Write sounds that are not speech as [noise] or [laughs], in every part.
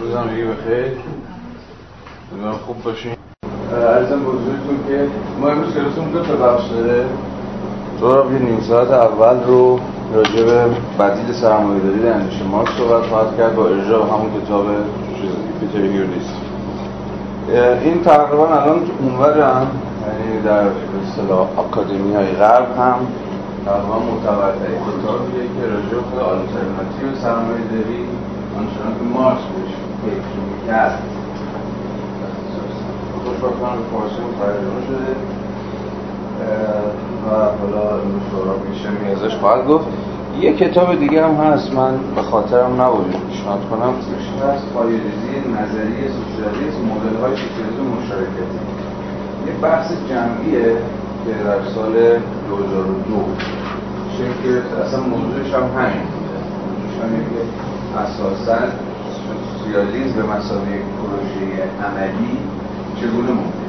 روز همگی بخیر. خوب باشین. عرضم به حضورتون که ما امروز کلاسمون دو تا بخش داره. سهراب یه نیم ساعت اول رو راجع به بدیل سرمایه داری در اندیشه مارکس صحبت خواهد کرد با ارجاع همون کتاب پیتر هیودیس این تقریبا الان اونورم. یعنی در اصطلاح آکادمی های غرب هم تقریبا معتبرترین کتابیه که راجع به آلترناتیو سرمایه داری آنچنان که مارکس بهش فکر می‌کرد خوشبخت کنم فارسی ترجمه شده و حالا سهراب بیشتر ازش خواهد گفت یه کتاب دیگه هم هست من به خاطرم نبود پیشنهاد کنم. اسمش هست پایه‌ریزی نظریه سوسیالیسم مدل های سوسیالیسم مشارکتی یه بحث جمعیه که در سال 2002 که اصلا موضوعش هم همین موضوعش همین که اساسا سوسیالیسم به مسابقه پروژه عملی چگونه ممکن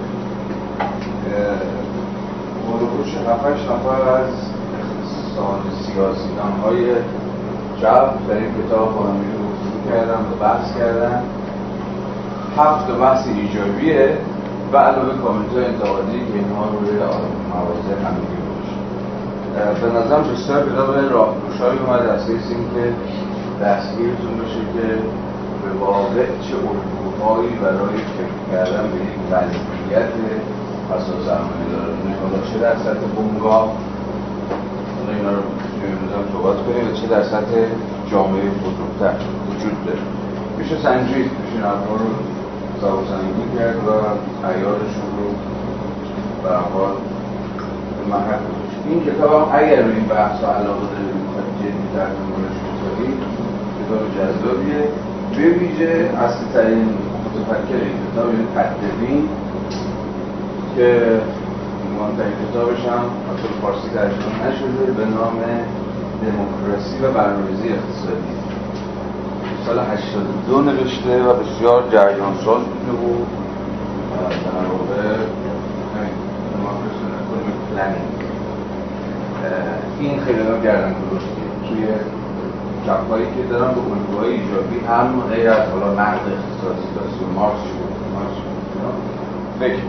هلوکوش 7 نفر از اقتصاد سیاسیدان های جب در این کتاب با هم گفتگو کردن و بحث کردن. هفت بحث ایجابیه و علاوه کامنت انتقادی که اینها روی موازه همگی به نظرم بسیار کتاب راهگشایی اومد از اینکه دستگیرتون بشه که به واقع چه الگوهایی برای فکر کردن به یک وضعیت اساس سرمایه داره حالا چه در سطح بنگاه حالا اینا رو می‌تونیم صحبت کنیم چه در سطح جامعه بزرگتر وجود داره. میشه سنجید میشه نرها رو حساب سنگی کرد و عیارشون رو به حال محل این کتاب هم اگر این بحث علاقه دارید جدی در دنبالش بکنید کتاب جذابیه. به ویژه اصلی ترین متفکر این کتاب یعنی تدبین که مهمترین کتابش هم اصلا فارسی ترجمه نشده به نام دموکراسی و برنامه‌ریزی اقتصادی. سال 82 نوشته و بسیار جریان ساز بوده و در واقع این خیلی نام گردن گذاشته توی چپایی که دارن به الگوهای ایجابی هم غیر از حالا نقد اختصاصی داشته مارکس شده فکر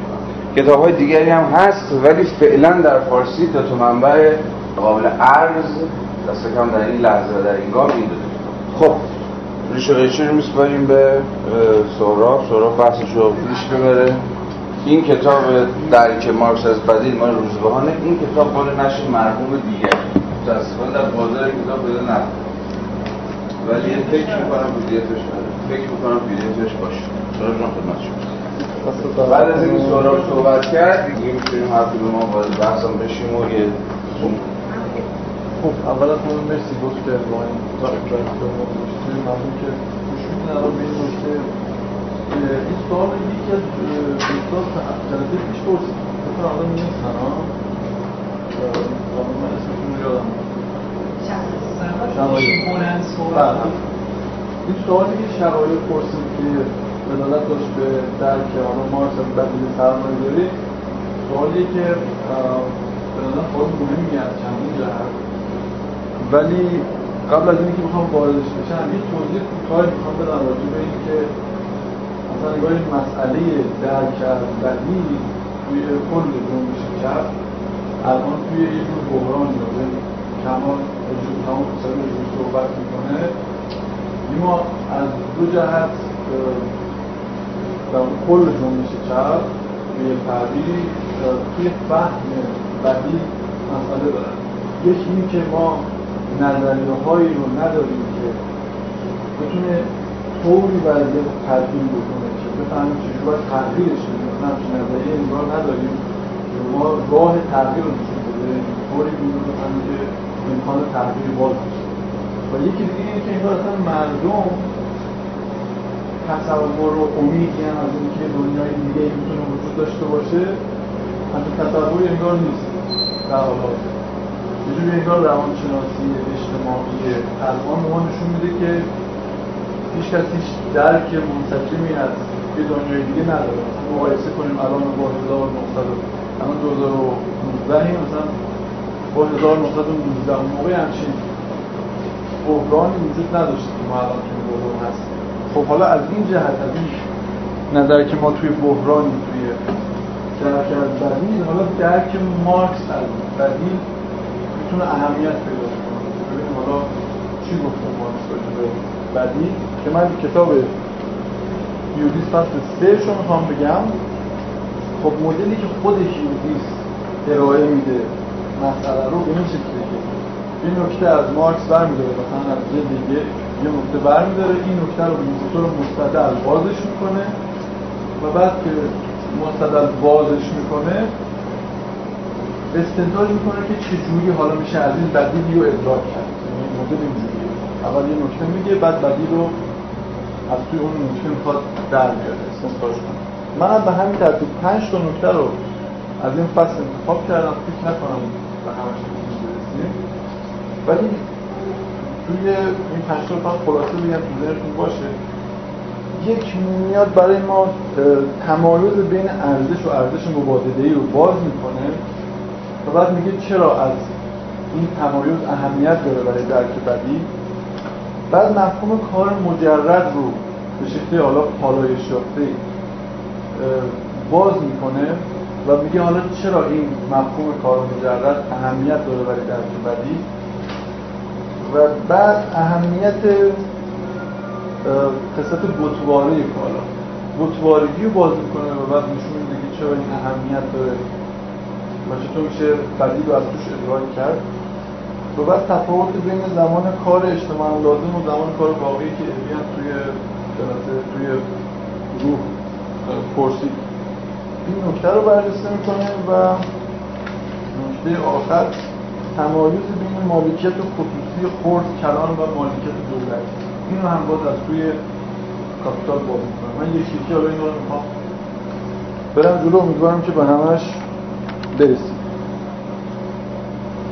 کتاب های دیگری هم هست ولی فعلا در فارسی تا تو منبع قابل عرض دست کم در این لحظه در این گام این خب ریش و رو میسپاریم به سهراب. سهراب بحثش رو پیش ببره. این کتاب درک مارکس از بدیل مال روزبهانه این کتاب مال نشر مرحوم دیگر متاسفانه در بازار کتاب پیدا نکنه ولی فکر می‌کنم پیدیتش فکر می‌کنم پیدیتش باشه. سهراب جان خدمت شما. بعد از این سهراب صحبت کرد دیگه می‌تونیم حرفی به ما وارد بحثم بشیم و یه خب اول از همه مرسی دکتر با این وقتی که ما گذاشتیم ممنون که گوش میدین الان به این نکته این سوال یکی از دوستان جلسه پیش پرسید. فکر الان نیستن ها؟ من این سوالی که شرایط پرسید که دلالت داشت به درک حالا مارکس از بدیل سرمایه داری سوالی که نظر خود مهمی از چندین جهت. ولی قبل از اینکه بخوام واردش بشم یه توضیح کوتاهی می‌خوام بدم راجع به اینکه مثلا نگاه این مسئله درک از بدیل توی کل جنبش چپ الان توی یه جور بحران داره کمال وجود تمام اقتصاد وجود صحبت می‌کنه. ما از دو جهت در کل جنبش چپ به تعبیری توی فهم بدیل مسئله دارن. یکی این که ما نظریه هایی رو نداریم که بتونه طوری وضعیت تبدیل بکنه که بفهمیم چجور باید تغییرش بدیم مثلا نظریه انگار نداریم که ما راه تغییر رو نشون بده. طوری بیرون بفهمیم که امکان تغییر باز و یکی دیگه اینه که انگار اصلا مردم تصور و امیدی هم از اینکه دنیای دیگه می‌تونه وجود داشته باشه همین تصوری انگار نیست. در حال حاضر. یه جوری انگار روانشناسی اجتماعی الان ما نشون میده که هیچ کس هیچ درک منسجمی از یه دنیای دیگه نداره. مقایسه کنیم الان با 1900 الان 2019 مثلا با 1919 اون موقع همچین بحرانی وجود نداشته که ما الان توی بحران هستیم. خب حالا از این جهت از این نظر که ما توی بحرانی توی درک از بدیل حالا درک مارکس از بدیل می‌تونه اهمیت پیدا کنه. حالا چی گفته مارکس راجع به بدیل. که من کتاب یودیس فصل سه رو می‌خوام بگم. خب مدلی که خود یودیس ارائه میده مسئله رو به این شکلی که این نکته از مارکس برمیداره مثلا از یه دیگه یه نکته برمیداره. این نکته رو به طور مستدل بازش می‌کنه و بعد که مستدل بازش می‌کنه استنتاج می‌کنه که چجوری حالا میشه از این بدیلی رو ادراک کرد. یعنی مدل اینجوریه. اول یه نکته میگه بعد بدیل رو از توی اون نکته می‌خواد در بیاره. استنتاج کنه. من به همین ترتیب پنج تا نکته رو از این فصل انتخاب کردم. فکر نکنم ولی توی این پنج تا خلاصه بگم تو باشه. یک میاد برای ما تمایز بین ارزش و ارزش مبادله رو باز می‌کنه و بعد میگه چرا از این تمایز اهمیت داره برای درک بدی؟ بعد مفهوم کار مجرد رو به شکل حالا پالایش باز می‌کنه. و میگه حالا چرا این مفهوم کار مجرد اهمیت داره برای درک بدی. و بعد اهمیت قصت بطواره کالا. بطوارگی رو باز می‌کنه و بعد نشون میده که چرا این اهمیت داره و چطور میشه بدی رو از توش ادراک کرد. و بعد تفاوت بین زمان کار اجتماع لازم و زمان کار واقعی که ابیان توی توی روح پرسید. این نکته رو بررسی می‌کنه و نکته آخر تمایز بین مالکیت خصوصی خورد کلان و مالکیت دولتی این رو هم باز از توی کاپیتال باز می‌کنم. من یکی یکی حالا این رو می‌خوام برم جلو. امیدوارم که به همش برسیم.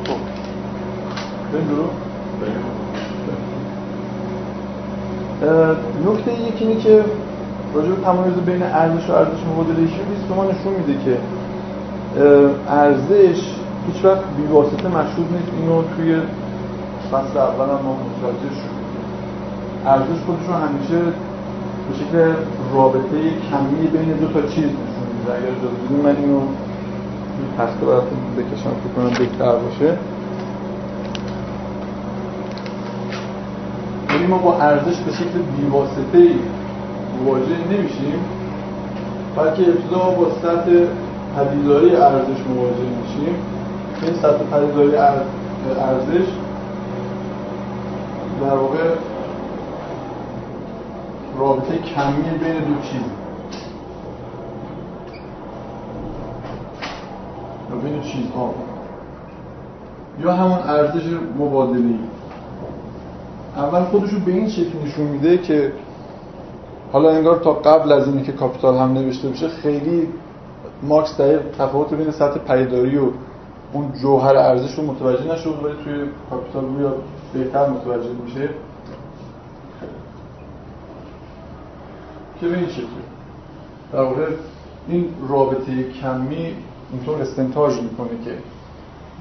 خب. بریم جلو. نکته یکی اینه که راجع به تمایز بین ارزش و ارزش مبادله نیست. به ما نشون میده که ارزش هیچ وقت بیواسطه مشهود نیست. اینو توی فصل اول هم ما متوجه ارزش خودشون همیشه به شکل رابطه کمی بین دو تا چیز نشون میده. اگر اجازه من اینو هسته براتون بکشم فکر کنم بهتر باشه. ما با ارزش به شکل بیواسطه مواجه نمیشیم بلکه ابتدا با سطح پدیداری ارزش مواجه میشیم. این سطح پدیداری ارزش در واقع رابطه کمی بین دو چیز. یا بین چیزها. یا همون ارزش مبادله اول خودش رو به این شکل نشون میده که حالا انگار تا قبل از اینکه کاپیتال هم نوشته بشه خیلی مارکس دقیق تفاوت بین سطح پدیداری و اون جوهر ارزش رو متوجه نشد ولی توی کاپیتال روی بهتر متوجه میشه. که به این در واقع این رابطه کمی اینطور استنتاج می‌کنه که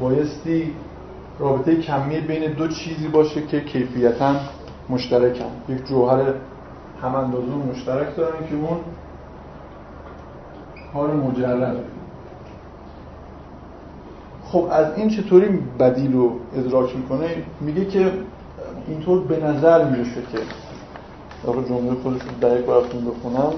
بایستی رابطه کمی بین دو چیزی باشه که کیفیتا مشترکن. یک جوهر هم اندازه مشترک دارن که اون کار مجرد. خب از این چطوری بدیل رو ادراک می‌کنه؟ میگه که اینطور به نظر می‌رسه که در جمله خودش رو دقیق براتون بخونم.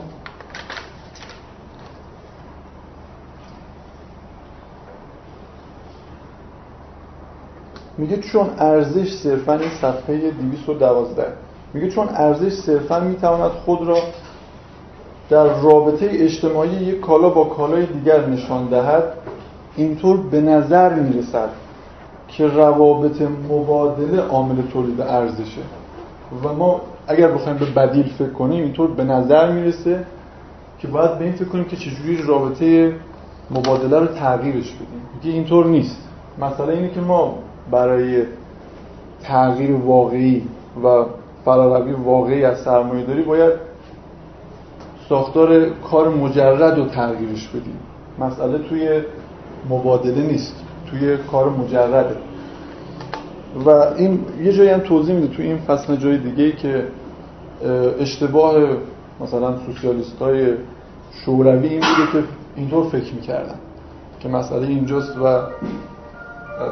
میگه چون ارزش صرفا این صفحه 212 میگه چون ارزش صرفا می‌تواند خود را در رابطه اجتماعی یک کالا با کالای دیگر نشان دهد اینطور به نظر می‌رسد که روابط مبادله عامل تولید ارزشه. و ما اگر بخوایم به بدیل فکر کنیم اینطور به نظر می‌رسه که باید به این فکر کنیم که چجوری رابطه مبادله رو تغییرش بدیم. که اینطور نیست. مسئله اینه که ما برای تغییر واقعی و فراروی واقعی از سرمایه داری باید ساختار کار مجرد رو تغییرش بدیم مسئله توی مبادله نیست توی کار مجرده. و این یه جایی هم توضیح میده توی این فصل جای دیگه که اشتباه مثلا سوسیالیست های شوروی این بوده که اینطور فکر می‌کردن که مسئله اینجاست و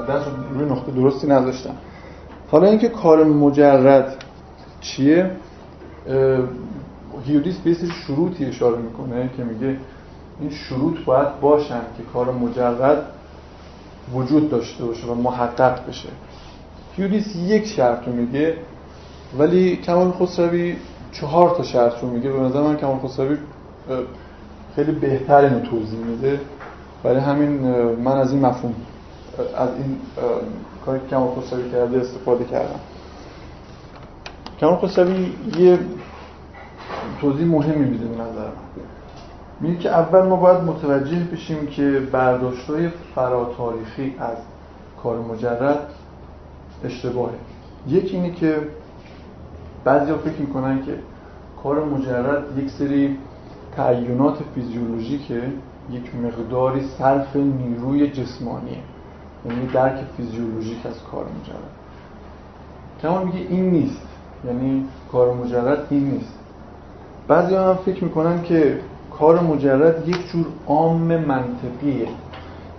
دست روی نقطه درستی نذاشتن. حالا اینکه کار مجرد چیه؟ هیودیس به شروطی اشاره می‌کنه که میگه این شروط باید باشن که کار مجرد وجود داشته باشه و محقق بشه. هیودیس یک شرط رو میگه ولی کمال خسروی چهار تا شرط رو میگه. به نظر من کمال خسروی خیلی بهتر اینو توضیح میده. برای همین من از این مفهوم از این کاری که کمال خسروی کرده استفاده کردم. کمال خسروی یه توضیح مهمی میده به نظر من. که اول ما باید متوجه بشیم که برداشت‌های فراتاریخی از کار مجرد اشتباهه. یکی اینه که بعضی فکر می‌کنن که کار مجرد یک سری تعینات فیزیولوژیکه یک مقداری صرف نیروی جسمانیه. یعنی درک فیزیولوژیک از کار مجرد. کما میگه این نیست. یعنی کار مجرد این نیست. بعضی هم فکر می‌کنن که کار مجرد یک جور عام منطقیه.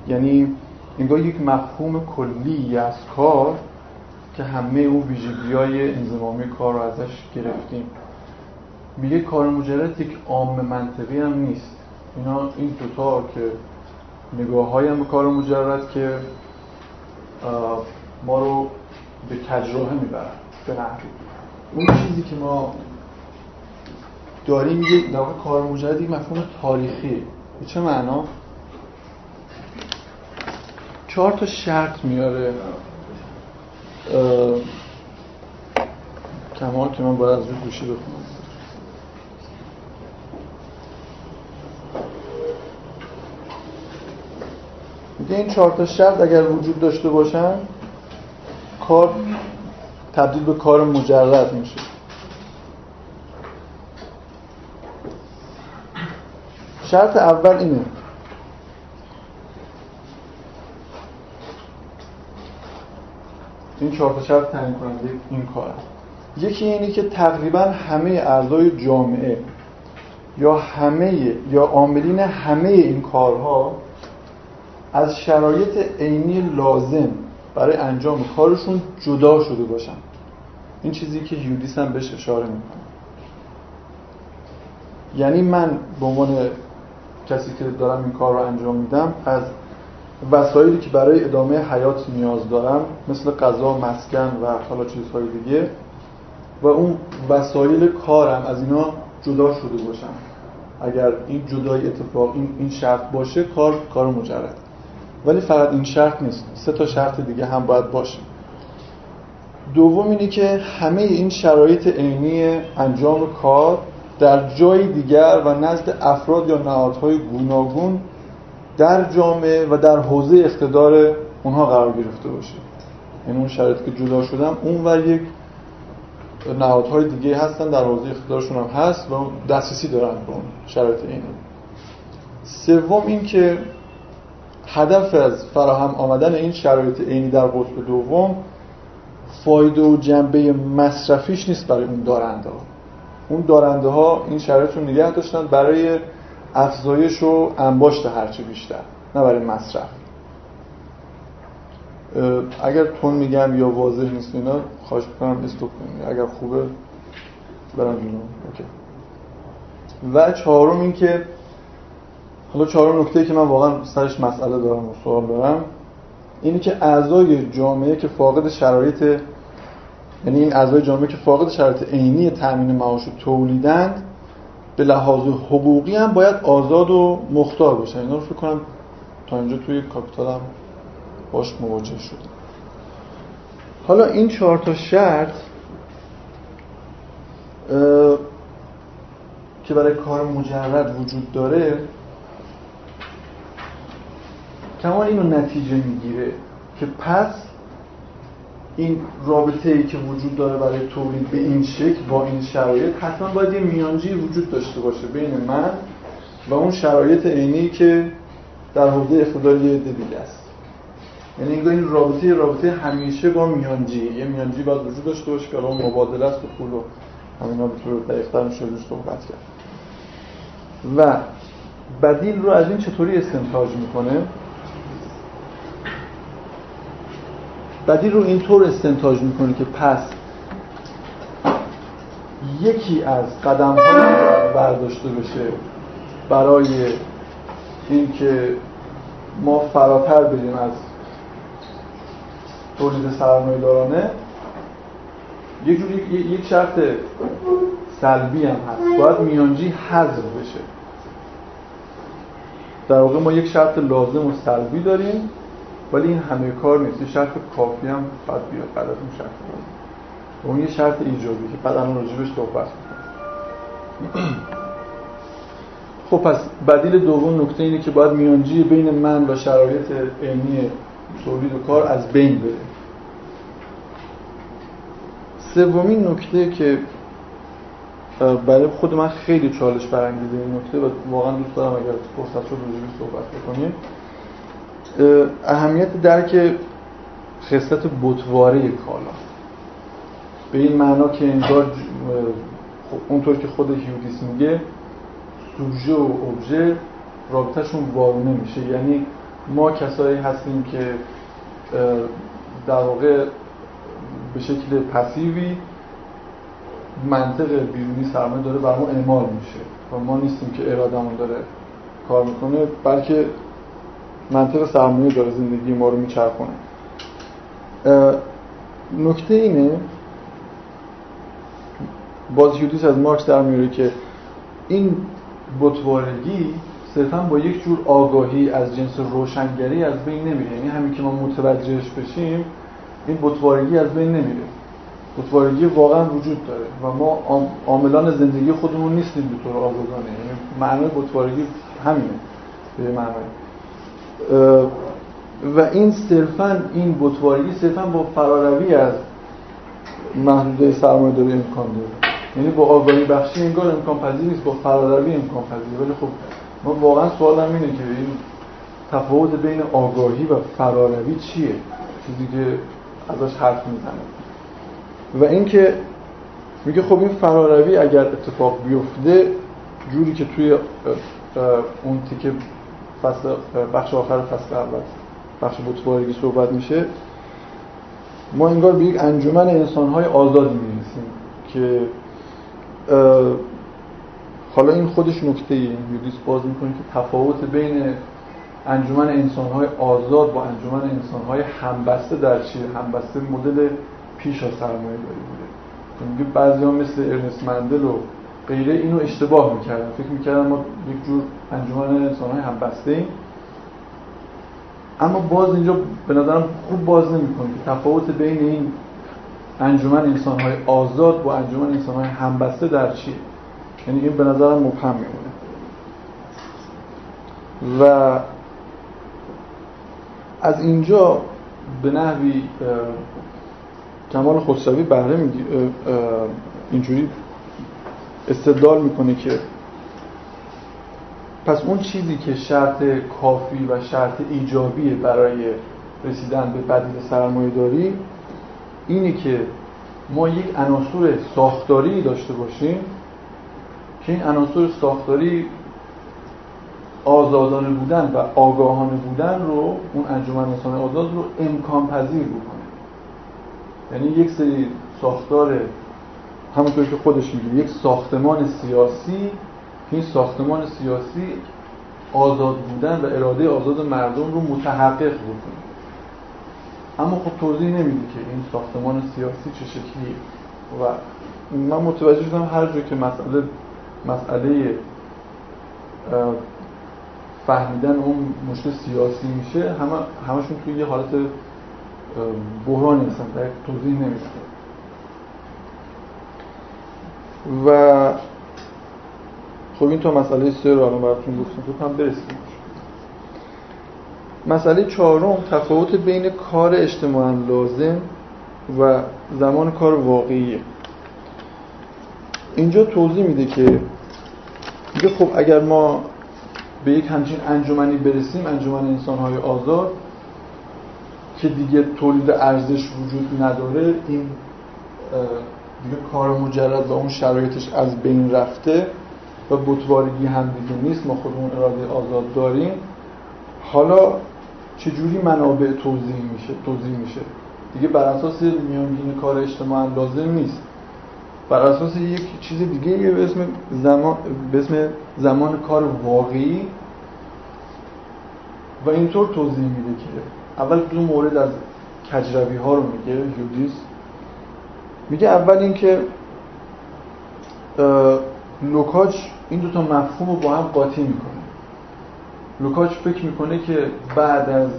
یعنی انگار یک مفهوم کلی از کار که همه او ویژگی های انزمامی کار رو ازش گرفتیم. میگه کار مجرد یک عام منطقی هم نیست. اینا این دوتا که نگاه های هم به کار مجرد که ما رو به تجربه می‌برن به نحوی. اون چیزی که ما داریم یک در کار مجرد مفهوم تاریخی. به چه معنا؟ چهار تا شرط میاره. کمال که من باید از روی گوشی بخونم. این چهار تا شرط اگر وجود داشته باشن کار تبدیل به کار مجرد میشه. شرط اول اینه این چهار تا شرط تعیین کننده این کار یکی اینه که تقریبا همه اعضای جامعه یا همه یا عاملین همه این کارها از شرایط عینی لازم برای انجام کارشون جدا شده باشن. این چیزی که یودیس هم بهش اشاره می‌کنه. یعنی من به عنوان کسی که دارم این کار رو انجام میدم از وسایلی که برای ادامه حیات نیاز دارم مثل غذا، مسکن و حالا چیزهای دیگه و اون وسایل کارم از اینا جدا شده باشم. اگر این جدای اتفاق این, این شرط باشه کار کار مجرد. ولی فقط این شرط نیست. سه تا شرط دیگه هم باید باشه. دوم اینه که همه این شرایط عینی انجام کار در جای دیگر و نزد افراد یا نهادهای گوناگون در جامعه و در حوزه اقتدار اونها قرار گرفته باشه. یعنی اون شرایطی که جدا شدم اون و یک نهادهای دیگه هستن در حوزه اقتدارشون هم هست و دسترسی دارن به اون شرایط اینه سوم این که هدف از فراهم آمدن این شرایط عینی در قطب دوم فایده و جنبه مصرفیش نیست برای اون دارنده ها. اون دارنده ها این شرایط رو نگه داشتن برای افزایش و انباشت هرچه بیشتر نه برای مصرف. اگر تون میگم یا واضح نیست اینا خواهش می‌کنم استوب کنید. اگر خوبه برم اوکی. و چهارم این که حالا چهارم نکته که من واقعا سرش مسئله دارم و سوال دارم. اینی که اعضای جامعه که فاقد شرایط یعنی این اعضای جامعه که فاقد شرایط عینی تامین معاش و تولیدند به لحاظ حقوقی هم باید آزاد و مختار باشن اینا رو فکر کنم تا اینجا توی کاپیتال هم باش مواجه شد حالا این چهار تا شرط که برای کار مجرد وجود داره کمان اینو نتیجه می‌گیره که پس این رابطه ای که وجود داره برای تولید به این شکل با این شرایط حتما باید یه میانجی وجود داشته باشه بین من و اون شرایط عینی که در حوزه اقتدار یه دیگه است. یعنی انگار این رابطه رابطه همیشه با میانجی. یه میانجی باید وجود داشته باشه که الان مبادله است و پول و همینا به طور دقیق‌تر میشه روش صحبت کرد. و بدیل رو از این چطوری استنتاج می‌کنه؟ بدیل رو اینطور استنتاج می‌کنه که پس یکی از قدم برداشته بشه برای اینکه ما فراتر بریم از تولید سرمایه دارانه یک جوری یک شرط سلبی هم هست. باید میانجی حذف بشه. در واقع ما یک شرط لازم و سلبی داریم. ولی این همه کار نیست. شرط کافی هم باید بیاد بعد از اون شرط و اون یه شرط ایجابی که بعد الان راجبش صحبت خب پس بدیل دوم نکته اینه که باید میانجی بین من و شرایط علمی تولید و کار از بین بره. سومین نکته که برای خود من خیلی چالش برانگیزه این نکته و واقعا دوست دارم اگر فرصت شد روزی صحبت بکنیم اهمیت درک خصلت بطواره کالا. به این معنا که انگار اونطور که خود هیودیس میگه سوژه و ابژه رابطهشون وارونه میشه یعنی ما کسایی هستیم که در واقع به شکل پسیوی منطق بیرونی سرمایه داره بر ما اعمال میشه. و ما نیستیم که ارادمون داره کار می‌کنه بلکه منطق سرمایه داره زندگی ما رو میچرخونه. نکته اینه باز یودیس از مارکس در میاره که این بطوارگی صرفا با یک جور آگاهی از جنس روشنگری از بین نمیره. یعنی همین که ما متوجهش بشیم این بطوارگی از بین نمیره. بطوارگی واقعا وجود داره و ما عاملان زندگی خودمون نیستیم به طور آگاهانه. یعنی معنای بطوارگی همینه به معنای. و این صرفا این بطوارگی صرفا با فراروی از محدوده سرمایه داره امکان داره. یعنی با آگاهی بخشی انگار امکان پذیر نیست با فراروی امکان پذیر. ولی خب ما واقعا سوال هم اینه که این تفاوت بین آگاهی و فراروی چیه؟ چیزی که ازش حرف می‌زنه. و اینکه میگه خب این فراروی اگر اتفاق بیفته جوری که توی اون تیکه فصل بخش آخر فصل اول بخش بطوارگی صحبت میشه. ما انگار به یک انجمن انسانهای آزادی می‌رسیم که حالا این خودش نکته ای یودیس باز می‌کنه که تفاوت بین انجمن انسانهای آزاد با انجمن انسانهای همبسته در چیه؟ همبسته مدل پیش از سرمایه داری بوده. میگه بعضی ها مثل ارنست مندل و غیره اینو اشتباه می‌کردن فکر می‌کردن ما یک جور انجمن انسانهای همبسته ایم. اما باز اینجا به نظرم خوب باز نمی‌کنه که تفاوت بین این انجمن انسانهای آزاد با انجمن انسانهای همبسته در چیه؟ یعنی این به نظرم مبهم میمونه. و از اینجا به نحوی کمال خسروی بهره میگی اینجوری استدلال می‌کنه که پس اون چیزی که شرط کافی و شرط ایجابیه برای رسیدن به بدیل سرمایه داری اینه که ما یک عناصر ساختاری داشته باشیم که این عناصر ساختاری آزادانه بودن و آگاهانه بودن رو اون انجمن انسان آزاد رو امکان پذیر بکنه. یعنی یک سری ساختار همونطور که خودش میگه یک ساختمان سیاسی این ساختمان سیاسی آزاد بودن و اراده آزاد مردم رو متحقق بکنه. اما خب توضیح نمیده که این ساختمان سیاسی چه شکلیه. و من متوجه شدم هر جا که مسئله مسئله فهمیدن اون مشکل سیاسی میشه همه همشون توی یه حالت بحرانی هستن. توضیح نمیده و خب این تا مسئله سه رو الان براتون گفتم. تو هم برسیم. مسئله چهارم تفاوت بین کار اجتماعا لازم و زمان کار واقعیه. اینجا توضیح میده که میگه خب اگر ما به یک همچین انجمنی برسیم انجمن انسانهای آزاد که دیگه تولید ارزش وجود نداره این دیگه کار مجرد و اون شرایطش از بین رفته و بطوارگی هم دیگه نیست. ما خودمون اراده آزاد داریم. حالا چجوری منابع توضیح میشه؟ توضیح میشه. دیگه بر اساس میانگین کار اجتماع لازم نیست. بر اساس یک چیز دیگه به اسم زمان به اسم زمان کار واقعی و اینطور توضیح میده که اول دو مورد از کجروی ها رو میگه یودیس میگه اول اینکه لوکاچ این دو تا مفهوم رو با هم قاطی می‌کنه. لوکاچ فکر می‌کنه که بعد از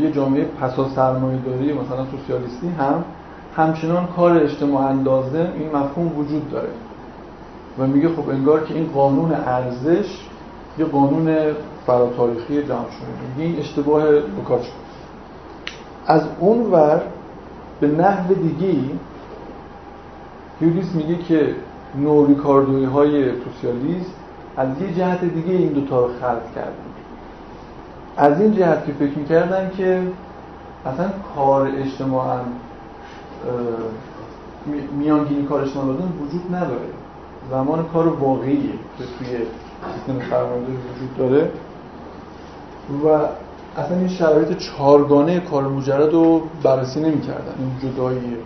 یه جامعه پسا سرمایه داری مثلا سوسیالیستی هم همچنان کار اجتماعا لازم این مفهوم وجود داره. و میگه خب انگار که این قانون ارزش یه قانون فراتاریخی جمع شده میگه این اشتباه لوکاچ. از اون ور به نحو دیگی هیولیس میگه که نوریکاردوی های سوسیالیست از یه جهت دیگه این دوتا رو خلق کردن. از این جهت که فکر می‌کردن که اصلا کار اجتماعا میانگینی کار اجتماع وجود نداره. زمان کار واقعیه که توی سیستم فرمانداری وجود داره. و اصلا این شرایط چهارگانه کار مجرد رو بررسی نمی‌کردن. این جدایی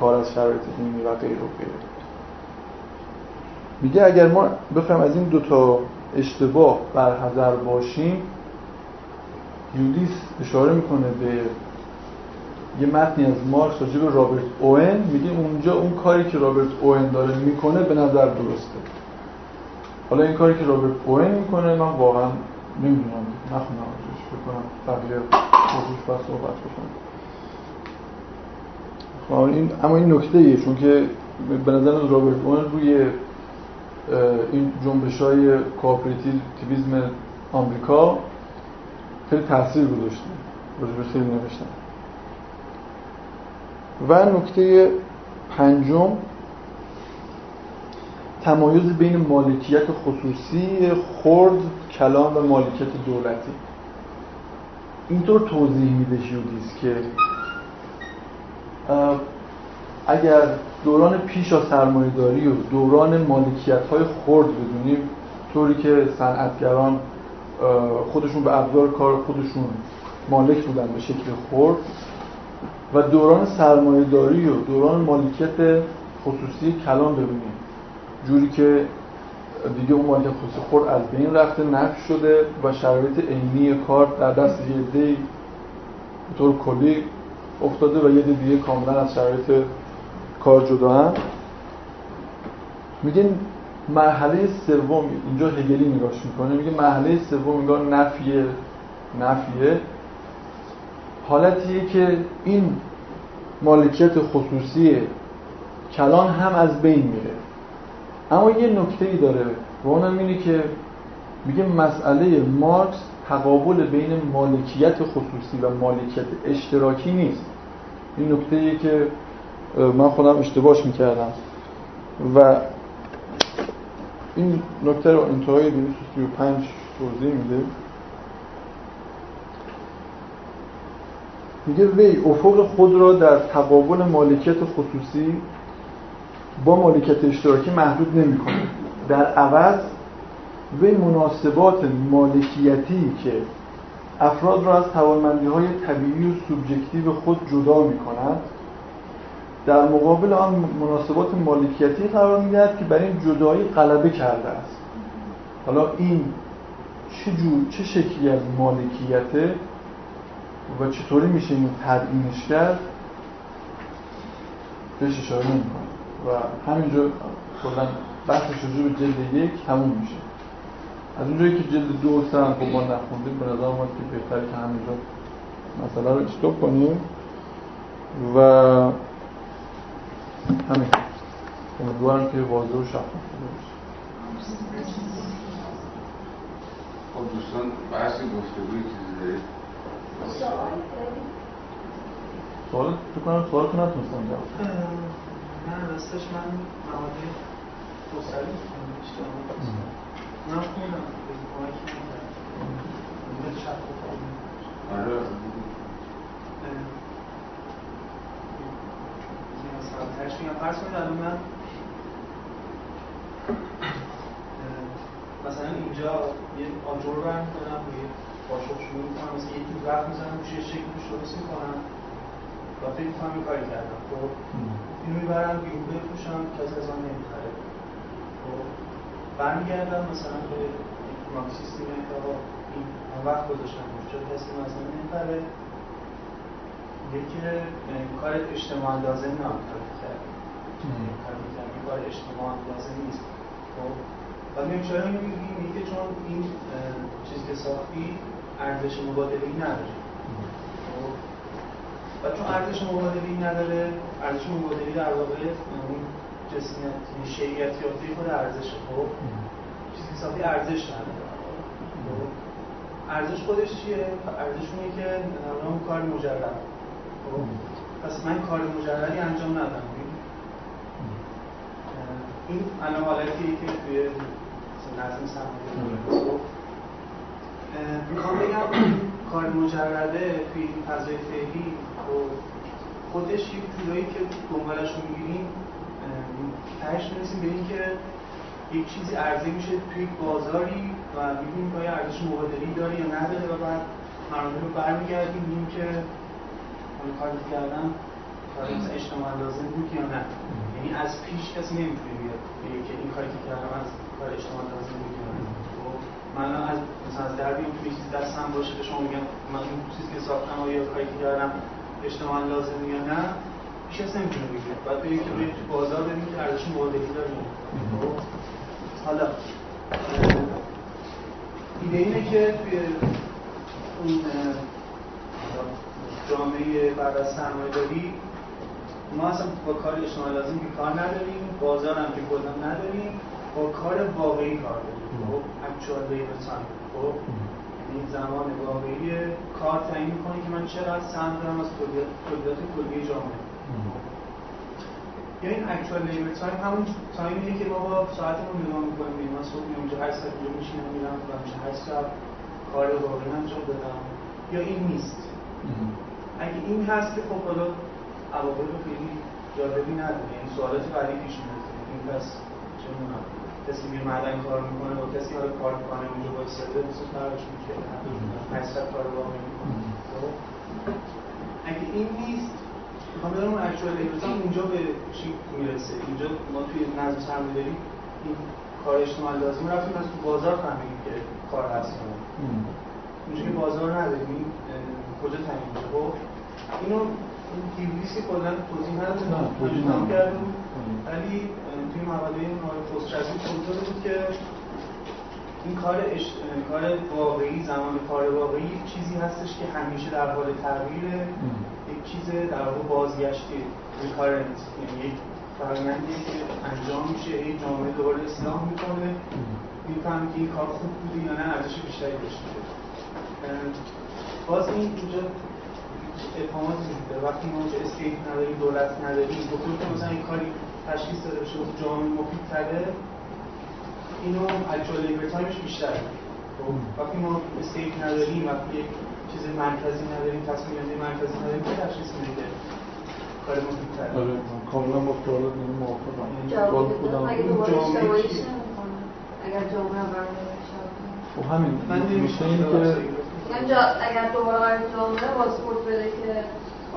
کار از شرایط دینی و غیر و غیره میگه اگر ما بخوایم از این دوتا اشتباه برحضر باشیم یودیس اشاره می‌کنه به یه متنی از مارکس راجع به رابرت اوین. میگه اونجا اون کاری که رابرت اوین داره می‌کنه به نظر درسته. حالا این کاری که رابرت اوین می‌کنه من واقعا نمی‌دونم. نخونم بکنم بقیه موضوعش باید صحبت بکنم. این اما این نکته ایه چون که به نظر رابرت اوین روی این جنبش های کوآپراتیویسم آمریکا خیلی تاثیر گذاشته راجع خیلی نوشتن. و نکته پنجم تمایز بین مالکیت خصوصی خرد کلام و مالکیت دولتی. اینطور توضیح میده شیودیست که اگر دوران پیش از سرمایه داری و دوران مالکیت های خرد بدونیم طوری که صنعتگران خودشون به ابزار کار خودشون مالک بودن به شکل خرد و دوران سرمایه داری و دوران مالکیت خصوصی کلان ببینیم. جوری که دیگه اون مالکیت خصوصی خورد از بین رفته نفت شده و شرایط عینی کار در دست یه به طور کلی افتاده و یه دیگه کاملا از شرایط کار جدا هم. میگه مرحله سوم اینجا هگلی نگاش می‌کنه میگه مرحله سوم انگار نفیه نفیه. حالتیه که این مالکیت خصوصی کلان هم از بین میره. اما یه نکته ای داره و اونم اینه که میگه مسئله مارکس تقابل بین مالکیت خصوصی و مالکیت اشتراکی نیست. این نکته ای که من خودم اشتباهش می‌کردم. و این نکته رو انتهای 235 توضیح میده. میگه وی افق خود را در تقابل مالکیت خصوصی با مالکیت اشتراکی محدود نمی‌کنه در عوض وی مناسبات مالکیتی که افراد را از توانمندی های طبیعی و سوبژکتیو خود جدا می کند در مقابل آن مناسبات مالکیتی قرار می‌دهد که بر این جدایی غلبه کرده است. حالا این چه جور چه شکلی از مالکیته و چطوری میشه این تدعینش کرد؟ بهش اشاره نمی‌کنه و همینجا کلا بحثش رو به جلد یک تموم میشه. از اونجایی که جلد دو سه هم خب ما نخوندیم به نظر اومد که بهتره که همینجا مسئله رو استوب کنیم. و همین. امیدوارم که واضح و شفاف باشه. خب دوستان بحث گفتگوی چیزی دارید سوال؟ تو کنم سوال کنم نتونستم جواب نه راستش من مقاله خسروی کنم من خوندم به کمک من شب آره مثلا ترش میگم فرض کنید الان من مثلا اینجا یه آجر برمی کنم یه قاشق شروع می‌کنم مثلا یه تو وقت می‌زنم یه شکل روش درست می‌کنم و فکر می‌کنم این کاری کردم خب اینو می‌برم بیرون بفروشم کسی از آن نمی‌خره خب برمیگردم مثلا به مارکسیستی میگن که آقا این وقت گذاشتم. چرا کسی مثلا نمی‌خره یکی کار اجتماع لازم نه. کاری کاری کار اجتماع لازم نیست. خب؟ و میگم چرا اینو میگی میگه چون این چیزی که ساختی ارزش مبادله نداره. خب؟ و چون ارزش مبادله نداره ارزش مبادله در واقع اون جسمیت شیعیتیاتی خود ارزشه خب؟ چیزی ساختی ارزش نداره. خب؟ ارزش خودش چیه؟ ارزش اونه که اون کار مجرد. خب؟ پس من کار مجردی انجام ندم. این الان حالتی که توی نظم سرمایه خب؟ می‌خوام بگم کار مجرده توی این فضای فعلی خودش یک جورایی که دنبالش رو می‌گیریم تهش می‌رسیم به اینکه یک چیزی عرضه میشه توی بازاری و می‌بینیم که ارزش مبادلی داره یا نداره و بعد مرانه رو برمیگردیم. میگیم که اون کاری کردم کاری اجتماع لازم بود یا نه. یعنی از پیش کسی نمی‌تونه بیاد بگه که این کاری که کردم از کار اجتماع لازم بود یا نه. خب، من از مثلا از دربی توی چیز دستم باشه به شما میگم من این چیزی که ساختم یا کاری که کردم اجتماع لازم یا نه کسی نمی‌تونه بگه. بعد بگه که به بازار ببینید که ارزش مبادلی داریم. خب، حالا ایده اینه که توی اون جامعه بعد از سرمایه داری ما اصلا با کار اجتماع لازم که کار نداریم بازار هم که کلا نداریم با کار واقعی کار داریم. خب actual labor time. خب یعنی زمان واقعی. کار تعیین می‌کنه که من چقدر سهم دارم از تولیدات کلی جامعه؟ یا این actual labor time همون تایمیه که ما با ساعتمون نگاه می‌کنیم. من صبح میام اونجا 8 ساعت اینجا میشینم میرم و میشه 8 ساعت کار واقعی انجام بدم یا این نیست. اگه این هست که خب حالا عواقب خیلی جالبی نداره. یعنی سوالات بعدی پیش میاد. این پس چه می‌دونم کسی میره معدن کار می‌کنه با کسی حالا کار می‌کنه اونجا با استفاده مثل فرقش میشه هشتصد کار واقعی می‌کنه. خب؟ اگه این نیست می‌خوام بدونم اون اکچوال اونجا به چی می‌رسه؟ اینجا ما توی نظم سرمایه‌داری این کار اجتماعی لازم رفتیم از تو بازار فهمیدیم که کار هست. اونجا که بازار نداریم کجا تعیین میشه؟ خب اینو این تیوریس که کلا توضیح ندادم توضیح کردم ولی توی مقاله نوار پست بود که این کار اش... کار واقعی زمان کار واقعی چیزی هستش که همیشه در حال تغییره. یک چیز در واقع بازگشتی ریکارنت یعنی یک فرایندی که انجام میشه این جامعه دوباره اصلاح می‌کنه. می‌فهمی که این کار خوب بوده یا نه ارزش بیشتری داشته باز این اینجا ابهامات میده وقتی ما که اسکیپ نداریم دولت نداریم که مثلا این کاری تشخیص داده بشه جامعه مفید تره اینو actual labor time ش بیشتره خب، وقتی ما اسکیپ نداریم وقتی یک چیز مرکزی نداریم تصمیم گیری مرکزی نداریم که تشخیص میده کار مفید تره آره کاملا با سوالات من موافقم. جواب خودم اگه دوباره اشتباهیش اگر جامعه برنامه خب همین. من میشه این که اینجا اگر دوباره قرار جامعه پاسپورت بده که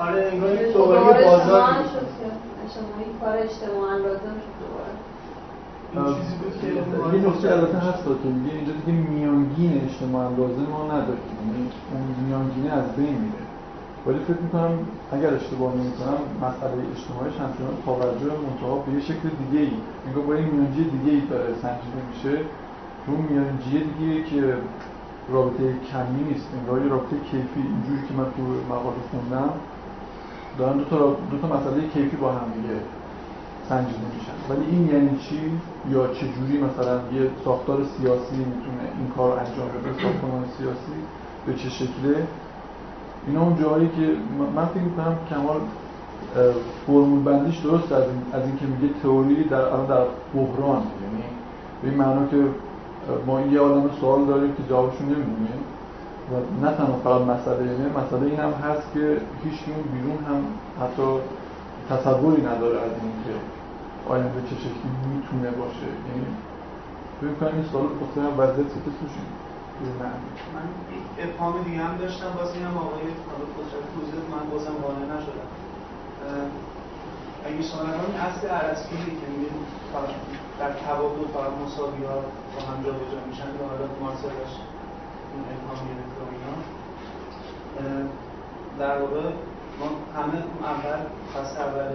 آره انگار دوباره بازار شد که اجتماعی کار اجتماعا لازم شد. دوباره یه نکته البته هست که میگه اینجا دیگه میانگین اجتماع لازم ما نداریم. یعنی اون میانگینه از بین میره. ولی فکر می‌کنم اگر اشتباه نمی‌کنم مسئله اجتماعیش همچنان توجه منتها به یه شکل دیگه ای انگار با این میانجی دیگه ای داره سنجیده میشه. اون میانجی دیگه که رابطه کمی نیست انگار یه رابطه کیفی. اینجوری که من تو مقاله خوندم دارن دو تا دو تا مسئله کیفی با هم دیگه سنجیده میشن ولی این یعنی چی؟ یا چه جوری مثلا یه ساختار سیاسی می‌تونه این کار انجام بده؟ ساختمان سیاسی به چه شکله؟ اینا اون جایی که من فکر می‌کنم کمال فرمول بندیش درست از این از اینکه میگه تئوری در در بحران. یعنی به این معنا که ما یه عالم سوال داریم که جوابشون نمی‌دونیم. و نه تنها فقط مسئله اینه مسئله این هم هست که هیچ بیرون هم حتی تصوری نداره از اینکه آینده چه شکلی می‌تونه باشه. یعنی فکر کنم این سوال پرسیدن وضعیت که توشی من ابهام دیگه هم داشتم. باز اینم آقای قدرت توضیح من بازم قانع نشدم. اگه شما این اصل عرضگیری که میگه در تبادل فقط مساوی ها با هم جا بجا میشن یا حالا مارسلش این ابهام گرفته و اینا. در واقع ما همه اول پس اول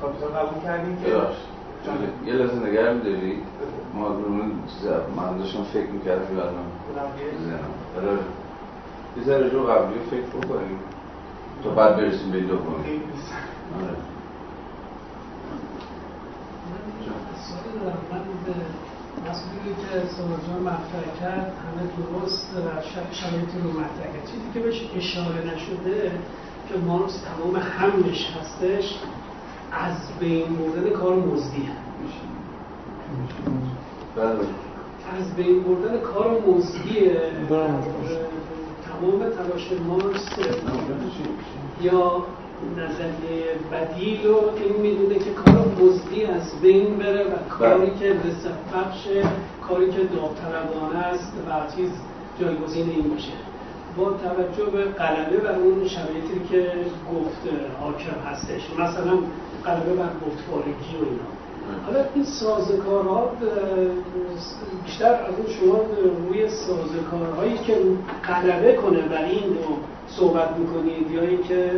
کاپیتال قبول کردیم که یه لحظه نگرم داری ما اون چیز من داشتم فکر می‌کردم یادم آره. یه ذره رو قبلی فکر بکنیم. تا بعد برسیم به دومی آره. مسئولی که سوال مطرح کرد همه درست و شرایط رو مطرح کرد. چیزی که بهش اشاره نشده که مارکس تمام حملش هستش از بین بردن کار مزدی بله. از بین بردن کار مزدی تمام تلاش مارکس یا نظریه بدیل رو این می‌دونه که کار مزدی از بین بره و کاری که رسف بخش کاری که داوطلبانه است و چیز جایگزین این باشه. با توجه به قلبه بر اون شرایطی که گفت حاکم هستش مثلا قلبه بر گفتوارگی و اینا. حالا این سازکارها بیشتر از اون شما روی سازکارهایی که قلبه کنه بر این رو صحبت می‌کنید یا اینکه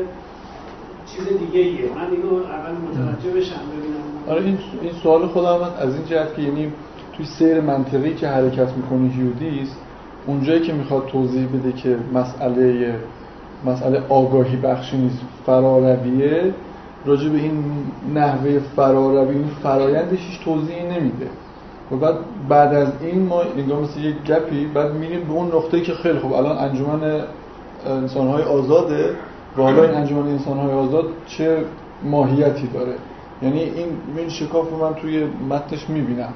چیز دیگه ایه من اینو اول متوجه بشم ببینم. آره این این سوال خودم از این جهت که یعنی توی سیر منطقی که حرکت می‌کنه هیودیست اونجایی که می‌خواد توضیح بده که مسئله مسئله آگاهی بخشی نیست فرارویه راجع به این نحوه فراروی این فرایندش هیچ توضیحی نمیده. و بعد بعد از این ما انگار مثل یک گپی بعد میریم به اون نقطه که خیلی خوب الان انجمن انسانهای آزاده و حالا این انجمن انسانهای آزاد چه ماهیتی داره؟ یعنی این این شکاف رو من توی متنش می‌بینم.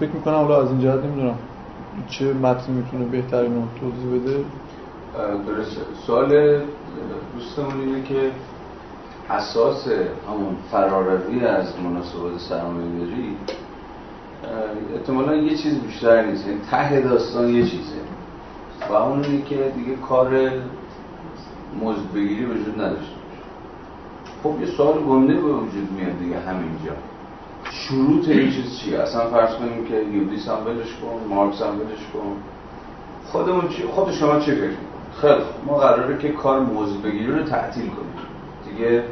فکر می‌کنم حالا از این جهت نمی‌دونم. چه متن می‌تونه بهترین رو توضیح بده؟ درست سوال دوستمون اینه که اساس همون فراروی از مناسبات سرمایه داری احتمالا یه چیز بیشتر نیست. یعنی ته داستان یه چیزه. و اون اینه که دیگه کار مزد بگیری وجود نداشته خب یه سوال گنده به وجود میاد دیگه همینجا. شروط این چیز چیه؟ اصلا فرض کنیم که یودیس هم بلش کن مارکس هم بلش کن. خودمون چی خود شما چه فکر خیلی ما قراره که کار موز بگیری رو تعطیل کنیم. دیگه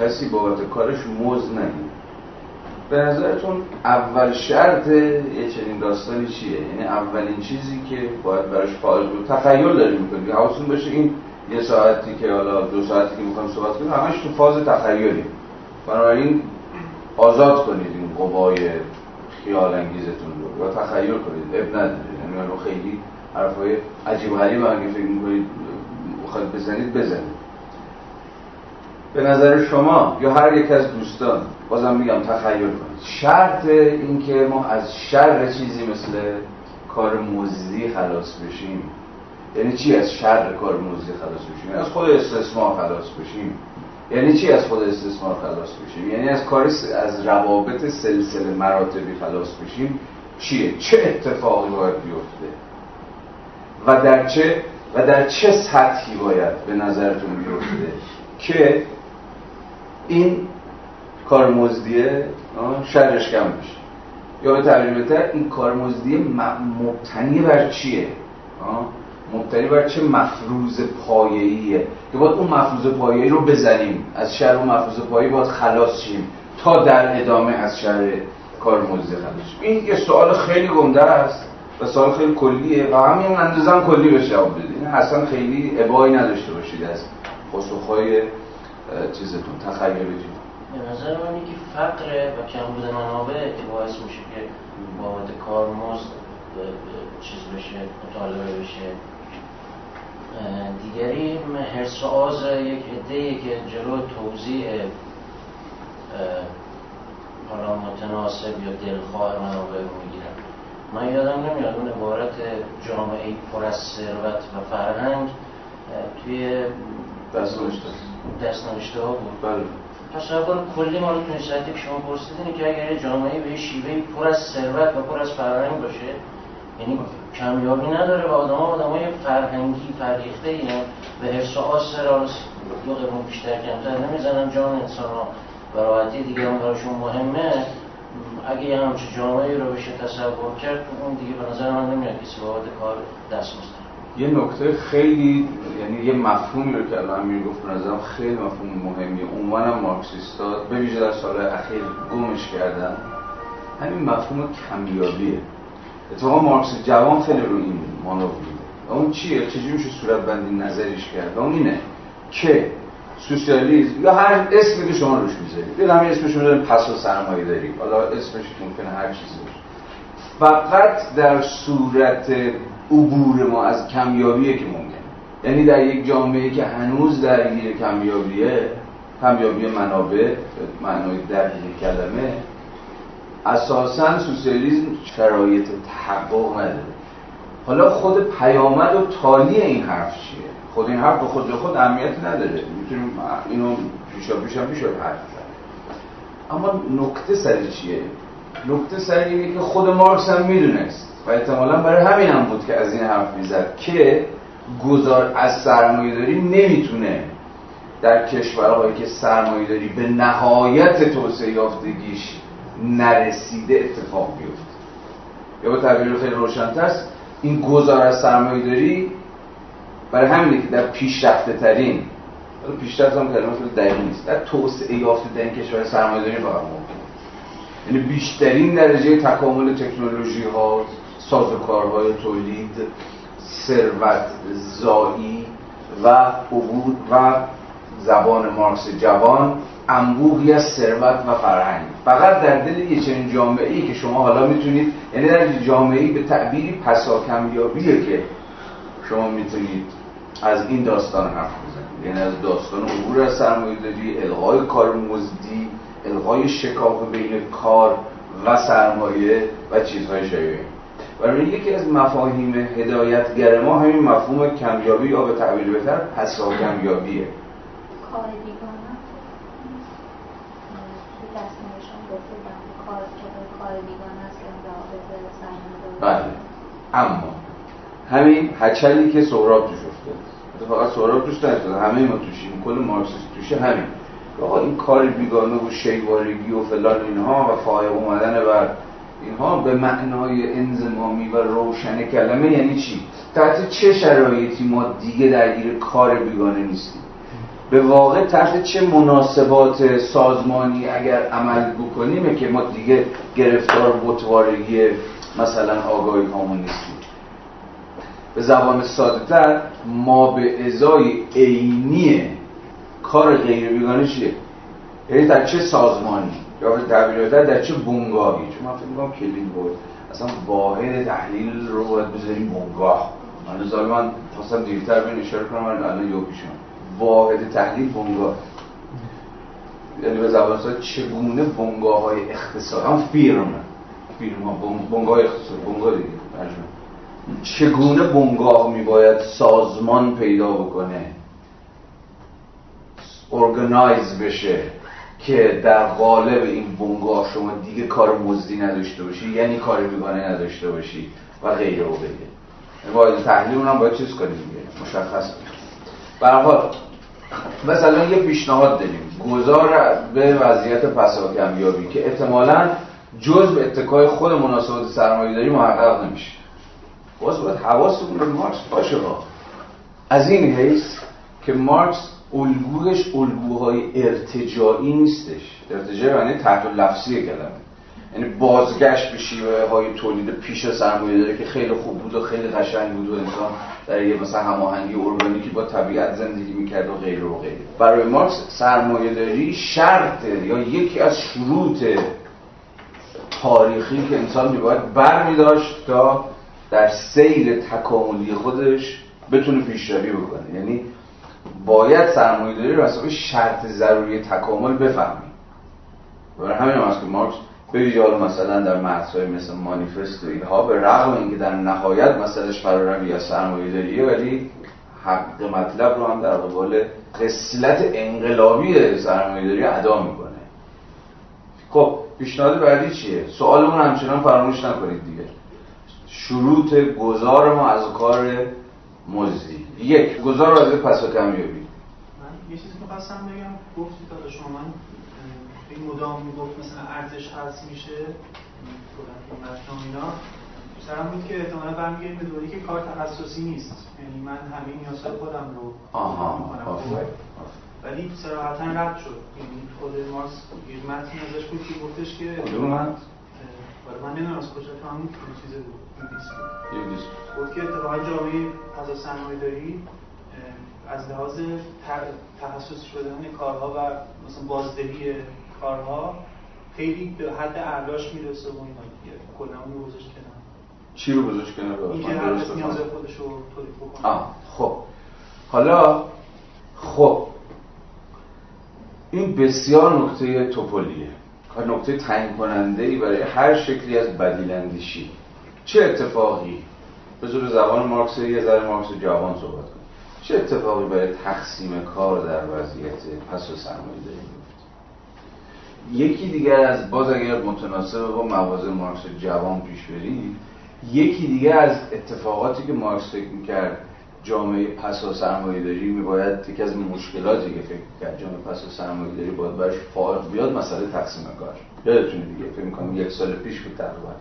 کسی بابت کارش موز نگیر به نظرتون اول شرط یه چنین داستانی چیه؟ یعنی اولین چیزی که باید براش فعال بود. تخیل داریم می‌کنیم حواستون باشه این یه ساعتی که حالا دو ساعتی که می‌خوایم صحبت کنیم همش تو فاز تخیلی بنابراین آزاد کنید این قوای خیال انگیزتون رو و تخیل کنید. اب ندارید یعنی خیلی حرفای عجیب غریب اگه فکر می‌کنید بخواید بزنید بزنید. به نظر شما یا هر یک از دوستان بازم میگم تخیل کنید. شرط اینکه ما از شر چیزی مثل کار مزدی خلاص بشیم. یعنی چی؟ از شر کار مزدی خلاص بشیم. از خود استثمار خلاص بشیم. یعنی چی از خود استثمار خلاص بشیم یعنی از کار از روابط سلسله مراتبی خلاص بشیم چیه؟ چه اتفاقی باید بیفته؟ و در چه و در چه سطحی باید به نظرتون بیفته که این کار مزدیه شرش کم بشه؟ یا به تعبیر این کار مزدیه مبتنی بر چیه؟ مبتنی بر چه مفروض پایه‌ایه؟ که باید اون مفروض پایه‌ای رو بزنیم. از شر اون مفروض پایه‌ای باید خلاص شیم تا در ادامه از شر کار مزدی خلاص این یه سوال خیلی گنده است و سوال خیلی کلیه و همین اندازه کلی بشه جواب بدید اصلا خیلی ابایی نداشته باشید از پاسخهای چیزتون تخیلتون به نظر من که فقر و کمبود منابع که باعث میشه که بابت کارمزد چیز بشه مطالبه بشه دیگری حرس آز یک عده که جلو توضیح حالا متناسب یا دلخواه منابع رو می‌گیرن. من یادم نمیاد اون عبارت جامعه پر از ثروت و فرهنگ توی دست نوشته. دست نوشته ها بود. بله. تصور کلی ما رو تو که شما پرسیدین که اگر جامعه به شیوه پر از ثروت و پر از فرهنگ باشه یعنی کمیابی نداره و آدم ها آدم های فرهنگی فرهیخته این به حفظ و دو قرون بیشتر کمتر نمی‌زنن. جان انسان ها و راحتی دیگه هم براشون مهمه. اگه یه همچه جامعه رو بشه تصور کرد اون دیگه به نظر من نمیاد کسی بابت کار دست یه نکته خیلی یعنی یه مفهومی رو که الان امیر گفت نظرم خیلی مفهوم مهمیه. عنوان مارکسیستا به ویژه در سال اخیر گمش کردن. همین مفهوم کمیابیه. اتفاقا مارکس جوان خیلی رو این مانو میده اون چیه؟ چجوری میشه صورت بندی نظرش کرد؟ اون اینه که سوسیالیسم یا هر اسمی که شما روش می‌ذارید. یه همین اسمش رو پس و سرمایه داری. حالا اسمش ممکنه هر چیزی باشه. فقط در صورت عبور ما از کمیابیه که ممکن. یعنی در یک جامعه که هنوز درگیر کمیابیه کمیابی منابع معنای دقیق کلمه اساسا سوسیالیسم شرایط تحقق نداره. حالا خود پیامد و تالی این حرف چیه؟ خود این حرف به خود خود اهمیت نداره. می‌تونیم اینو پیشا پیشا میشه حرف زد اما نکته سر چیه؟ نکته سر اینه که خود مارکس هم می‌دونست و احتمالا برای همین هم بود که از این حرف می‌زد که گذار از سرمایه داری نمی‌تونه در کشورهایی که سرمایه داری به نهایت توسعه یافتگیش نرسیده اتفاق بیفته. یا با تعبیر خیلی روشنتر این گذار از سرمایه داری برای همینه که در پیشرفته ترین پیشرفت هم کلمه خیلی دقیق نیست در توسعه یافته ترین کشور سرمایه داری فقط ممکن یعنی بیشترین درجه تکامل تکنولوژی ها سازوکارهای تولید ثروت زایی و عبور و زبان مارکس جوان انبوهی از ثروت و فرهنگ. فقط در دل یه چنین جامعه ای که شما حالا می‌تونید یعنی در جامعه ای به تعبیری پساکمیابیه که شما می‌تونید از این داستان حرف بزنید. یعنی از داستان عبور از سرمایه‌داری الغای کار مزدی الغای شکاف بین کار و سرمایه و چیزهای شایعه. برای یکی از مفاهیم هدایتگر ما همین مفهوم کمیابی یا به تعبیر بهتر پسا کمیابیه کار بله. اما همین هچلی که سهراب توش افتاد فقط سهراب توش نشده همه ما توشیم. کل مارکسیست توشه همین. آقا این کار بیگانه و شیوارگی و فلان اینها و فایق اومدن بر اینها به معنای انزمامی و روشن کلمه یعنی چی؟ تحت چه شرایطی ما دیگه درگیر کار بیگانه نیستیم؟ به واقع تحت چه مناسبات سازمانی اگر عمل بکنیم که ما دیگه گرفتار بطوارگی مثلا آگاهی هامون نیستیم به زبان ساده ما به ازای عینی کار غیر بیگانه چیه؟ یعنی در چه سازمانی؟ یا به تعبیر در چه بنگاهی؟ چون من فکر می‌کنم کلید بود. اصلا واحد تحلیل رو باید بذاریم بنگاه. من من خواستم دیرتر به اشاره کنم من الان یو پیشم واحد تحلیل بنگاه. یعنی به زبان ساده چگونه بنگاه های اقتصاد هم فیرم ها بنگاه اقتصاد بنگاه دیگه چگونه بنگاه میباید سازمان پیدا بکنه؟ ارگنایز بشه که در قالب این بنگاه شما دیگه کار مزدی نداشته باشی یعنی کار بیگانه نداشته باشی و غیره و غیره. یعنی باید تحلیل اونم باید چیز کنیم دیگه مشخص برحال مثلا یه پیشنهاد داریم. گذار به وضعیت پسا کمیابی که احتمالا جز به اتکای خود مناسبات سرمایه داری محقق نمیشه. باز باید حواستون به مارکس باشه ها. از این حیث که مارکس الگوهش الگوهای ارتجاعی نیستش. ارتجاعی یعنی تحت لفظی کلمه یعنی بازگشت به شیوه های تولید پیش سرمایه داره که خیلی خوب بود و خیلی قشنگ بود و انسان در یه مثلا هماهنگی ارگانیکی با طبیعت زندگی می‌کرد و غیره و غیره. برای مارکس سرمایه داری شرط یا یکی از شروط تاریخی که انسان میباید بر داشت تا در سیر تکاملی خودش بتونه پیشروی بکنه. یعنی باید سرمایه داری رو شرط ضروری تکامل بفهمیم برای همین هم که مارکس به ویژه مثلا در متن‌های مثل مانیفست و اینها به رغم اینکه در نهایت مسئلهش فراروی یا سرمایه داریه ولی حق مطلب رو هم در قبال قسلت انقلابی سرمایه‌داری ادا می‌کنه. خب پیشنهاد بعدی چیه؟ سوالمون همچنان فراموش نکنید دیگه. شروط گذار ما از کار مزدی. یک گذار از پس و کمیابی یه چیزی می‌خواستم بگم. گفتی تا شما من این مدام می‌گفت مثلا ارزش هست میشه. اینا. سرم بود که احتمالا برمیگردیم به دوری که کار تخصصی نیست. یعنی من همه نیازهای خودم رو آها ولی صراحتا رد شد. خود مارکس یه متنی ازش بود که گفتش که آره من نمی‌دونم از کجا تو همون چیز بود دیست گفت که اتفاقا جامعه فضا سرمایه داری از لحاظ تخصص شدن کارها و مثلا بازدهی کارها خیلی به حد اعلاش می‌رسه و اینا. دیگه کلا اون رو گذاشت کنار. چی رو گذاشت کنار؟ اینکه هر کس نیاز خودش رو تولید بکنه. خب. حالا خب. این بسیار نکته توپولیه و نکته تعیین کننده ای برای هر شکلی از بدیلندشی چه اتفاقی؟ به زبان مارکس یه ذره مارکس جوان صحبت کنیم چه اتفاقی برای تقسیم کار در وضعیت پس و سرمایه داری یکی دیگر از باز اگر متناسب با موازه مارکس جوان پیش برید یکی دیگه از اتفاقاتی که مارکس فکر می‌کرد جامعه پس و سرمایه داری میباید یکی از مشکلاتی که فکر کرد جامعه پس و سرمایه داری باید برش فارغ بیاد مسئله تقسیم کار. یادتونه دیگه فکر می‌کنم یک سال پیش بود تقریبا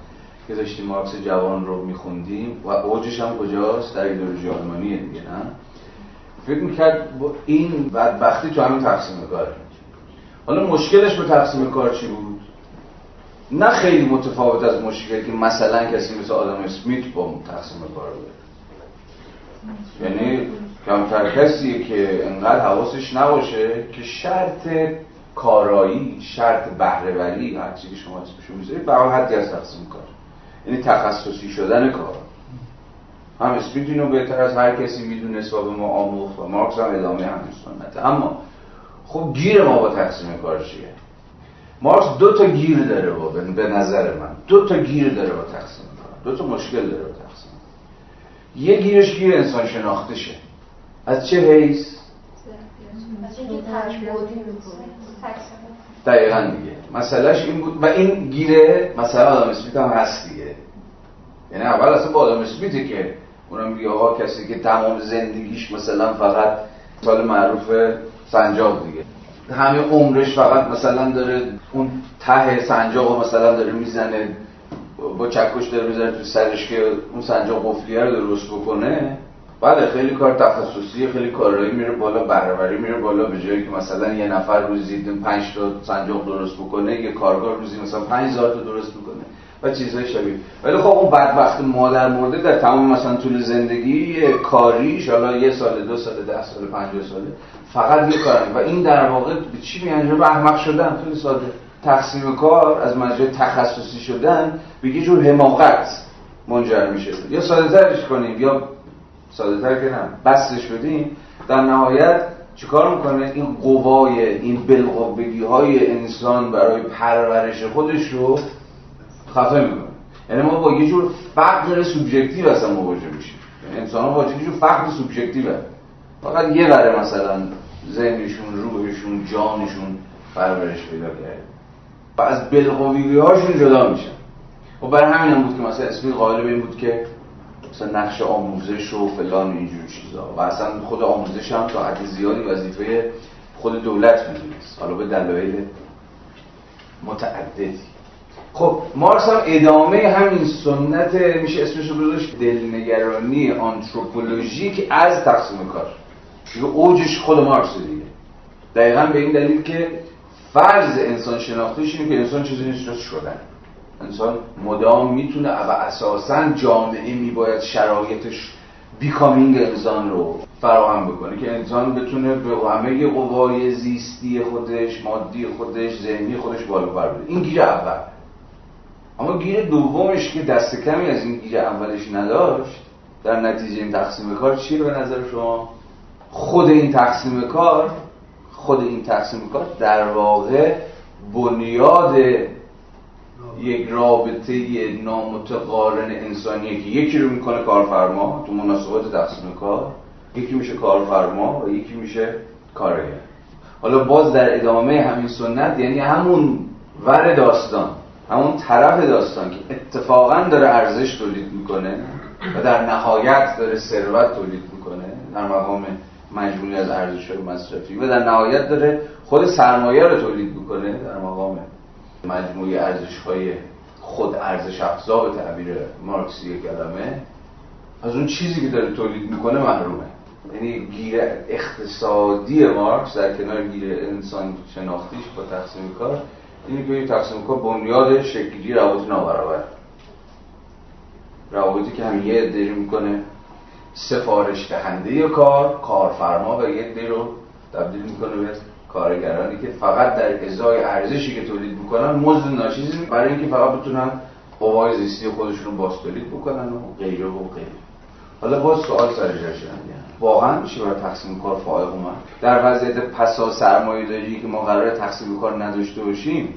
که داشتیم مارکس جوان رو میخوندیم و اوجش هم کجاست؟ در ایدئولوژی آلمانی دیگه نه؟ فکر می‌کرد این بدبختی تو همین تقسیم کار. حالا مشکلش به تقسیم کار چی بود؟ نه خیلی متفاوت از مشکلی که مثلا کسی مثل آدم اسمیت با تقسیم کار داره یعنی کمتر کسیه که انقدر حواسش نباشه که شرط کارایی شرط بهرهوری هر چیزی که شما اسمشو می‌ذارید به حدی از تقسیم کار یعنی تخصصی شدن کار. هم اسمیت اینو بهتر از هر کسی می‌دونست و به ما آموخت و مارکس هم ادامه همین سنته اما خب گیر ما با تقسیم کار چیه؟ مارکس دو تا گیر داره با به نظر من. دو تا گیر داره با تقسیم کار. دو تا مشکل داره با یه گیرش گیر انسان شناخته شه. از چه حیث؟ دقیقا دیگه. مسئلهش این بود. و این گیره مثلا آدم اسمیت هم هست دیگه. یعنی اول اصلا با آدم اسمیته که اونم میگه آقا کسی که تمام زندگیش مثلا فقط سال معروف سنجاب دیگه. همه عمرش فقط مثلا داره اون ته سنجاق مثلا داره می‌زنه. با چکش داره می‌زنه تو سرش که اون سنجاق قفلیه رو درست بکنه. بله خیلی کار تخصصی خیلی کارایی میره بالا بهرهوری میره بالا به جایی که مثلا یه نفر روزی 5 تا سنجاق درست بکنه یه کارگار روزی مثلا 5000 تا درست بکنه و چیزهای شبیه. ولی خب اون بدبخت مادر مرده در تمام مثلا طول زندگی کاریش حالا یه سال دو سال ده سال 50 ساله فقط یه کار. و این در واقع به چی میگن به احمق شدن خیلی ساده. تقسیم کار از منظر تخصصی شدن به یه جور حماقت منجر میشه. یا ساده ترش کنیم یا ساده تر که نه بستش بدیم در نهایت چیکار می‌کنه؟ این قوای این بلقوگی های انسان برای پرورش خودش رو خفه می‌کنه. یعنی ما با یه جور فقر سوبژکتیو اصلا مواجه میشیم. انسان ها با یه جور فقر سوبژکتیو فقط یه بره مثلا ذهنشون روحشون جانشون پرورش پیدا کرده. و از بلقویگی هاشون جدا میشن. و برای همین هم بود که مثلا اسمی قائل این بود که مثلا نقش آموزش و فلان اینجور چیزا. و اصلا خود آموزش هم تا حد زیادی وظیفه خود دولت می‌دونست. حالا به دلایل متعددی. خب مارکس هم ادامه همین سنت میشه اسمش رو گذاشت دلنگرانی آنتروپولوژیک از تقسیم کار. اوجش خود مارکس دیگه. دقیقا به این دلیل که فرض انسان شناختیش اینه که انسان چیزی نیست جز شدن. انسان مدام می‌تونه و اساسا جامعه میباید شرایطش بیکامینگ انسان رو فراهم بکنه که انسان بتونه به همه قوای زیستی خودش مادی خودش ذهنی خودش بالا بر بره. این گیر اول. اما گیر دومش که دست کمی از این گیر اولش نداشت در نتیجه این تقسیم کار چیه به نظر شما؟ خود این تقسیم کار خود این تقسیم کار در واقع بنیاد یک رابطه نامتقارن انسانیه که یکی رو می‌کنه کارفرما تو مناسبات تقسیم کار یکی میشه کارفرما و یکی میشه کارگر حالا باز در ادامه همین سنت یعنی همون ور داستان همون طرف داستان که اتفاقا داره ارزش تولید می‌کنه و در نهایت داره ثروت تولید می‌کنه در مقام مجموعی از ارزش های مصرفی. و در نهایت داره خود سرمایه رو تولید می‌کنه در مقام مجموعی ارزش های خود ارزش افزا به تعبیر مارکسی کلمه از اون چیزی که داره تولید می‌کنه محرومه. یعنی گیر اقتصادی مارکس در کنار گیر انسان شناختیش با تقسیم کار اینه که تقسیم کار بنیاد شکلی روابط نابرابر. روابطی که هم یه عده می‌کنه. سفارش دهنده کار کارفرما و یه عده رو تبدیل می‌کنه به کارگرانی که فقط در ازای ارزشی که تولید می‌کنن مزد ناچیزی برای اینکه فقط بتونن قوای زیستی خودشون باز تولید بکنن و غیره و غیره. حالا باز سوال سر واقعا میشه برای تقسیم کار فائق اومد؟ در وضعیت پسا سرمایه داری که ما قرار تقسیم کار نداشته باشیم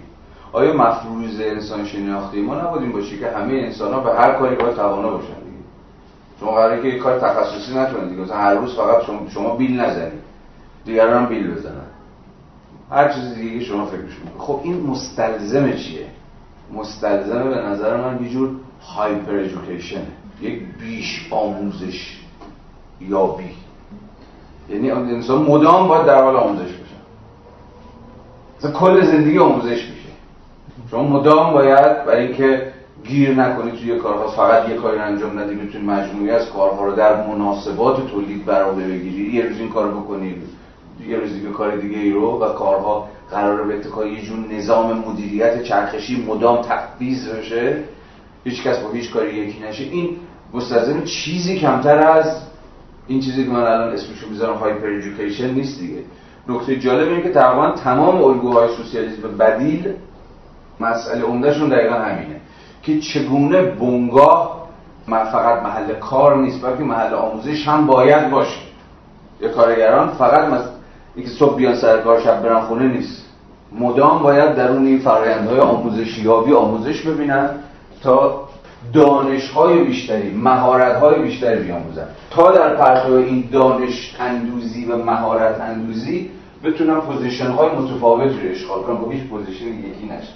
آیا مفروض انسان شناختی ما نبودیم باشه که همه انسان ها به هر کاری باید توانا باشن؟ شما قراره که کار تخصصی نکنید دیگه. مثلا هر روز فقط شما, بیل نزنید دیگران هم بیل بزنن. هر چیز دیگه شما فکرش خب این مستلزم چیه؟ مستلزم به نظر من یه جور هایپر یک بیش آموزش یابی. یعنی انسان مدام باید در حال آموزش بشه. کل زندگی آموزش میشه. شما مدام باید برای اینکه گیر نکنید توی کارها. فقط یه کاری انجام ندید بتونید مجموعی از کارها رو در مناسبات تولید برآورده بگیرید یه روز این کار بکنید یه روز دیگه کار دیگه ای رو و کارها قرار به اتکای یه جور نظام مدیریت چرخشی مدام تفویض بشه. هیچ کس با هیچ کاری یکی نشه. این مستلزم چیزی کمتر از این چیزی که من الان اسمشو می‌ذارم هایپر ایژوکیشن نیست دیگه. نکته جالب اینه که تقریبا تمام الگوهای سوسیالیسم بدیل مسئله عمدهشون دقیقا همینه. که چگونه بنگاه فقط محل کار نیست بلکه محل آموزش هم باید باشه. یا کارگران فقط. اینکه صبح بیان سر کار شب برن خونه نیست. مدام باید درون این فرآیندهای آموزشی یابی آموزش ببینن تا دانش های بیشتری مهارت های بیشتری بیاموزن. تا در پرتو این دانش اندوزی و مهارت اندوزی بتونن position های متفاوتی رو اشغال کنن. با هیچ position یکی نشه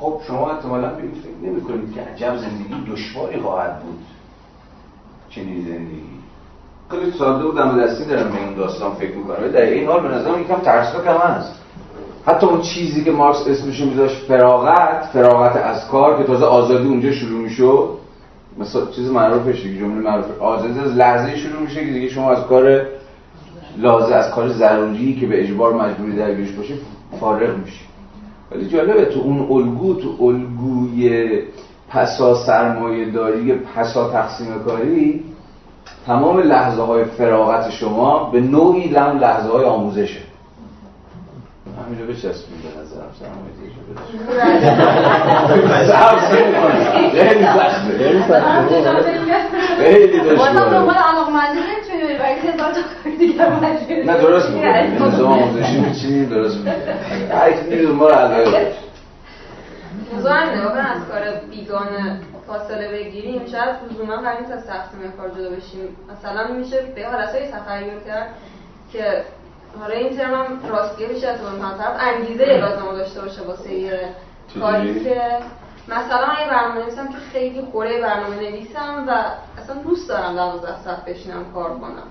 خب شما احتمالا فکر نمی کنید که عجب زندگی دشواری خواهد بود. چنین زندگی. خیلی ساده و دم دستی دارم به این داستان فکر می‌کنم. در این حال به نظرم یکم ترسناک هم هست. حتی اون چیزی که مارکس اسمش میذاشت فراغت فراغت از کار که تازه آزادی اونجا شروع می‌شد. مثلا چیز معروفش دیگه جمله معروف آزادی از لحظه شروع میشه که دیگه شما از کار لازم از کار ضروری که به اجبار مجبوری درگیرش باشه فارغ میشی. ولی جالبه تو اون الگو تو الگوی پسا سرمایه داری پسا تقسیم کاری تمام لحظه های فراغت شما به نوعی لم لحظه های آموزشه. همینجا بچسبیم به نظرم سرمایه خیلی سخته خیلی سخته خیلی نه درست می‌کنیم نظام آموزشی میچینیم درست می‌کنیم هر کی میدون ما رو علایه واقعا از کار بیگانه فاصله بگیریم. شاید لزوما قرار نیست از تقسیم کار جدا بشیم. مثلا میشه به حالتهای کرد که حالا این ترم هم راستگیه میشه از اون طرف انگیزه لازم داشته باشه واسه کاری که مثلا من یه برنامه نویسم که خیلی خوره برنامه نویسم و اصلا دوست دارم دوازده ساعت بشینم کار کنم.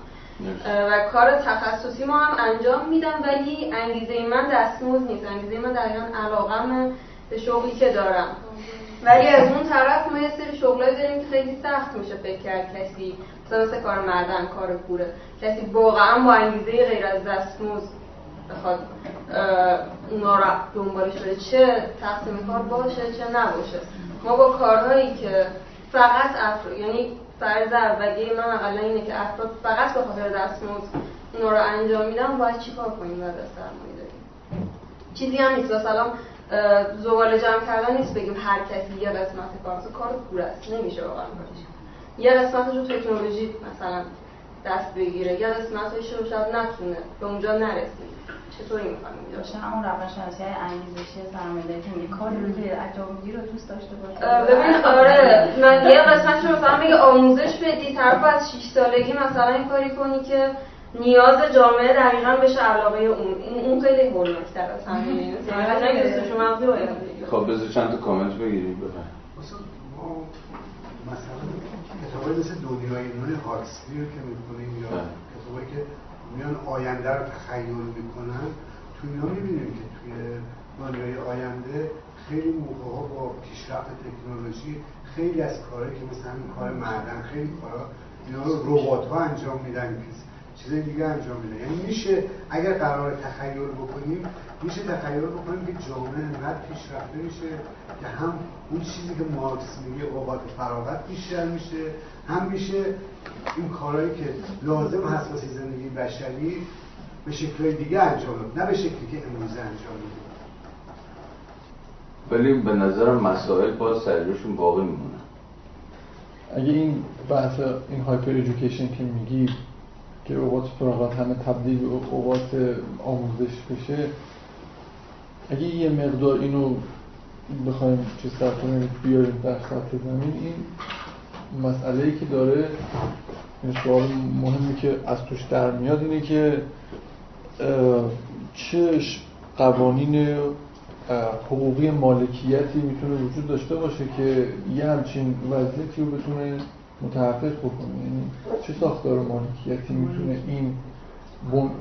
و کار تخصصی ما هم انجام میدم ولی انگیزه من دستموز نیست. انگیزه من دقیقا علاقم به شغلی که دارم. ولی از اون طرف ما یه سری شغلایی داریم که خیلی سخت میشه فکر کرد کسی مثلا مثل کار مردن کار کوره. کسی واقعا با انگیزه غیر از دستموز بخواد اونا رو دنبالش بره چه تقسیم کار باشه چه نباشه. ما با کارهایی که فقط افراد یعنی فرض اولیه من اقلا اینه که افراد فقط به خاطر دستمزد اونا رو انجام میدن باید چیکار کنیم؟ بعد از چیزی هم نیست. مثلا زباله جمع کردن نیست بگیم هر کسی یه قسمت کار مثلا کار پور است نمیشه واقعا کارش. یه قسمتش رو تکنولوژی مثلا دست بگیره یه قسمتش رو شاید نتونه به اونجا نرسید چطوری می‌خوایم داشته همون روانشناسی انگیزشی سرمایه‌داری که میگه کاری رو که انجام رو دوست داشته باشه. ببین آره من یه قسمتش رو مثلا میگه آموزش بدی طرف از 6 سالگی مثلا این کاری کنی که نیاز جامعه دقیقا بشه علاقه اون. اون خیلی هولناکتر از همه این خب بذار چند تا کامنت بگیریم بفهم مثلا کتابای مثل دنیای نوع هارتسلی رو که می‌کنیم یا بله. کتابایی که میان آینده رو تخیل می‌کنن تو اینا می‌بینیم که توی دنیای آینده خیلی موقع ها با پیشرفت تکنولوژی خیلی از کارهایی که مثل همین کار معدن خیلی کارا اینا رو ربات ها انجام میدن. چیز دیگه انجام میده. یعنی میشه اگر قرار تخیل بکنیم میشه تخیل بکنیم که جامعه انقدر پیشرفته میشه که هم اون چیزی که مارکس میگه اوقات فراغت بیشتر میشه هم میشه این کارهایی که لازم هست واسه زندگی بشری به شکل دیگه انجام نه به شکلی که امروزه انجام میده ولی به نظر مسائل باز سرجاشون باقی میمونه. اگه این بحث این هایپر ایژوکیشن که میگی که اوقات فراغت همه تبدیل به اوقات آموزش بشه اگه یه مقدار اینو بخوایم چیز کنیم بیاریم در سطح زمین این مسئله ای که داره این سوال مهمی که از توش در میاد اینه که چه قوانین حقوقی مالکیتی می‌تونه وجود داشته باشه که یه همچین وضعیتی رو بتونه متحقق بکنه یعنی چه ساختار مالکیتی می‌تونه این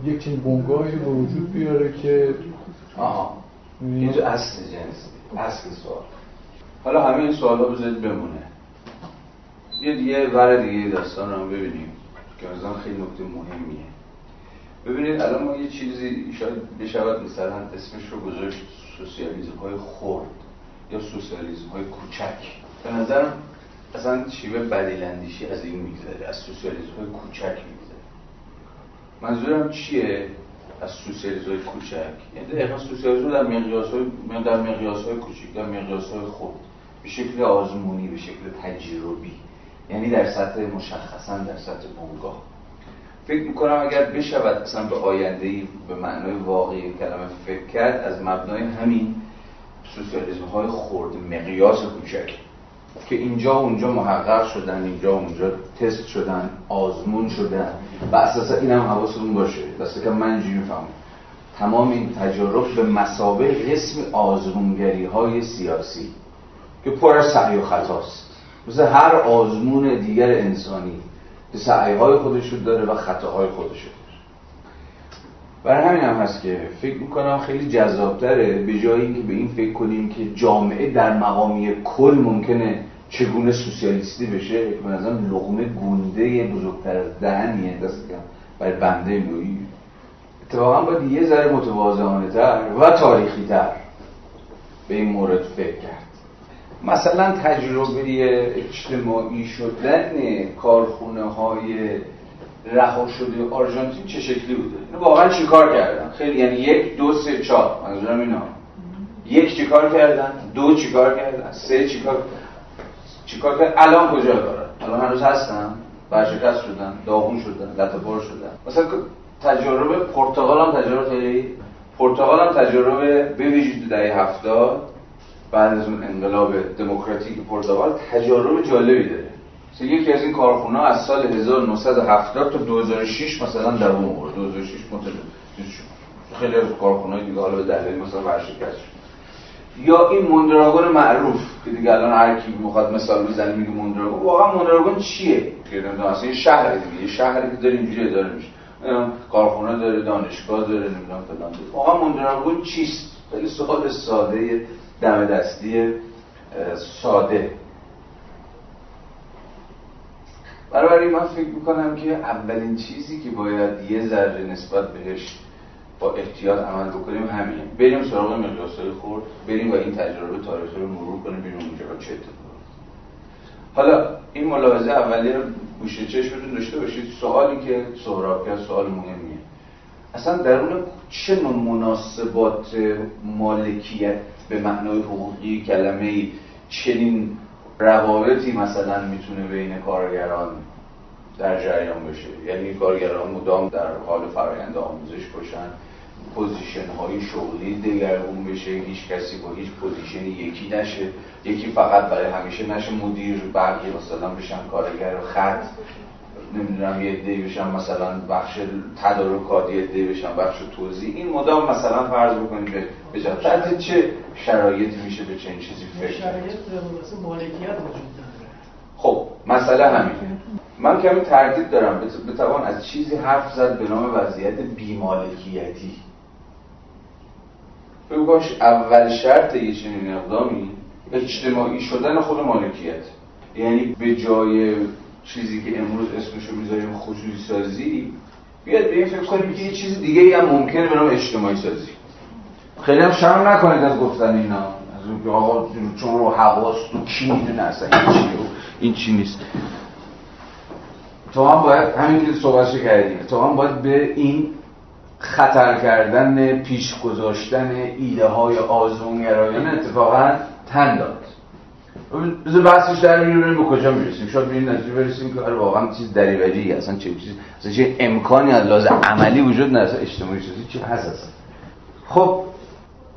یک چنین بنگاهی به وجود بیاره که آها اینجا اصل جنس اصل سوال. حالا همه این سوال ها بذارید بمونه. یه دیگه ور دیگه داستان رو ببینیم که مثلا خیلی نکته مهمیه. ببینید الان ما یه چیزی شاید بشود مثلا اسمش رو گذاشت سوسیالیزم های خورد یا سوسیالیزم های کوچک. به نظرم اصلا شیوه بدیلندیشی از این میگذره از سوسیالیزم های کوچک میگذره. منظورم چیه؟ از سوسیالیزم های کوچک. یعنی دقیقا سوسیالیزم در مقیاس های در مقیاس های کوچک در مقیاس های خود. به شکل آزمونی به شکل تجربی. یعنی در سطح مشخصا در سطح بنگاه. فکر می‌کنم اگر بشود اصلا به آینده به معنای واقعی کلمه فکر کرد از مبنای همین سوسیالیسم های خورد مقیاس کوچک. که اینجا اونجا محقق شدن اینجا اونجا تست شدن آزمون شدن. و اساسا این هم حواستون باشه. دسته که من اینجوری می‌فهمم. تمام این تجارب به مسابه قسم آزمونگری های سیاسی که پر از سعی و خطاست مثل هر آزمون دیگر انسانی که سعی های خودش داره و خطاهای خودش برای همین هم هست که فکر می‌کنم خیلی جذابتره به جایی اینکه به این فکر کنیم که جامعه در مقامی کل ممکنه چگونه سوسیالیستی بشه به نظرم لغمه گونده بزرگتر از دهنیه دست برای بنده نوعی اتفاقا باید یه ذره متواضعانه تر و تاریخی تر به این مورد فکر کرد. مثلا تجربه اجتماعی شدن کارخونه های رها شده آرژانتین چه شکلی بوده؟ اینو واقعا چیکار کردن؟ خیلی یعنی یک دو سه چهار منظورم اینا. یک چیکار کردن؟ دو چیکار کردن؟ سه چیکار چیکار کردن الان کجا دارن الان هنوز هستن برشکست شدن داغون شدن لطفار شدن مثلا تجربه پرتغال هم تجربه خیلی پرتغال هم تجربه به ویژه دهه هفتاد. بعد از اون انقلاب دموکراتیک پرتغال تجارب جالبی داره. یکی از این کارخونه از سال 1970 تا 2006 مثلا دوام آورد 2006 متولد خیلی از کارخونه دیگه حالا به دلیل مثلا ورشکست شد. یا این موندراگون معروف که دیگه الان هر کی می‌خواد مثال بزنه میگه موندراگون واقعا موندراگون چیه؟ که نمی‌دونم اصلا یه شهر دیگه یه شهری که داره اینجوری اداره میشه. کارخونه داره دانشگاه داره نمی‌دونم فلان. واقعا موندراگون چیست؟ خیلی سوال ساده دم دستی ساده. برای من فکر می‌کنم که اولین چیزی که باید یه ذره نسبت بهش با احتیاط عمل بکنیم همینه بریم سراغ مقیاسای خورد بریم و این تجربه تاریخی رو مرور کنیم ببینیم اونجا چه حالا این ملاحظه اولیه رو گوشه چشمتون داشته باشید. سوالی که سهراب کرد سوال مهمیه. اصلا درون چه نوع مناسبات مالکیت به معنای حقوقی کلمه چنین روابطی مثلا می‌تونه بین کارگران در جریان بشه یعنی کارگران مدام در حال فرایند آموزش باشن position های شغلی دگرگون بشه هیچ کسی با هیچ position یکی نشه. یکی فقط برای همیشه نشه مدیر بقیه مثلا بشن کارگر خط. نمی‌دونم یه عده بشن مثلا بخش تدارکات یه عده بشن بخش توضیح این مدام مثلا فرض بکنیم به تحت چه شرایطی میشه به چنین چیزی فکر شرایط مالکیت وجود داره. خب مسئله همینه من کمی تردید دارم. بتوان از چیزی حرف زد به نام وضعیت بیمالکیتی. بگو اول شرط یه چنین اقدامی اجتماعی شدن خود مالکیت. یعنی به جای چیزی که امروز اسمشو می‌ذاریم خصوصی سازی بیاد به این فکر کنیم که یه چیز دیگه هم ممکنه به نام اجتماعی سازی. خیلی هم شرم نکنید از گفتن اینا. از اون که آقا چون رو حواس تو کی می‌دونه اصلا این چی این چی نیست. تو هم باید همین که صحبتش کردیم. تو هم باید به این خطر کردن پیش گذاشتن ایده های آزمونگرایانه اتفاقا تن داد. بذار بحثش در میریم به کجا می‌رسیم؟ شاید به این نتیجه برسیم که آره واقعا چیز دریوری اصلا چه چیز اصلا چه امکانی از لحاظ عملی وجود نداره اجتماعی چیزی چی هست اصلا. خب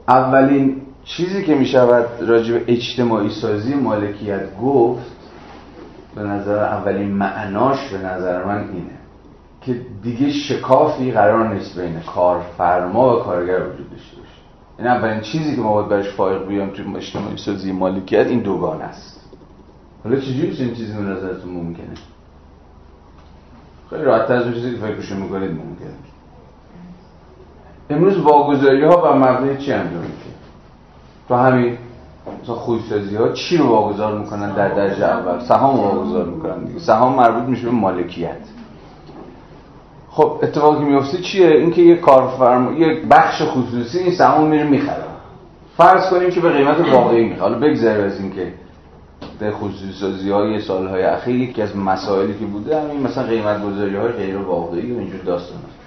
اولین چیزی که می‌شود راجع به اجتماعی سازی مالکیت گفت به نظر اولین معناش به نظر من اینه. که دیگه شکافی قرار نیست بین کارفرما و کارگر وجود داشته باشه. این اولین چیزی که ما باید برش فایق بیام توی اجتماعی سازی مالکیت این دوگان است. حالا چجوری این چیزی به نظرتون ممکنه؟ خیلی راحت از اون چیزی که فکرشو می‌کنید ممکنه. امروز واگذاری ها بر مبنای چی انجام میشه؟ تو همین مثلا خوشسازی ها چی رو واگذار می‌کنن در درجه اول؟ سهام واگذار می‌کنن دیگه. سهام مربوط میشه به مالکیت. خب اتفاقی که میفته چیه؟ اینکه یه کارفرما یه بخش خصوصی این سهام میره می‌خره. فرض کنیم که به قیمت واقعی می‌خره. حالا بگذره از اینکه در خصوصی سازی های سالهای اخیر یکی از مسائلی که بوده همین مثلا قیمت گذاری های غیر واقعی و اینجور داستان هست.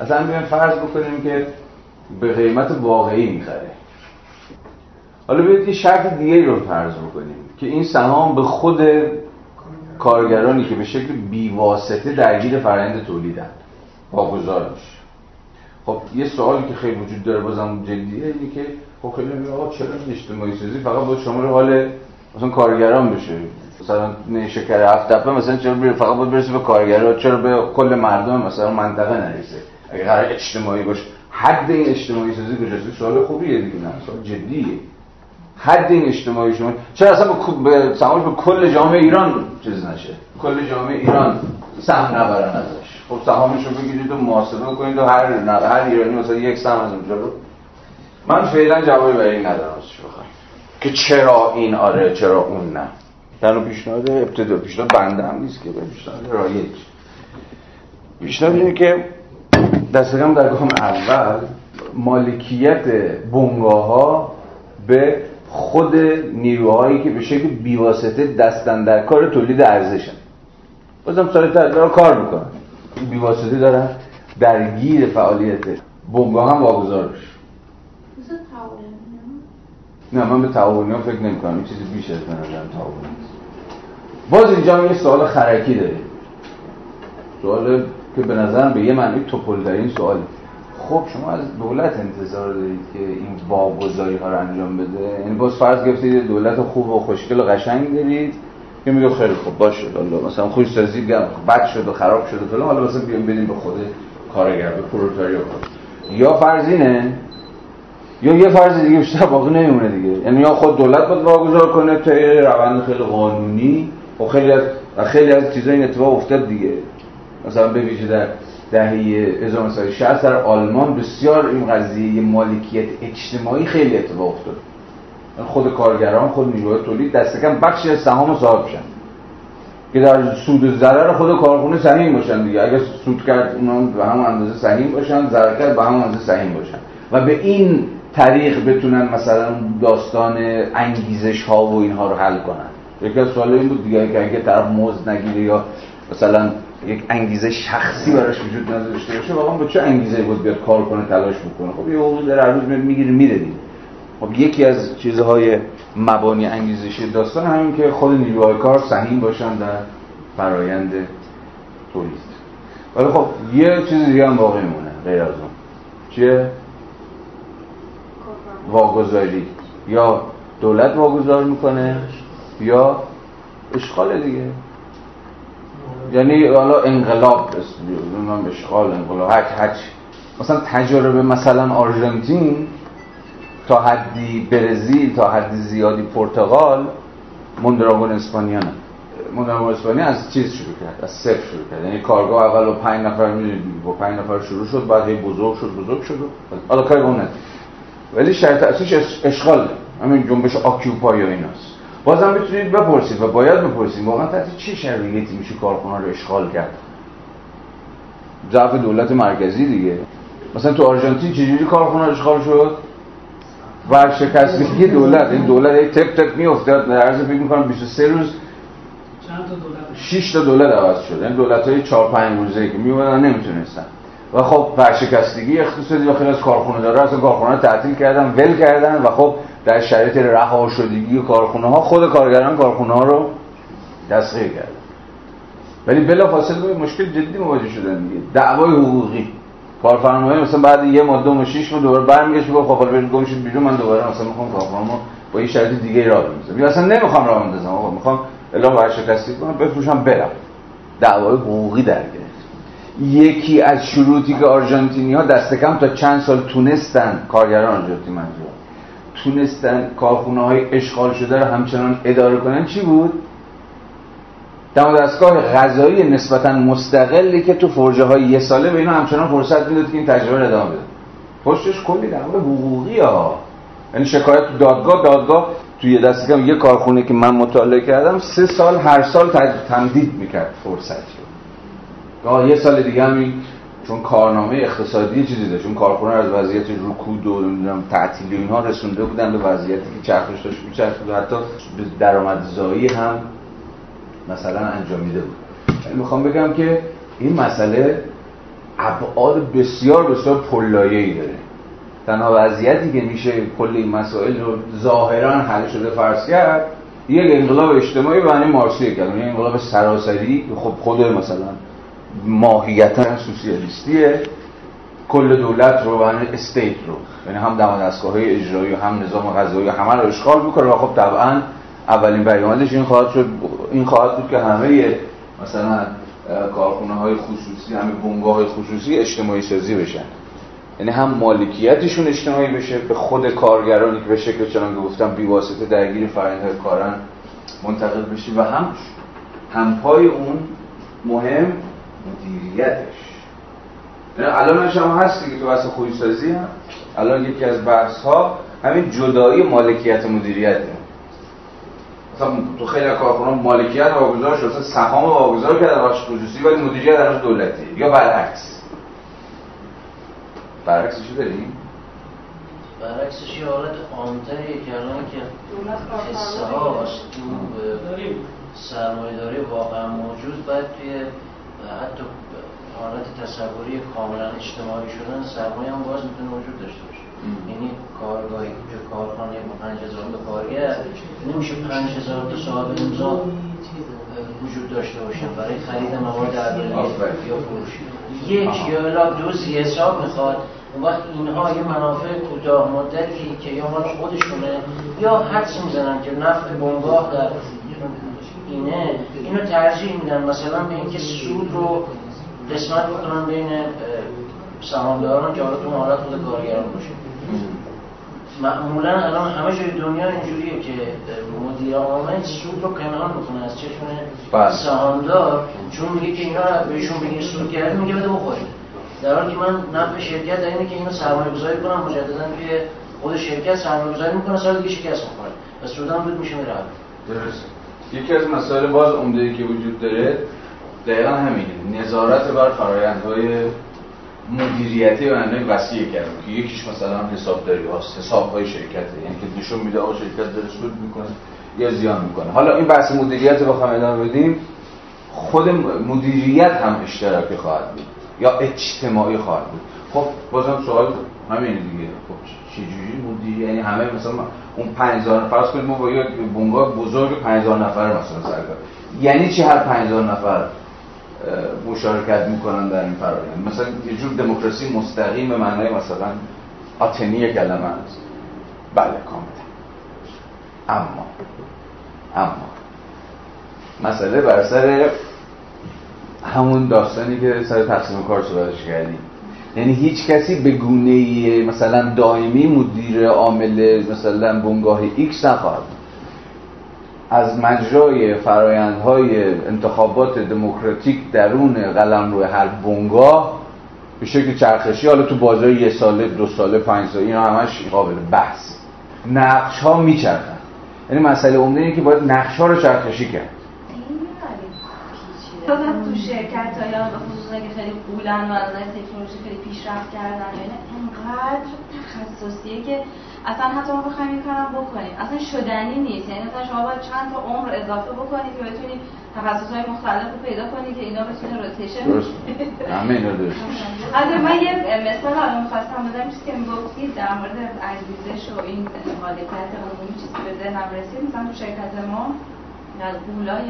اصلا بیایم فرض بکنیم که به قیمت واقعی می‌خره. حالا بیاید یه شرط دیگه رو فرض بکنیم که این سهام به خود کارگرانی که به شکل بیواسطه درگیر فرآیند تولیدن. واگذار میشه. خب یه سوالی که خیلی وجود داره بازم جدیه اینه که خب خیلی میگه آقا چرا اجتماعی سازی فقط باید شامل حال مثلا کارگران بشه؟ مثلا شکر هفت مثلا چرا فقط باید برسه به کارگران چرا به کل مردم مثلا منطقه نرسه؟ اگه قرار اجتماعی باشه حد این اجتماعی سازی کجاست؟ سوال خوبیه دیگه نه سوال جدیه. حد این اجتماعی شما چرا اصلا به سهامش به کل جامعه ایران چیز نشه؟ کل جامعه ایران سهم نبرن ازش. خب سهامش رو بگیرید و محاسبه کنید و هر هر ایرانی مثلا یک سهم از اونجا رو. من فعلا جوابی برای این ندارم که چرا این آره چرا اون نه. در پیشنهاد ابتدا پیشنهاد بنده هم نیست که پیشنهاد رایج. پیشنهاد اینه که دست کم در گام اول مالکیت بنگاه ها به خود نیروهایی که به شکل بیواسطه دستن در کار تولید ارزشن. بازم سال دارن کار می‌کنن. بیواسطه دارن درگیر فعالیت بنگاه هم واگذار بشه. نه من به تعاونی ها فکر نمی کنم. این چیزی بیش از من نظرم تعاونی باز اینجا یه سوال خرکی داریم. سوال که به نظرم به یه معنی توپل در این سوال. خب شما از دولت انتظار دارید که این واگذاری ها رو انجام بده؟ یعنی باز فرض گرفتید دولت خوب و خوشگل و قشنگ دارید. که میگه خیلی خوب باشه الله مثلا خوش سازی بد شد و خراب شد و فلان حالا مثلا بیام بدیم به خود کارگر به پرولتاریا یا فرض اینه یا یه فرض دیگه بیشتر باقی نمیمونه دیگه. یعنی یا خود دولت باید واگذار کنه تا روند خیلی قانونی و خیلی از خیلی از چیزا این اتفاق افتاد دیگه. مثلا به ویژه در دهه 1960 در آلمان بسیار این قضیه مالکیت اجتماعی خیلی اتفاق افتاد. خود کارگران خود نیروی تولید دست کم بخشی از سهام صاحب شدن که در سود و ضرر خود کارخونه سهیم باشن دیگه. اگر سود کرد اونا به هم اندازه سهیم باشن ضرر کرد به هم اندازه سهیم باشن. و به این طریق بتونن مثلا داستان انگیزش ها و اینها رو حل کنن. یکی از سوال این بود دیگه که اگه طرف موز نگیره یا مثلا یک انگیزه شخصی براش وجود نداشته باشه واقعا با چه انگیزه بود بیاد کار کنه تلاش بکنه؟ خب یه حقوقی در روز می‌گیره میره دیگه. خب یکی از چیزهای مبانی انگیزشی داستان همین که خود نیروهای کار سهیم باشن در فرایند تولید ولی خب یه چیز دیگه هم باقی میمونه غیر از اون. چیه؟ واگذاری. یا دولت واگذار می‌کنه یا اشغال دیگه. یعنی حالا انقلاب نمی‌دونم اشغال انقلاب هر مثلا تجربه مثلا آرژانتین تا حدی برزیل تا حدی زیادی پرتغال موندراگون اسپانیانه موندراگون اسپانیا از چیز شروع کرد؟ از صفر شروع کرد. یعنی کارگاه اول با پنج نفر با پنج نفر شروع شد بعد هی بزرگ شد بزرگ شد. حالا کاری اون ولی شرط اصلیش اشغال همین جنبش آکیوپای و ایناست. بازم می‌تونید بپرسید و باید بپرسید واقعا تحت چه شرایطی میشه کارخونه رو اشغال کرد؟ ضعف دولت مرکزی دیگه. مثلا تو آرژانتین چجوری کارخونه اشغال شد؟ ورشکستگی دولت این دولت یک تک تک میافتاد. در عرض فکر می‌کنم 23 روز چند تا دولت؟ 6 تا دولت عوض شد. این دولت های 4 5 روزه که میومدن نمی‌تونستن. و خب ورشکستگی اقتصادی و خیلی از کارخونه داره. اصلا کارخونه تعطیل کردن ول کردن و خب در شرایط رها شدگی کارخونه ها خود کارگران کارخونه ها رو تسخیر کردن. ولی بلا فاصله به مشکل جدی مواجه شدن دیگه. دعوای حقوقی. کارفرمایی مثلا بعد یه ماه دو ماه شش ماه دوباره برمیگشت میگه خب حالا گم شد بیرون من دوباره مثلا می‌خوام کارخونه‌مو با این شرایط دیگه راه بندازم. یا اصلا نمی‌خوام راه بندازم. آقا می‌خوام الا ورشکستی کنم بفروشم برم. دعوای حقوقی در یکی از شروطی که آرژانتینی ها دست کم تا چند سال تونستن کارگران آرژانتین منظور تونستن کارخونه های اشغال شده رو همچنان اداره کنن چی بود؟ دستگاه غذایی نسبتا مستقلی که تو فرجه های یه ساله به اینا همچنان فرصت می‌داد که این تجربه رو ادامه بده. پشتش کلی در حقوقی ها. یعنی شکایت تو دادگاه دادگاه توی یه دست کم یه کارخونه که من مطالعه کردم سه سال هر سال تمدید می‌کرد فرصت رو. یه سال دیگه همین چون کارنامه اقتصادی چیزی داشت چون کارخونه از وضعیت رکود و نمی‌دونم تعطیل و اینها رسونده بودن به وضعیتی که چرخش داشت میچرخید حتی درآمدزایی هم مثلا انجامیده بود. یعنی می‌خوام بگم که این مسئله ابعاد بسیار بسیار پلایه‌ای داره. تنها وضعیتی که میشه کل این مسائل رو ظاهرا حل شده فرض کرد. یک انقلاب اجتماعی و این مارسیه کرد. یعنی انقلاب سراسری خب خود مثلا ماهیتا سوسیالیستیه. کل دولت رو و استیت رو یعنی هم دم دستگاه های اجرایی و هم نظام قضایی همه رو اشغال می‌کنه و خب طبعا اولین پیامدش این خواهد شد این خواهد بود که همه مثلا کارخونه های خصوصی همه بنگاه های خصوصی اجتماعی سازی بشن. یعنی هم مالکیتشون اجتماعی بشه به خود کارگرانی که به شکل چنان که گفتم بیواسطه درگیر های کارن منتقل بشه و هم همپای اون مهم مدیریتش. یعنی الان هم هست دیگه تو بحث خویسازی هم. الان یکی از بحث ها همین جدایی مالکیت مدیریته مثلا تو خیلی کارخونه مالکیت واگذار شد مثلا سهام واگذار کردن بخش خصوصی ولی مدیریت در دولتی. یا برعکس. برعکسش داریم برعکسش یه حالت عامتری که الان که هاست تو سرمایه داری واقعا موجود. باید توی حتی حالت تصوری کاملا اجتماعی شدن سرمایه هم باز می‌تونه وجود داشته باشه. یعنی کارگاهی که کارخانه با 5000 تا کارگر نمیشه 5000 تا صاحب امضا وجود داشته باشن. برای خرید مواد اولیه یا فروش. یک یا الا دو زی حساب می‌خواد. اون وقت اینها یه منافع کوتاه مدتی که یا مال خودشونه یا حدس می‌زنن که نفت بنگاه در اینه. اینو ترجیح میدن. مثلا به اینکه سود رو قسمت بکنن بین سهامداران که حالا تو حالت خود کارگران باشه معمولا الان همه جای دنیا اینجوریه که مدیر عامل سود رو کنار می‌کنه از چشم بله. سهامدار. چون میگه که اینا بهشون بگین سود کرده میگه بده بخورید در حالی که من نفع شرکت در اینه که اینو سرمایه گذاری کنم مجددا که خود شرکت سرمایه گذاری می‌کنه سال دیگه شکست می‌کنه و سودم بود میشه میره درست. یکی از مسائل باز عمده که وجود داره دقیقا همینه. نظارت بر فرایندهای مدیریتی و معنای وسیع کردن که یکیش مثلا حسابداری هاست حساب های شرکته. یعنی که نشون میده آقا شرکت داره سود می‌کنه یا زیان می‌کنه. حالا این بحث مدیریت رو بخوام ادامه بدیم. خود مدیریت هم اشتراکی خواهد بود. یا اجتماعی خواهد بود. خب بازم سوال همین دیگه. خب چجوری مدیریت؟ یعنی همه مثلا اون 5000 فرض کنیم ما با یک بنگاه بزرگ 5000 نفر مثلا سرکار یعنی چی هر 5000 نفر مشارکت می‌کنن در این فرآیند مثلا یه جور دموکراسی مستقیم به معنای مثلا آتنی کلمه است. بله کاملا. اما اما مسئله بر سر همون داستانی که سر تقسیم کار صحبتش کردیم. یعنی هیچ کسی به گونه مثلا دائمی مدیر عامل مثلا بنگاه X نخواهد از مجرای فرایندهای انتخابات دموکراتیک درون قلم روی هر بنگاه به شکل چرخشی حالا تو بازار یه ساله دو ساله پنج ساله اینا همش قابل بحث. نقش ها میچرخن. یعنی مسئله عمده اینه که باید نقش ها رو چرخشی کرد. تو شرکت ها یا به خصوص که خیلی قولن و از تکنولوژی خیلی پیشرفت کردن یعنی انقدر تخصصیه که اصلا حتی ما بخوایم این کارم بکنیم. اصلا شدنی نیست. یعنی مثلا شما باید چند تا عمر اضافه بکنید که بتونید تخصص های مختلف رو پیدا کنید که اینا بتونه روتیشن همه اینا درست. [laughs] از من یه مثال الان می‌خواستم بدم. چیزی که می‌گفتید در مورد انگیزش و این حالت عمومی چیزی به ذهنم رسید. مثلا تو شرکت ما قولای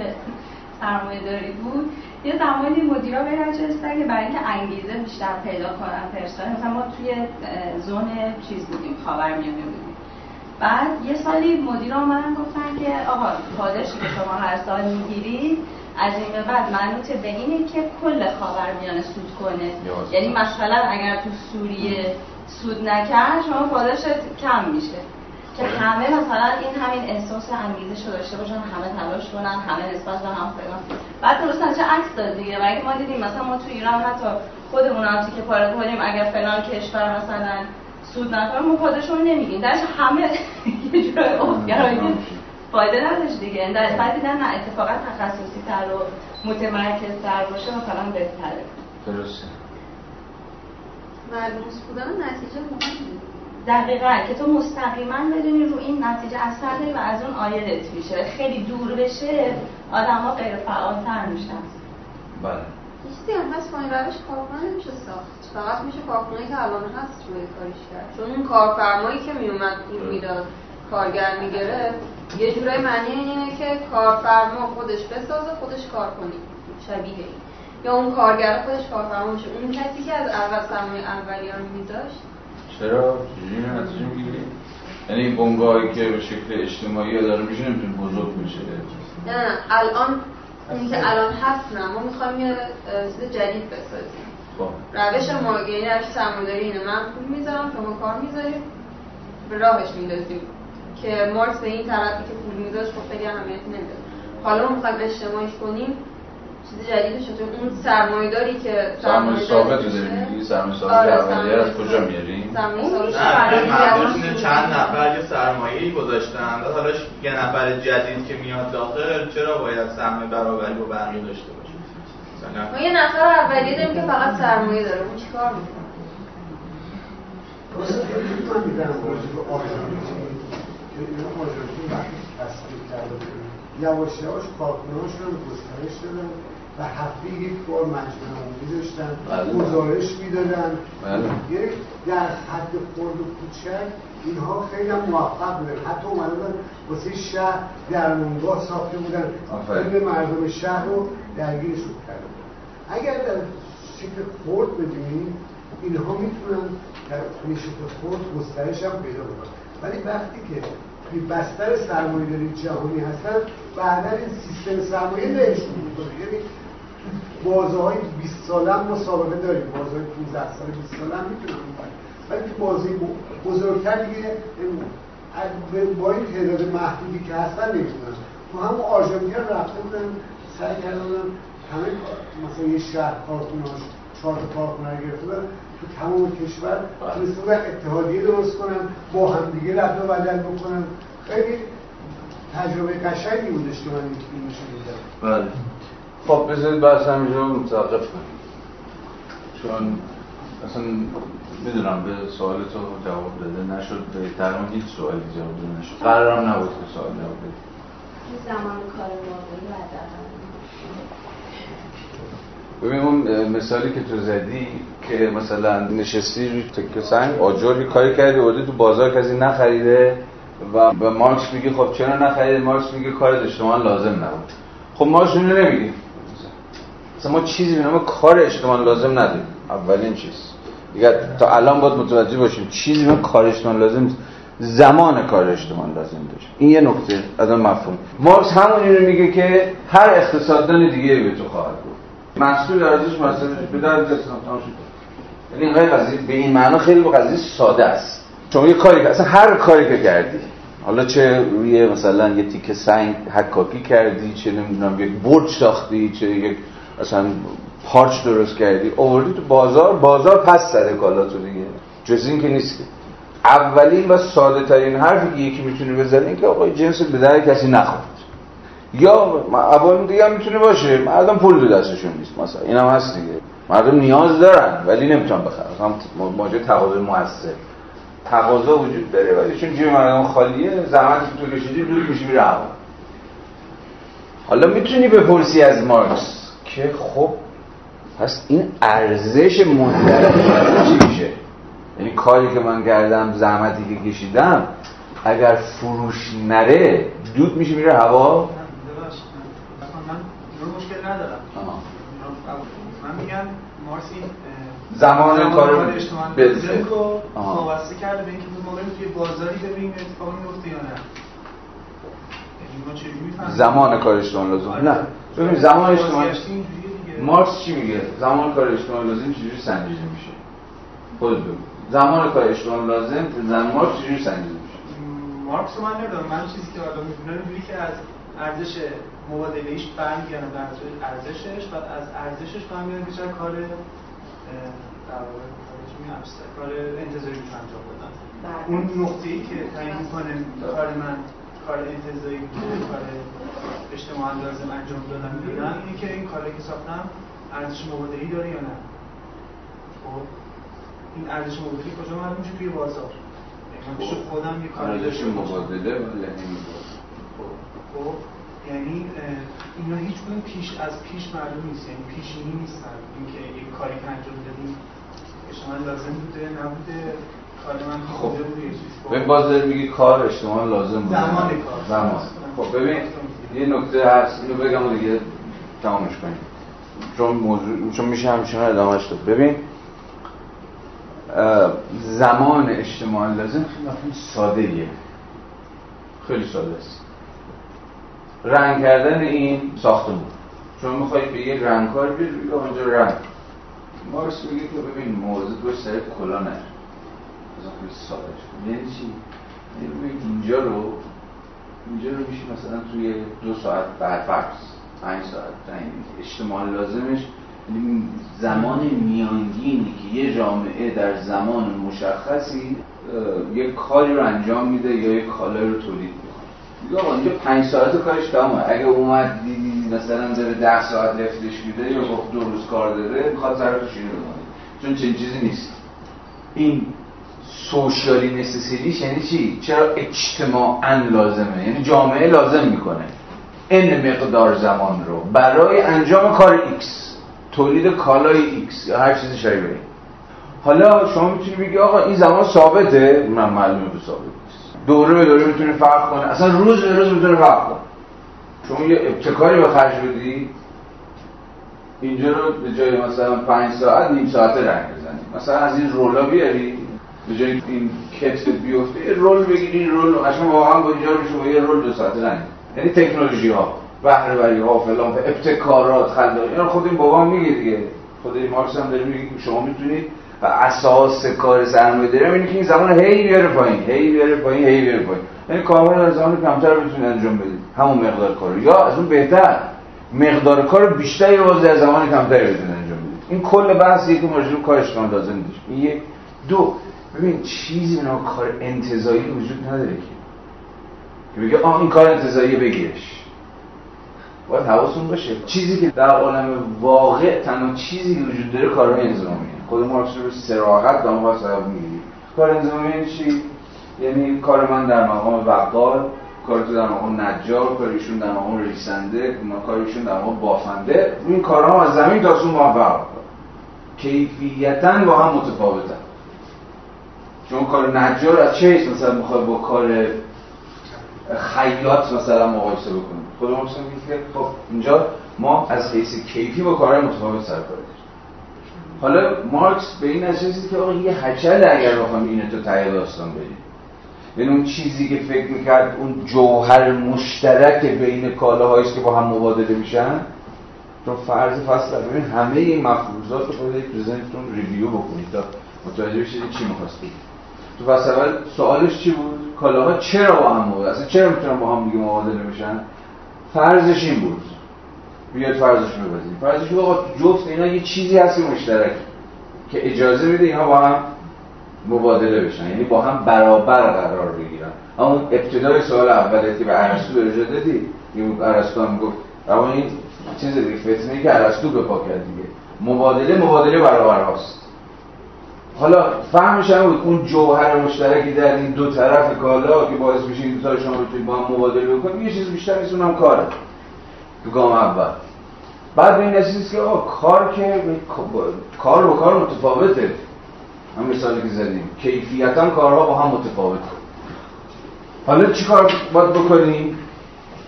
سرمایه داری بود یه زمانی مدیرا به نجستن که برای اینکه انگیزه بیشتر پیدا کنن پرسنل مثلا ما توی زون چیز بودیم خاورمیانه بودیم. بعد یه سالی مدیر آمدن گفتن که آقا پاداشی که شما هر سال می‌گیرید از این به بعد منوط به اینه که کل خاورمیانه سود کنه. یعنی مثلا اگر تو سوریه سود نکرد شما پاداشت کم میشه. که همه مثلا این همین احساس انگیزه رو داشته باشن همه تلاش کنن همه نسبت به هم فلان بعد درست چه عکس داد دیگه؟ برای ما دیدیم مثلا ما تو ایران حتی خودمون هم که پاره کنیم اگر فلان کشور مثلا سود نکنه ما پادشون نمیگیم درش همه [laughs] یه جورای افگرایی فایده نداشت دیگه. در بعد دیدن نه اتفاقا تخصصی تر و متمرکز تر باشه مثلا بهتره. درسته. ملموس بودن نتیجه مهمه دقیقا که تو مستقیما بدونی رو این نتیجه اثر داری و از اون آیدت میشه. خیلی دور بشه آدم ها غیر فعالتر میشن. بله. چیزی هم هست با این روش کارخونه نمیشه ساخت. فقط میشه کارخونه که الان هست روی کاریش کرد. چون اون کارفرمایی که میومد پول می‌داد کارگر می‌گرفت یه جورای معنی اینه که کارفرما خودش بسازه خودش کار کنی شبیه این. یا اون کارگر خودش کارفرما میشه. اون کسی که از اول سرمایه اولیه رو میداشت چرا؟ چجوری نتیجه می‌گیری؟ یعنی بنگاهی که به شکل اجتماعی داره میشه نمی‌تونه بزرگ بشه. نه الان اون که الان هست نه ما می‌خوایم یه چیز جدید بسازیم. خب. روش ما یعنی روش سرمایه‌داری اینه. من پول می‌ذارم شما کار می‌ذاریم به راهش میندازیم. که مارکس به این طرفی که پول میذاشت خب خیلی اهمیتی نمیده. حالا ما می‌خوایم اجتماعیش کنیم. چیز جدیدی شده اون سرمایه‌داری که سرمایه ثابت رو داری میگی سرمایه ثابت اولیه از کجا میاریم سرمایه ثابت اینه چند نفر یه سرمایه‌ای گذاشتن. بعد حالا یه نفر جدید که میاد داخل چرا باید سهم برابری با بقیه داشته باشه؟ ما یه نفر اولیه داریم که فقط سرمایه داره. اون چیکار می‌کنه؟ یواش یواش کارکنانشون رو گسترش دادن و هفته یک بار مجمع عمومی داشتن بله. گزارش می‌دادن بله. یک در حد خرد و کوچک اینها خیلی هم موفق بودن حتی اومده بودن واسه شهر درمانگاه ساخته بودن. به مردم شهر رو درگیرشون کرده بودن اگر در شکل خرد بدونیم اینها می‌تونن در شکل خرد گسترش هم پیدا بکنن ولی وقتی که توی بستر سرمایه داری جهانی هستن بعدا این سیستم سرمایه بهشون می‌کنه یعنی بازه 20 ساله هم ما سابقه داریم. بازه 15 ساله 20 ساله هم می‌تونن بکنن ولی تو بازه بزرگتر دیگه با این تعداد محدودی که هستن نمی‌تونن. تو همون آرژانتین رفته بودن سعی کردن همه مثلا یه شهر کارخونهاش چهار تا کارخونه گرفته بودن. تو تمام کشور بودن اتحادیه درست کنن با همدیگه رد و بدل بکنن. خیلی تجربه قشنگی بودش که من این فیلمش رو دیدم بله. خب بذارید بحث همینجا متوقف کنیم. چون اصلا می‌دونم به سوال تو جواب داده نشد به تقریبا هیچ سوالی جواب داده نشد. قرارم نبود که سوال جواب بده. زمان کار ببین اون مثالی که تو زدی که مثلا نشستی روی تکه سنگ آجر کاری کردی اومدی تو بازار کسی نخریده و به مارکس میگه خب چرا نخریده؟ مارکس میگه کار اجتماع لازم نبود. خب مارکس اینو نمیگه. مثلا ما چیزی به نام کار اجتماع لازم نداریم. اولین چیز. دیگه تا الان باید متوجه باشیم چیزی به کار اجتماع لازم نیست. زمان کار اجتماع لازم داشت. این یه نکته از اون مفهوم. مارکس همون اینو میگه که هر اقتصاددان دیگه به تو خواهد بود محصول ارزش مثلا به شد. یعنی به این معنا خیلی قضیه ساده است. شما یه کاری اصلا هر کاری که کردی. حالا چه روی مثلا یه تیکه سنگ حکاکی کردی چه نمی‌دونم یک برج ساختی چه یک اصلا پارچ درست کردی آوردی تو بازار بازار پس زده کالا تو دیگه. جز این که نیست. اولین و ساده ترین حرفی که یکی می‌تونه بزنه که آقای جنس به در کسی نخورد. یا اول دیگه هم می‌تونه باشه مردم پول دو دستشون نیست. مثلا اینم هست دیگه. مردم نیاز دارن ولی نمی‌تونن بخرن. مثلا ماجرا تقاضای موثر. تقاضا وجود داره ولی چون جیب مردم خالیه زحمت تو کشیدی دور میشه میره حالا می‌تونی بپرسی از مارکس. که خب پس این ارزش مندرجه چی میشه؟ یعنی کاری که من کردم زحمتی که کشیدم اگر فروش نره دود میشه میره هوا؟ من مشکل ندارم من میگم مارس این زمان کار بزه وابسته کرده به اینکه ما بریم توی بازاری ببینیم اتفاقی میفته یا نه زمان کار اجتماعی لازم نه. ببین زمان اجتماعی مارکس چی میگه؟ زمان کار اجتماعی لازم چجوری سنجیده میشه؟ خود بگو. زمان کار اجتماعی لازم زمان مارکس چجوری سنجیده میشه؟ مارکس من نمی‌دونم. من چیزی که حالا می‌دونم اینجوری که از ارزش مبادله ایش برمیگردن در ارزشش و از ارزشش برمیگردن که کار در واقع کار انتظاری انجام بدن بله. اون نقطه ای که تعیین می‌کنه کار من کار انتظاری بوده کار اجتماعا لازم انجام دادن می‌دونم اینه که این کاری که ساختم ارزش مبادلی داره یا نه؟ خب این ارزش مبادلی کجا معلوم میشه؟ توی بازار. من پیش خودم یه کاری داشته مبادله ولی خب. یعنی اینا هیچ پیش از پیش معلوم نیست. یعنی پیشینی نیستن. اینکه یک کاری که انجام دادیم شما لازم بوده نبوده. خب به باز داری میگی کار اجتماع لازم بوده زمان کار. زمان. خب ببین یه نکته هست اینو بگم و دیگه تمامش کنیم. چون موضوع چون میشه همچنان ادامهش داد. ببین زمان اجتماع لازم خیلی مفهوم ساده ایه خیلی ساده است. رنگ کردن این ساختمون. چون میخوایی به یه رنگکار بیاری بگی آنجا رنگ. مارکس میگه که ببین موضوع تو سر کلا نه خیلی ساده شد یعنی چی؟ یعنی اینجا رو اینجا رو میشه مثلا توی دو ساعت بعد فرض پنج ساعت اجتماع لازمش. یعنی زمان میانگینی که یه جامعه در زمان مشخصی یک کاری رو انجام میده یا یک کالای رو تولید می‌کنه. آقا اینجا پنج ساعت کارش تمامه اگه اومد دیدی مثلا داره ده ساعت لفتش میده یا گفت دو روز کار داره می‌خواد طرفش اینو چون چنین چیزی نیست. این سوشیالی نسسیلیش یعنی چی؟ چرا اجتماعا لازمه؟ یعنی جامعه لازم می‌کنه. این مقدار زمان رو. برای انجام کار X تولید کالای X یا هر چیزی شبیه حالا شما می‌تونی بگی آقا این زمان ثابته؟ نه معلومه که ثابت نیست. دوره به دوره می‌تونه فرق کنه. اصلا روز به روز می‌تونه فرق کنه. شما یه ابتکاری به خرج بدی اینجا رو به جای مثلا پنج ساعت نیم ساعته رنگ بزنی مثلا از این رولا بیاری به جای این کتف بیفته یه رول بگیری این رول قشنگ واقعا با اینجا میشه با یه رول دو ساعته رنگ. یعنی تکنولوژی ها بهره ها فلان ابتکارات خلاقی اینا خود این بابا میگه دیگه. خود این مارکس هم داره میگه شما می‌تونید و اساس کار سرمایه داره اینه که این زمان هی بیاره پایین هی بیاره پایین هی بیاره پایین. یعنی کاملا در زمان کمتر بتونید انجام بدید همون مقدار کار یا از اون بهتر مقدار کار بیشتری باز در زمان کمتری بتونید انجام بدید این کل بحثی که ماجرا کار اجتماعی لازم نیست یک. دو ببین چیزی به کار انتزاعی وجود نداره که. که بگه آه این کار انتزاعی بگیرش. باید حواستون باشه. چیزی که در عالم واقع تنها چیزی که وجود داره کارهای انظامیه خود مارکس رو سراحت به عنوان صاحب میگی کار انظامی یعنی چی؟ یعنی کار من در مقام بقال کار تو در مقام نجار کارشون در مقام ریسنده کارشون در مقام بافنده. این کارها از زمین تا سون موفق. کیفیتا با هم متفاوتن. چون کار نجار از چه مثلا می‌خواد با کار خیاط مثلا مقایسه بکنیم خود ما که خب اینجا ما از حیث کیفی با کارهای متفاوت سر حالا مارکس به این نتیجه که آقا یه هچل اگر بخوام اینو تو ته داستان بریم یعنی اون چیزی که فکر می‌کرد اون جوهر مشترک بین کالاهایی که با هم مبادله میشن تا فرض فصل ببین همه این مفروضات رو تو ذهنتون ریویو بکنید تا متوجه بشید چی می‌خواست فصل اول سوالش چی بود؟ کالاها چرا با هم مبادله اصلا چرا می‌تونن با هم دیگه مبادله بشن؟ فرضش این بود. بیاید فرضش رو ببینید فرضش آقا جفت اینا یه چیزی هست مشترک. که اجازه میده اینها با هم مبادله بشن. یعنی با هم برابر قرار بگیرن. اما ابتدای سوال اولی که به ارسطو ارجاع دادی؟ ارسطو هم گفت اما این چیز دیگه فتنه که ارسطو به پا کرد دیگه. مبادله مبادله برابر هاست. حالا فهمش هم بود اون جوهر مشترکی در این دو طرف کالا که باعث میشه این دو شما بتونید با هم مبادله بکنید یه چیز بیشتر نیست اونم کاره. تو گام اول. بعد این نتیجه که آقا کار که کار با کار متفاوته. هم مثالی که زدیم. کیفیتا کارها با هم متفاوته. حالا چی کار باید بکنیم؟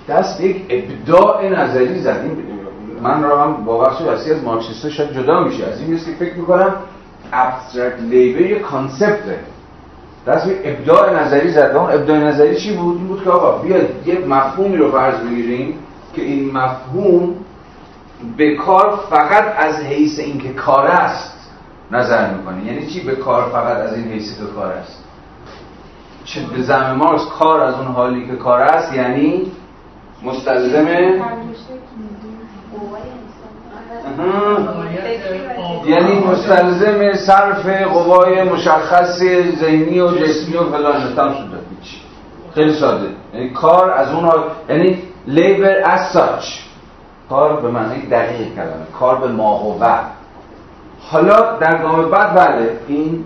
دست یک ابداع نظری زدیم. من را هم با بخش وسیع از مارکسیستا شاید جدا میشه. از این که فکر می‌کنم ابسترکت لیبر یه کانسپته دست ابداع نظری زدم ابداع نظری چی بود؟ این بود که آقا بیاد یه مفهومی رو فرض بگیریم که این مفهوم به کار فقط از حیث اینکه کار است نظر می‌کنه. یعنی چی به کار فقط از این حیث که کار است؟ چه به زم مارکس کار از اون حالی که کار است؟ یعنی مستلزم یعنی مستلزم صرف قوای مشخص ذهنی و جسمی و فلان شده. خیلی ساده. یعنی کار از اون یعنی لیبر as such. کار به معنی دقیق کلمه. کار به ماهوه حالا در گام بعد بله این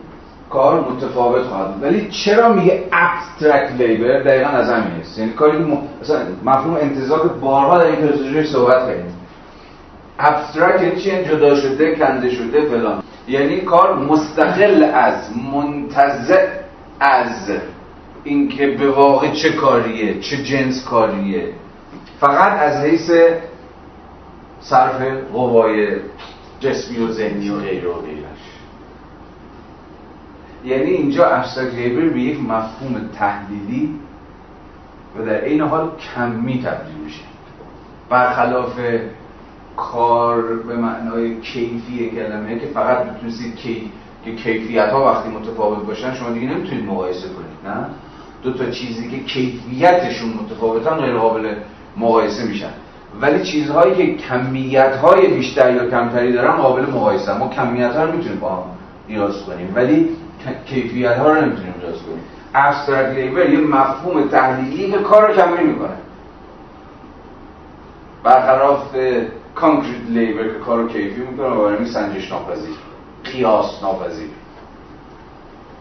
کار متفاوت خواهد ولی چرا میگه abstract labor دقیقا از همین است. یعنی کاری که مثلا مفهوم انتظار بارها در این پرسجوی صحبت کردیم. Abstract یعنی چی؟ جدا شده کنده شده فلان. یعنی کار مستقل از منتزع از اینکه به واقع چه کاریه چه جنس کاریه. فقط از حیث صرف قوای جسمی و ذهنی و غیر و غیرش. یعنی اینجا ابسترکت لیبر به یک مفهوم تحلیلی و در این حال کمی تبدیل میشه. برخلاف کار به معنای کیفی کلمه که فقط می‌تونستید کی... که کیفیت ها وقتی متفاوت باشن شما دیگه نمی‌تونید مقایسه کنید نه؟ دو تا چیزی که کیفیتشون متفاوتن غیر قابل مقایسه میشن. ولی چیزهایی که کمیت های بیشتر یا کمتری دارن قابل مقایسه. ما کمیت ها رو می‌تونیم با هم قیاس کنیم ولی کیفیت ها رو نمی‌تونیم قیاس کنیم. abstract labor یه مفهوم تحلیلی که کار رو کمی می‌کنه. برخلاف concrete labor که کار رو کیفی می‌کنه و برای سنجش ناپذیر. قیاس ناپذیر.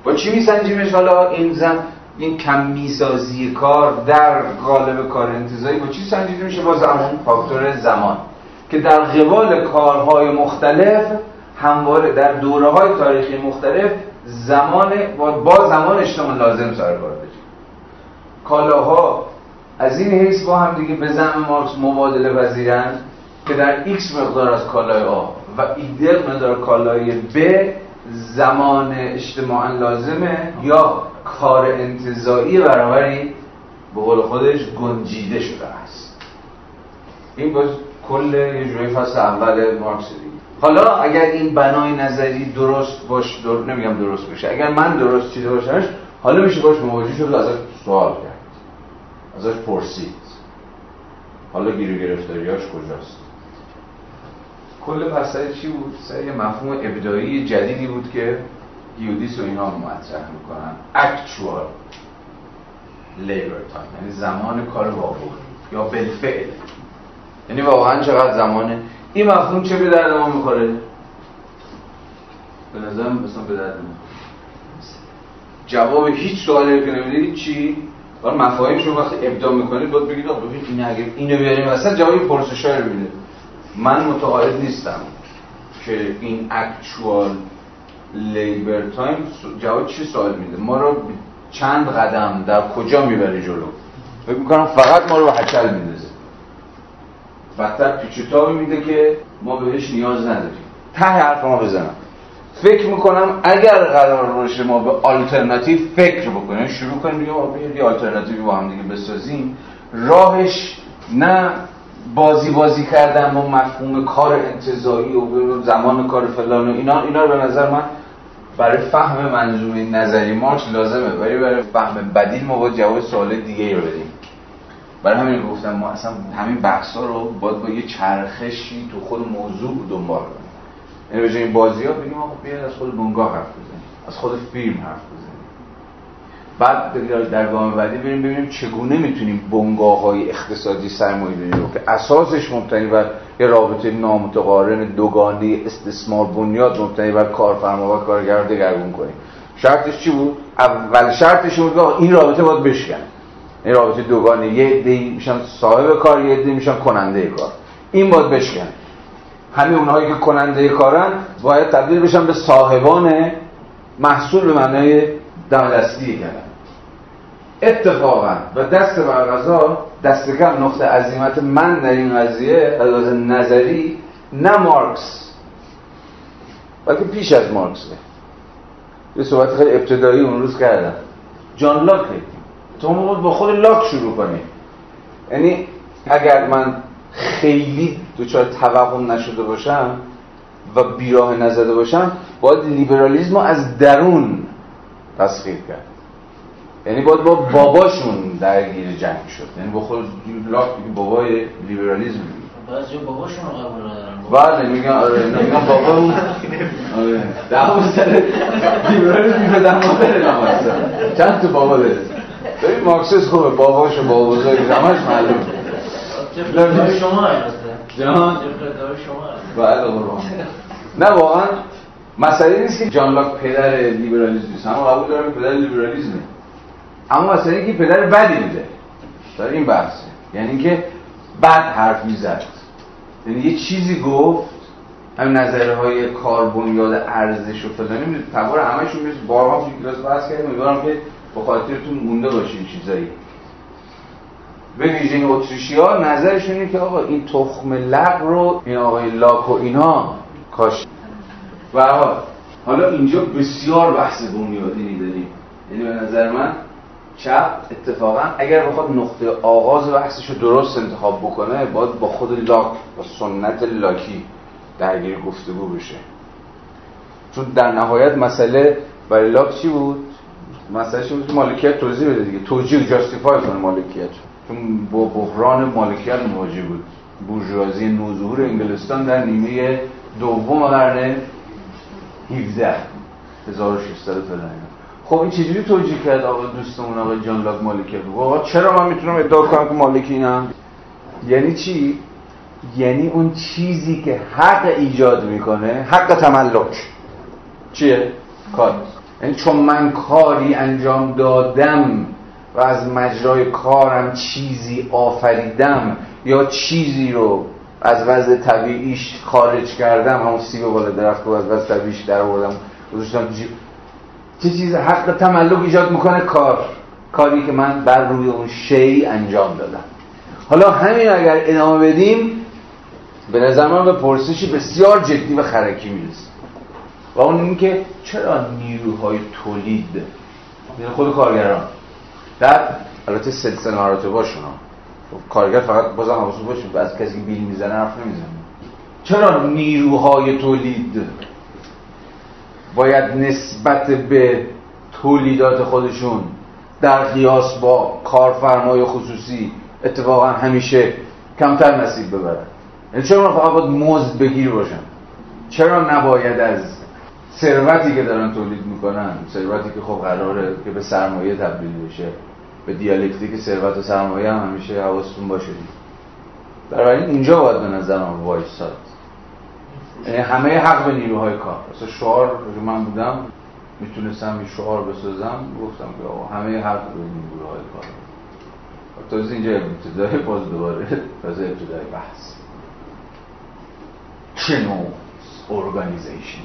با چی میسنجیمش؟ حالا این زن این کمی سازی کار در قالب کار انتزاعی با چی سنجیده میشه با زمان فاکتور زمان. که در قبال کارهای مختلف همواره در دوره های تاریخی مختلف زمان با زمان اجتماعا لازم سر کار کالاها از این حیث با هم دیگه به زعم مارکس مبادله پذیرند که در X مقدار از کالای آ و Y مقدار کالای ب زمان اجتماعا لازمه یا کار انتظایی برابری به قول خودش گنجیده شده است. این باز کل یه جوری فصل اول مارکس دیگه. حالا اگر این بنای نظری درست باش در... نمیگم درست بشه اگر من درست چیده باشمش حالا میشه باش مواجه شد ازش سوال کرد. ازش پرسید. حالا گیرو گرفتاریاش کجاست؟ کل پسر چی بود؟ سر مفهوم ابداعی جدیدی بود که یودیس و اینا مطرح می‌کنن. Actual labor time یعنی زمان کار واقعی یا بالفعل. یعنی واقعا چقدر زمانه. این مفهوم چه به درد ما می‌خوره؟ به نظرم مثلا به درد جواب هیچ سوالی که نمی‌دید چی؟ ولی مفاهیم شما وقتی ابداع می‌کنید باید بگید آقا این اگه اینو بیاریم وسط جواب پرسش رو میده. من متقاعد نیستم که این actual labor time جواب چی سوال میده؟ ما رو چند قدم در کجا می‌بره جلو؟ فکر می‌کنم فقط ما رو به هچل میندازه. بدتر پیچوتابی میده که ما بهش نیاز نداریم. ته حرف ما بزنم. فکر می‌کنم اگر قرار باشه ما به آلترناتیو فکر بکنیم شروع کنیم یه آلترناتیوی با هم دیگه بسازیم. راهش نه بازی بازی کردن با مفهوم کار انتظایی و زمان کار فلان و اینا اینا به نظر من برای فهم منظومه نظری مارکس لازمه ولی برای فهم بدیل ما باید جواب سوال دیگه رو بدیم. برای همین گفتم ما اصلا همین بحثا رو باید با یه چرخشی تو خود موضوع دنبال کنیم. یعنی به این بازی ها بگیم آقا بیاید از خود بنگاه حرف بزنیم از خود فیلم حرف بزنیم. بعد در گام بعدی بریم ببینیم چگونه می‌تونیم بنگاه های اقتصادی سرمایه رو که اساسش مبتنی بر یه رابطه نامتقارن دوگانه استثمار بنیاد مبتنی بر کارفرما و کارگر دگرگون کنیم. شرطش چی بود؟ اول شرطش بود این رابطه باید بشکن. این رابطه دوگانه. یه عده میشن صاحب کار یه عده میشن کننده کار. این باید بشکن. همه اونهایی که کننده کارن باید تبدیل بشن به صاحبان محصول به معنای دستی کردن. اتفاقا. و دست بر غذا دست کم نقطه عظیمت من در این قضیه از نظری نه مارکس. بلکه پیش از مارکسه یه صحبت خیلی ابتدایی اون روز کردم. جان لاک تو با خود لاک شروع کنی یعنی اگر من خیلی دوچار توهم نشده باشم و بیراه نزده باشم باید لیبرالیزم رو از درون تسخیر کرد. یعنی باید با باباشون درگیر جنگ شد. یعنی با خود لاک بابای لیبرالیزم. بعضی باباشون رو قبول ندارن. بله میگن آره میگن بابا اون آره. دعوا سر لیبرالیسم میگه در مادر چند تا بابا داره ببین مارکسیس خوبه. باباش و بابا بزرگ همش معلوم جفت شما جان شما بله قربان نه واقعا مسئله نیست که جان لاک پدر لیبرالیسم نیست. همه قبول دارم پدر لیبرالیسمه اما مسئله اینکه پدر بدی بوده در این بحثه. یعنی اینکه بد حرف می‌زد. یعنی یه چیزی گفت همین نظره های کار بنیاد ارزش و فلانی تبار همشون میشه بارها تو کلاس بحث کردیم. امیدوارم که با خاطرتون مونده باشه این چیزایی. به ویژه این اتریشی ها نظرشون اینه که آقا این تخم لق رو این آقای لاک و اینا کاش. و حالا اینجا بسیار بحث بنیادینی داریم یعنی به نظر من چپ اتفاقا اگر بخواد نقطه آغاز بحثش رو درست انتخاب بکنه باید با خود لاک با سنت لاکی درگیر گفتگو بشه. چون در نهایت مسئله برای لاک چی بود؟ مسئله چی بود؟ که مالکیت توضیح بده دیگه. توجیه جاستیفای کنه مالکیت. چون با بحران مالکیت مواجه بود. بورژوازی نوظهور انگلستان در نیمه دوم قرن 17 1600 فلان خب این چجوری توجیه کرد آقا دوستمون آقا جان لاک مالکیت آقا چرا من می‌تونم ادعا کنم که مالکی اینم؟ یعنی چی؟ یعنی اون چیزی که حق ایجاد می‌کنه حق تملک. چیه؟ کار. یعنی چون من کاری انجام دادم و از مجرای کارم چیزی آفریدم یا چیزی رو از وضع طبیعیش خارج کردم همون سیب بالا درخت رو از وضع طبیعیش در آوردم گذاشتم چه چیز حق تملک ایجاد می‌کنه؟ کار. کاری که من بر روی اون شی انجام دادم. حالا همین اگر ادامه بدیم به نظر من به پرسشی بسیار جدی و خرکی می‌رسه. و اون این که چرا نیروهای تولید یعنی خود کارگران در البته سلسله مراتب باشون خب کارگر فقط بازم حواستون باشه از کسی بیل می‌زنه حرف نمی‌زنه. چرا نیروهای تولید باید نسبت به تولیدات خودشون در قیاس با کارفرمای خصوصی اتفاقا همیشه کمتر نصیب ببرن. یعنی چرا فقط باید مزد بگیر باشن؟ چرا نباید از ثروتی که دارن تولید می‌کنن ثروتی که خب قراره که به سرمایه تبدیل بشه به دیالکتیک ثروت و سرمایه هم همیشه حواستون باشه. برای اینجا باید به نظرم وایساد. یعنی همه حق به نیروهای کار. مثلا شعار که من بودم می‌تونستم این شعار بسازم گفتم که آقا همه حق به نیروهای کار. تازه اینجا ابتدای باز دوباره تازه ابتدای بحث. چه نوع ارگانیزیشن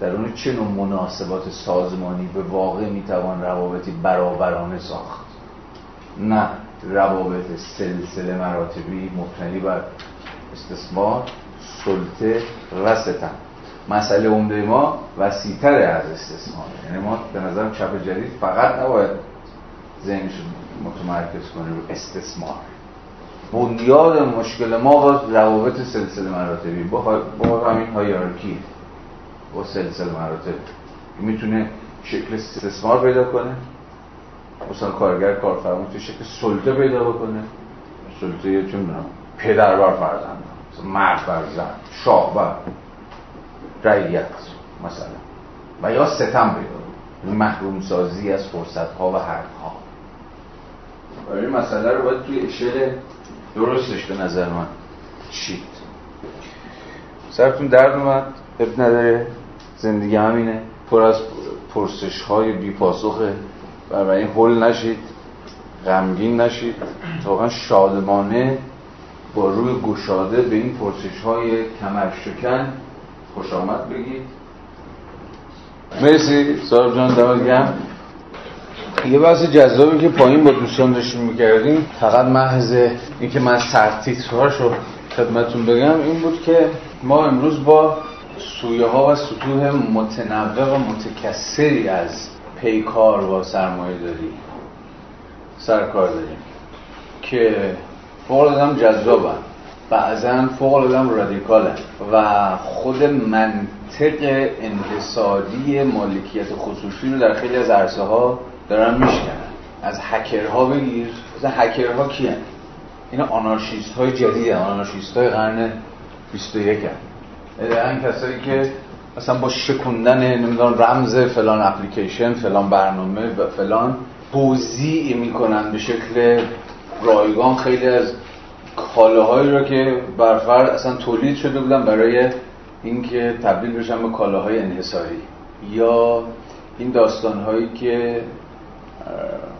در اون چه نوع مناسبات سازمانی به واقع می‌توان روابطی برابرانه ساخت؟ نه روابط سلسله مراتبی مبتنی بر استثمار سلطه و ستم مسئله عمده ما وسیتر از استثمار یعنی ما به نظر چپ جدید فقط نباید ذهنش متمرکز کنه رو استثمار بنیاد مشکل ما با روابط سلسله مراتبی با, با همین هایرارکی با سلسله مراتب. می‌تونه شکل استثمار پیدا کنه. مثلا کارگر کارفرما تو شکل سلطه پیدا بکنه. سلطه یه چون پدر بر فرزند. مرد بر زن شاه بر رعیت مثلا و یا ستم پیدا محروم سازی از فرصت ها و حق ها برای مسئله رو باید توی اشل درستش به نظر من. چید سرتون درد اومد اب نداره زندگی همینه. پر از پرسش های بی پاسخه برای هول نشید غمگین نشید. واقعا شادمانه. با روی گشاده به این پرسش های کمرشکن خوش آمد بگید. مرسی. صاحب جان دمت گرم. یه بحث جذابی که پایین با دوستان داشتیم می‌کردیم فقط محض اینکه من رو خدمتون بگم این بود که ما امروز با سویه ها و سطوح متنوع و متکثری از پیکار و سرمایه داری سرکار داریم که فوق هم جذابن. بعضا فوق هم رادیکالن. و خود منطق انحصاری مالکیت خصوصی رو در خیلی از عرصه ها دارن میشکنن. از هکرها بگیر. مثلا هکرها کیان؟ اینا آنارشیست های جدید آنارشیست های قرن 21 هن این کسایی که مثلا با شکوندن نمی‌دونم رمز فلان اپلیکیشن فلان برنامه و فلان توضیح می‌کنن به شکل رایگان خیلی از کالاهایی رو که برفرد اصلا تولید شده بودن برای اینکه تبدیل بشن به کالاهای انحصاری. یا این داستان هایی که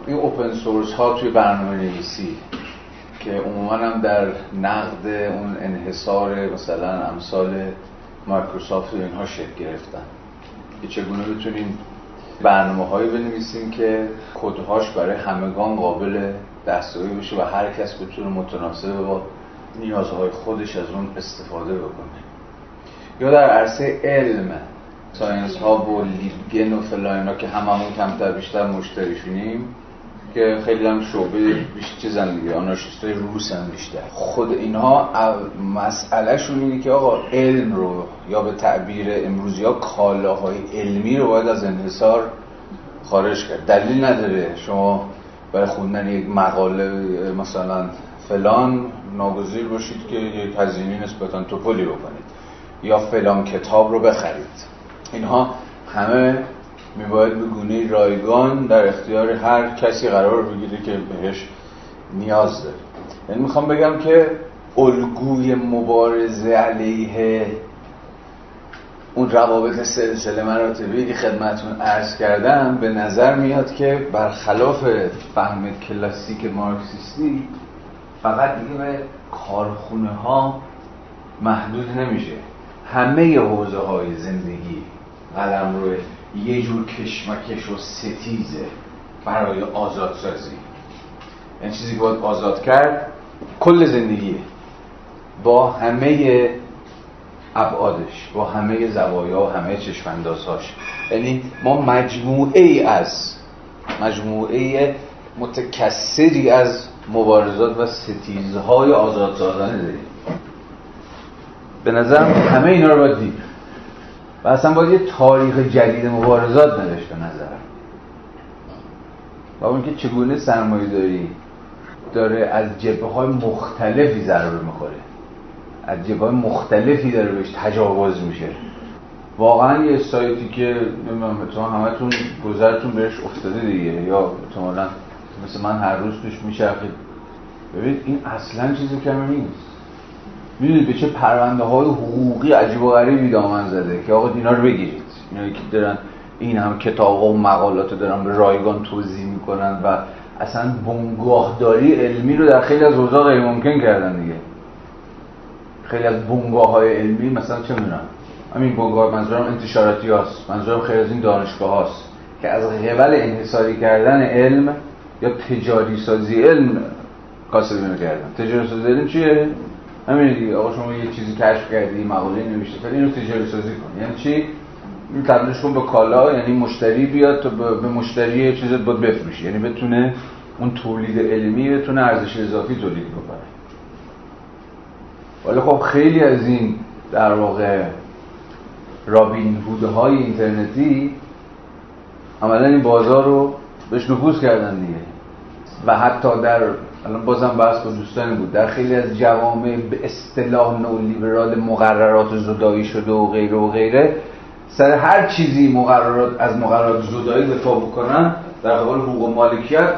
این اوپن سورس ها توی برنامه نویسی که عموما هم در نقد اون انحصار مثلا امثال مایکروسافت و اینها شکل گرفتن. که چگونه بتونیم برنامه هایی بنویسیم که کدهاش برای همگان قابل دستیابی بشه و هر کس بتونه متناسب با نیازهای خودش از اون استفاده بکنه. یا در عرصه علم Sci-Hub و Libgen و فلاینا که هممون کمتر بیشتر مشتریشونیم که خیلی هم شعبه بیشتر چیزن دیگه آنارشیست های روس هم بیشتر. خود اینها مسئله شون اینه که آقا علم رو یا به تعبیر امروزی ها کالاهای علمی رو باید از انحصار خارج کرد. دلیل نداره. شما برای خوندن یک مقاله مثلا فلان ناگزیر باشید که یک هزینه نسبتا توپلی بکنید یا فلان کتاب رو بخرید. اینها همه میباید به گونه رایگان در اختیار هر کسی قرار بگیره که بهش نیاز داره. یعنی می‌خوام بگم که الگوی مبارزه علیه اون روابط سلسله مراتبی که خدمتون عرض کردم به نظر میاد که برخلاف فهم کلاسیک مارکسیستی فقط دیگه به کارخونه ها محدود نمیشه. همه حوزه های زندگی قلم روی یه جور کشمکش و ستیزه برای آزادسازی. این چیزی که باید آزاد کرد کل زندگیه. با همه ابعادش با همه زوایا و همه چشماندازهاش یعنی ما مجموعه ای از مجموعه متکثری از مبارزات و ستیزهای آزادسازانه داریم. به نظرم همه اینا رو باید دید. و اصلا باید یه تاریخ جدید مبارزات نوشت به نظرم. و اون که چگونه سرمایه داری داره از جبه های مختلفی ضربه می‌خوره. از جبه مختلفی داره بهش تجاوز میشه. واقعا یه سایتی که تو همتون گذرتون بهش افتاده دیگه. یا احتمالا مثل من هر روز توش میچرخید. ببینید این اصلا چیزی کمی نیست. می‌دونید به چه پرونده های حقوقی عجیب و غریبی دامن زده که آقا اینا رو بگیرید. اینا که دارن این هم کتاب و مقالات دارن به رایگان توضیح می‌کنن و اصلا بنگاهداری علمی رو در خیلی از اوضاع غیر ممکن کردن دیگه. خیلی از بنگاه های علمی مثلا چه می‌دونم همین بنگاه منظورم انتشاراتی هاست منظورم خیلی از این دانشگاه هاست که از قبل انحصاری کردن علم یا تجاری سازی علم کاسبی می‌کردن تجاری سازی علم چیه؟ همین دیگه آقا شما یه چیزی کشف کردی مقاله نوشته فعلا اینو تجاری سازی کن. یعنی چی؟ این تبدیلش کن به کالا یعنی مشتری بیاد تا به مشتری یه بود بفروشی. یعنی بتونه اون تولید علمی بتونه ارزش اضافی تولید بکنه. ولی خب خیلی از این در واقع رابین های اینترنتی عملا این بازار رو بهش نفوذ کردن دیگه. و حتی در الان بازم بحث با دوستان بود. در خیلی از جوامع به اصطلاح نولیبرال مقررات زدایی شده و غیره و غیره سر هر چیزی مقررات از مقررات زدایی دفاع بکنن در قبال حقوق مالکیت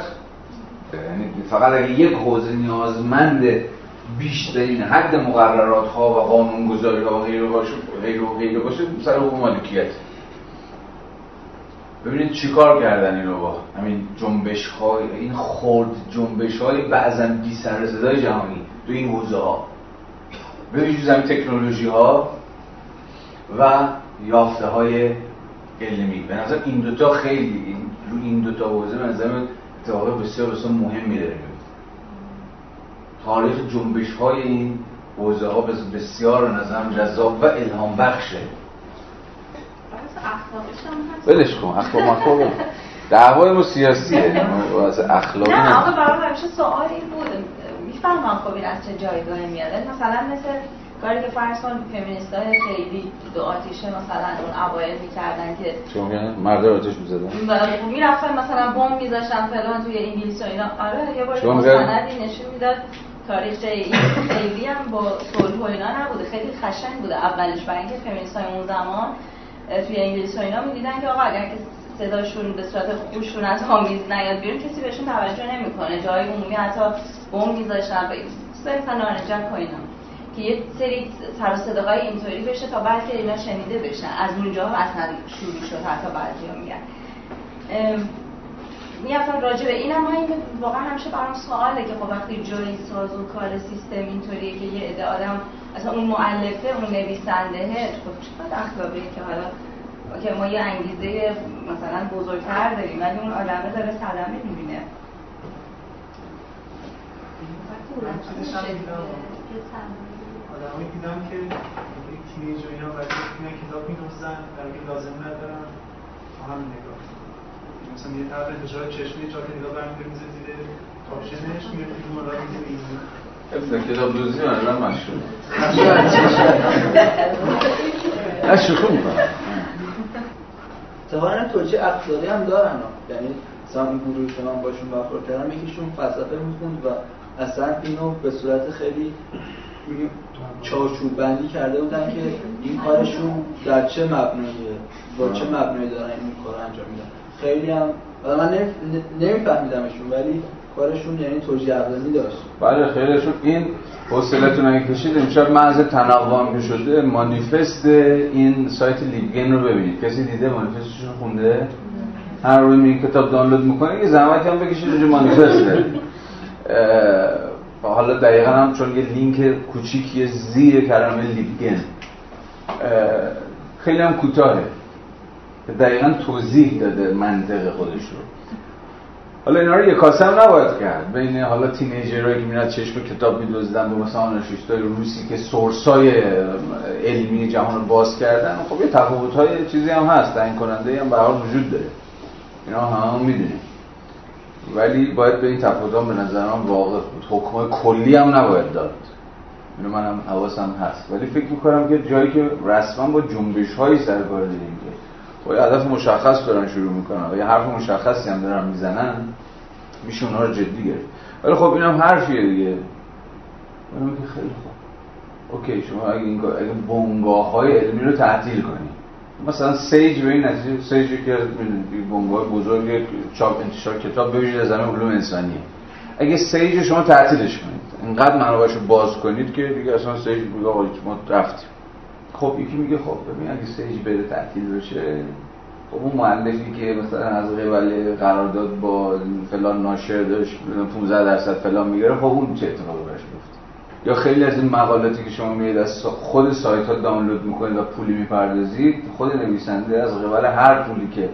یعنی فقط اگه یک حوزه نیازمند بیشترین حد مقررات ها و قانون گذاری ها و غیره باشه غیره باشه سر حقوق مالکیت. ببینید چیکار کردن اینو با همین جنبش های این خرد جنبش های بعضا بی سر صدای جهانی تو این حوزه ها ببینید زمین تکنولوژی ها و یافته های علمی. به نظر این دوتا خیلی رو این دوتا حوزه به نظر اتفاق بسیار بسیار مهمی داره تاریخ جنبش های این حوزه ها بسیار نظرم جذاب و الهام بخشه. ولش کن اخلاق مخلاق دعوای ما سیاسیه [laughs] از اخلاقی نه آقا برای همیشه سوالی بود. می‌فهمم خب این از چه جایگاهی میاد. مثلا مثل کاری که فرض کن های خیلی دو آتیشه مثلا اون اوایل می‌کردن که چون مرد آتیش می‌زدن؟ خب می‌رفتن مثلا بمب میذاشتن فلان توی انگلیس و اینا. آره یه بار مستندی نشون می‌داد. تاریخ این خیلی هم با صلح و اینا نبوده. خیلی خشنگ بوده. اولش برای اینکه فمینیست های اون زمان توی انگلیس و اینا می‌دیدن که آقا اگر که صداشون به صورت خشونت آمیز نیاد بیرون کسی بهشون توجه نمی‌کنه. جای عمومی حتی بم میذاشتن. صرفا نارنجک و اینا. که یه سری سر صداهای اینطوری بشه تا بعد اینا شنیده بشن. از اونجا اصلا شروع شد حتی بعضی میگن. میگم راجع به اینم این واقعا همیشه برام سواله که خب وقتی جایی ساز و کار سیستم اینطوریه که یه عده آدم اصلا اون مؤلفه اون نویسنده خب چقدر اخلاقی که حالا که ما یه انگیزه مثلا بزرگتر داریم ولی اون آدمه داره صدمه می‌بینه. آدمایی دیدم که تینیج و اینا وقتی کتاب میدوزن در لازم ندارن. هم نگاه. مثلا یه طرف انتشار چشمی تا نگاه برمی‌داره میزه زیر کاپشنش میره فیلم رو میزه این. کتاب دوزی من الان مشهور. [laughs] نه شوخی می‌کنم. ظاهرا توجیه اقتصادی هم دارن. یعنی مثلا این گروهی که من باشون برخورد کردم یکیشون فلسفه می‌خوند و اصلا اینو به صورت خیلی چارچوب بندی کرده بودن که این کارشون در چه مبناییه؟ با چه مبنایی دارن این کار انجام میدن؟ خیلی هم من نمیفهمیدمشون ولی کارشون یعنی توجیه عقلانی داشت. بله خیلیشون این حوصلتون اگه کشید امشب محض تنوع که شده مانیفست این سایت لیگن رو ببینید. کسی دیده مانیفستشون خونده؟ هر روی این کتاب دانلود می‌کنه یه زحمتی هم بکشید اونجا مانیفسته. حالا دقیقا هم چون یه لینک کوچیکی زیر کلمه لیگن خیلی هم کوتاهه. دقیقا توضیح داده منطق خودش رو. حالا اینا رو یک کاسه هم نباید کرد. بین حالا تینیجرهایی که میرن چشم کتاب میدوزدن به مثلا آنارشیستای روسی که سورسای علمی جهان رو باز کردن. خب یه تفاوت های چیزی هم هست. تعیین کننده هم به حال وجود داره. اینا هم می‌دونیم. ولی باید به این تفاوت به نظر من واقع حکم کلی هم نباید داد. اینو منم حواسم هست. ولی فکر می‌کنم که جایی که رسما با جنبش هایی سرکار دیدیم با هدف مشخص دارن شروع می‌کنن. و یه حرف مشخصی هم دارن می‌زنن میشه اونها رو جدی گرفت. ولی خب اینم حرفیه دیگه. من که خیلی خوب. OK شما اگه این اگه بنگاه های علمی رو تعطیل کنید مثلا Sage به این نتیجه Sage که می‌دونید بنگاه بزرگ چاپ انتشار کتاب به ویژه زمینه علوم انسانیه. اگه Sage شما تعطیلش کنید اینقدر منابعش رو باز کنید که دیگه اصلا Sage میگه آقا ما رفتیم. خب یکی میگه خب ببین اگه Sage بره تعطیل بشه خب اون مؤلفی که مثلا از قبل قرارداد با فلان ناشر داشت 15 درصد فلان می‌گیره خب اون چه اتفاقی براش یا خیلی از این مقالاتی که شما میرید از خود سایت ها دانلود می‌کنید و پولی می‌پردازید خود نویسنده از قبل هر پولی که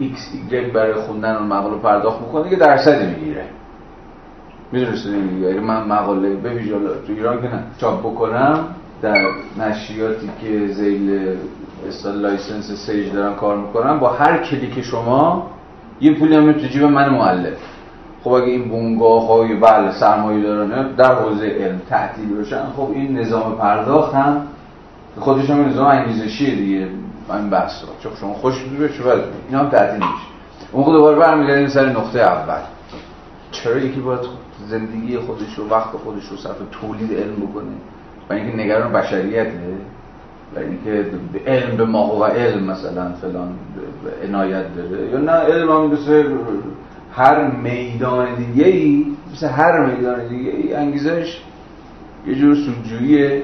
x y برای خوندن اون مقاله پرداخت می‌کنه که درصدی می‌گیره. می‌دونستید دیگه من مقاله به تو ایران که نه چاپ بکنم در نشریاتی که ذیل license سیج دارن کار می‌کنن با هر کلیک شما یه پولی هم تو جیب من مؤلف خب اگه این بنگاه های بله سرمایه دارانه در حوزه علم تعطیل بشن خب این نظام پرداخت هم خودش هم نظام انگیزشیه دیگه. این بحث چون شما خوش بشه بعد این هم تعطیل میشه. اون خود دوباره برمیگردیم سر نقطه اول. چرا یکی باید زندگی خودش رو وقت خودش رو صرف تولید علم بکنه؟ و اینکه نگران بشریته و اینکه علم به ما و علم مثلا فلان عنایت داره یا نه علم هم مثل هر میدان دیگه ای مثل هر میدان دیگه ای انگیزش یه جور سودجویی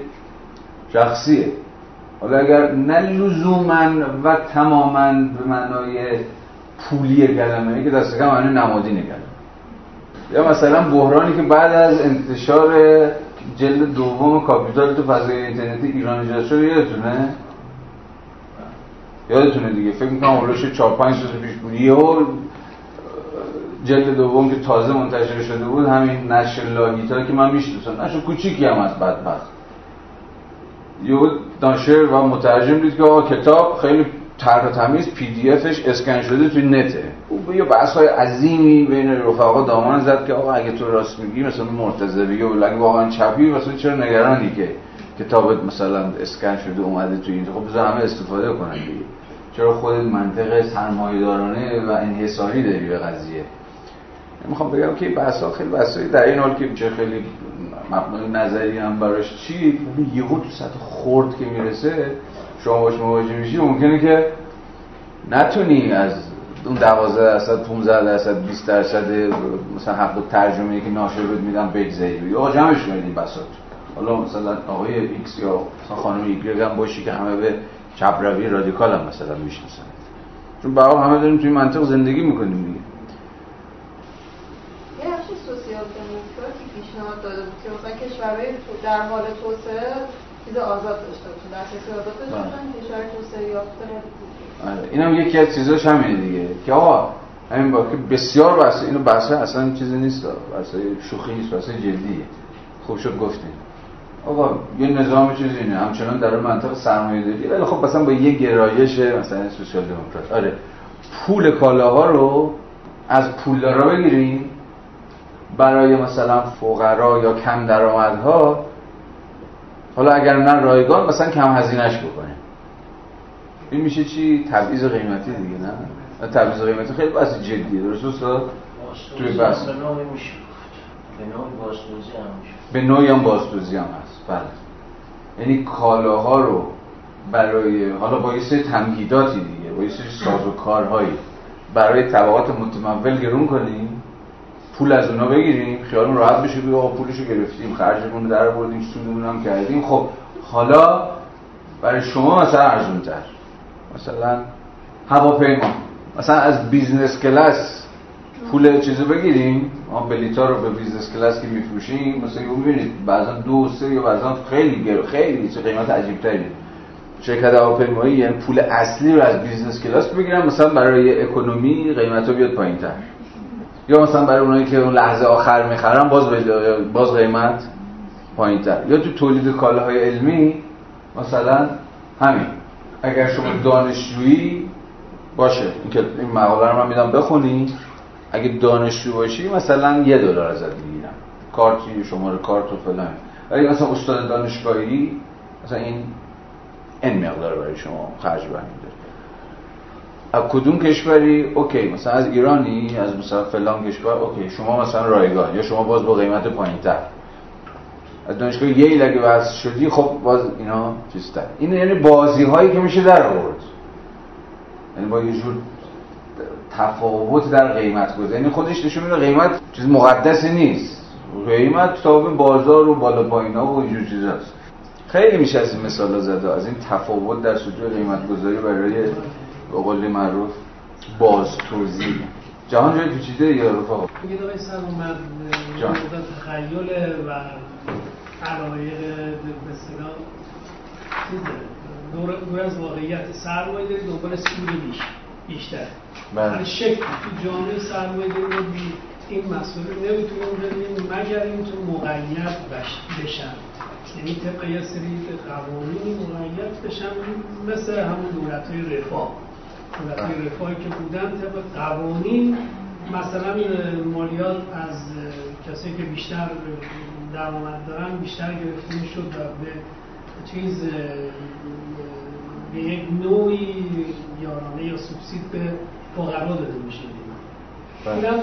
شخصیه. حالا اگر نه لزوما و تماما به معنای پولی کلمه که دست کم معنی نمادینه کلمه. یا مثلا بحرانی که بعد از انتشار جلد دوم کاپیتال تو فضای اینترنتی ایران ایجاد شده یادتونه؟ یادتونه دیگه. فکر می‌کنم اولش 4 5 روز پیش بود. یهو جلد دوم که تازه منتشر شده بود همین نشر لاگیتا که من می‌شناسم. نشر کوچیکی هم از بدبخت. یه ناشر و مترجم دید که آقا کتاب خیلی طرح تمیز پی دی افش اسکن شده توی نته او یه بحث های عظیمی بین رفقا دامان زد که آقا اگه تو راست میگی مثلا مرتضوی و اگه واقعا چپی مثلا چرا نگرانی که کتابت مثلا اسکن شده اومده توی این. خب بذار همه استفاده کنن دیگه. چرا خودت منطق سرمایه‌دارانه و انحصاری داری به قضیه؟ می‌خوام بگم که بحث خیلی بحثایی در این حال که خیلی مبنای نظری هم براش چی؟ یهو تو سطح خرد که می‌رسه شما باش مواجه میشی ممکنه که نتونی از اون 12 درصد 15 درصد 20 درصد مثلا حق ترجمه که ناشر بهت میدن بگذری یا جمعش کنید بساط. حالا مثلا آقای x یا مثلا خانم ایگرگ هم باشی که همه به چپ روی رادیکال هم مثلا می‌شناسن. چون به همه داریم توی منطق زندگی می‌کنیم دیگه. یه سوسیال دموکراتی پیشنهاد داده بود که مثلا کشورهای در حال توسعه چیز آزاد داشته یافته آره. این هم یکی از چیزاش همینه دیگه. که آقا همین با که بسیار بحث اینو بحث اصلا چیزی نیست. بحث شوخی نیست بحث جدیه خوب شد گفتیم آقا یه نظام چیزی اینه. همچنان در منطقه سرمایه داری ولی خب مثلا با یه گرایش مثلا سوسیال دموکرات. آره. پول کالاها رو از پولدارا بگیریم. برای مثلا فقرا یا کم درآمدها حالا اگر نه رایگان مثلا کم هزینهش بکنه این میشه چی؟ تبعیض قیمتی دیگه نه؟ تبعیض قیمتی خیلی بحث جدیه درست است؟ توی بحث. به نوعی میشه به نوعی بازدوزی هم میشه. به نوعی هم بازدوزی هم هست. بله. یعنی کالاها رو برای حالا با یه سری تمهیداتی دیگه با یه سری ساز و کارهایی برای طبقات متمول گرون کنیم. پول از اونا بگیریم خیالمون راحت بشه که آقا پولشو گرفتیم خرجمون رو در بردیم سودمون هم کردیم. خب حالا برای شما مثلا ارزون تر مثلا هواپیما. مثلا از business class پول چیزو بگیریم ما بلیتا رو به business class که میفروشیم مثلا اون ببینید بعضا دو سه یا بعضا خیلی گرو خیلی چه قیمت عجیب تری شرکت هواپیمایی یعنی پول اصلی رو از business class بگیرم مثلا برای economy قیمتا بیاد پایینتر. یا مثلا برای اونایی که اون لحظه آخر می‌خرن باز باز قیمت پایینتر. یا تو تولید کالاهای علمی مثلا همین. اگر شما دانشجویی باشه. این این مقاله رو من میدم بخونی. اگه دانشجو باشی مثلا یه دلار ازت می‌گیرم کارتی شماره کارت و فلان. ولی مثلا استاد دانشگاهی مثلا این این مقدار برای شما خرج برمیداره از کدوم کشوری؟ okay مثلا از ایرانی از مثلا فلان کشور okay شما مثلا رایگان یا شما باز با قیمت پایینتر. از دانشگاه ییل اگه واسه شدی خب باز اینا چیزتر. این یعنی بازی هایی که میشه در آورد. یعنی با یه جور تفاوت در قیمت گذاری. یعنی خودش نشون میده قیمت چیز مقدسی نیست. قیمت تابع بازار و بالا پایینا و اینجور چیزاست. خیلی میشه از این مثال زده. از این تفاوت در سطوح قیمت گذاری برای به قول معروف باز توضیح جهان جای پیچیده یا رفاقا یه دقیقه سر اومد تخیل و علایق به اصطلاح دور, دور از واقعیت. سرمایه داری دنبال سود بیش بیشتر. بله. شکل تو جامعه سرمایه داری رو این مسئله نمی‌تونیم ببینیم مگر اینکه مقید بشن. یعنی طبق یه سری قوانینی مقید بشن مثل همون دولت های رفاه. های رفاهی که بودن طبق قوانین مثلا مالیات از کسایی که بیشتر درآمد دارن بیشتر گرفته می‌شد و به چیز به یک نوعی یارانه یا سوبسید به فقرا داده میشه اینم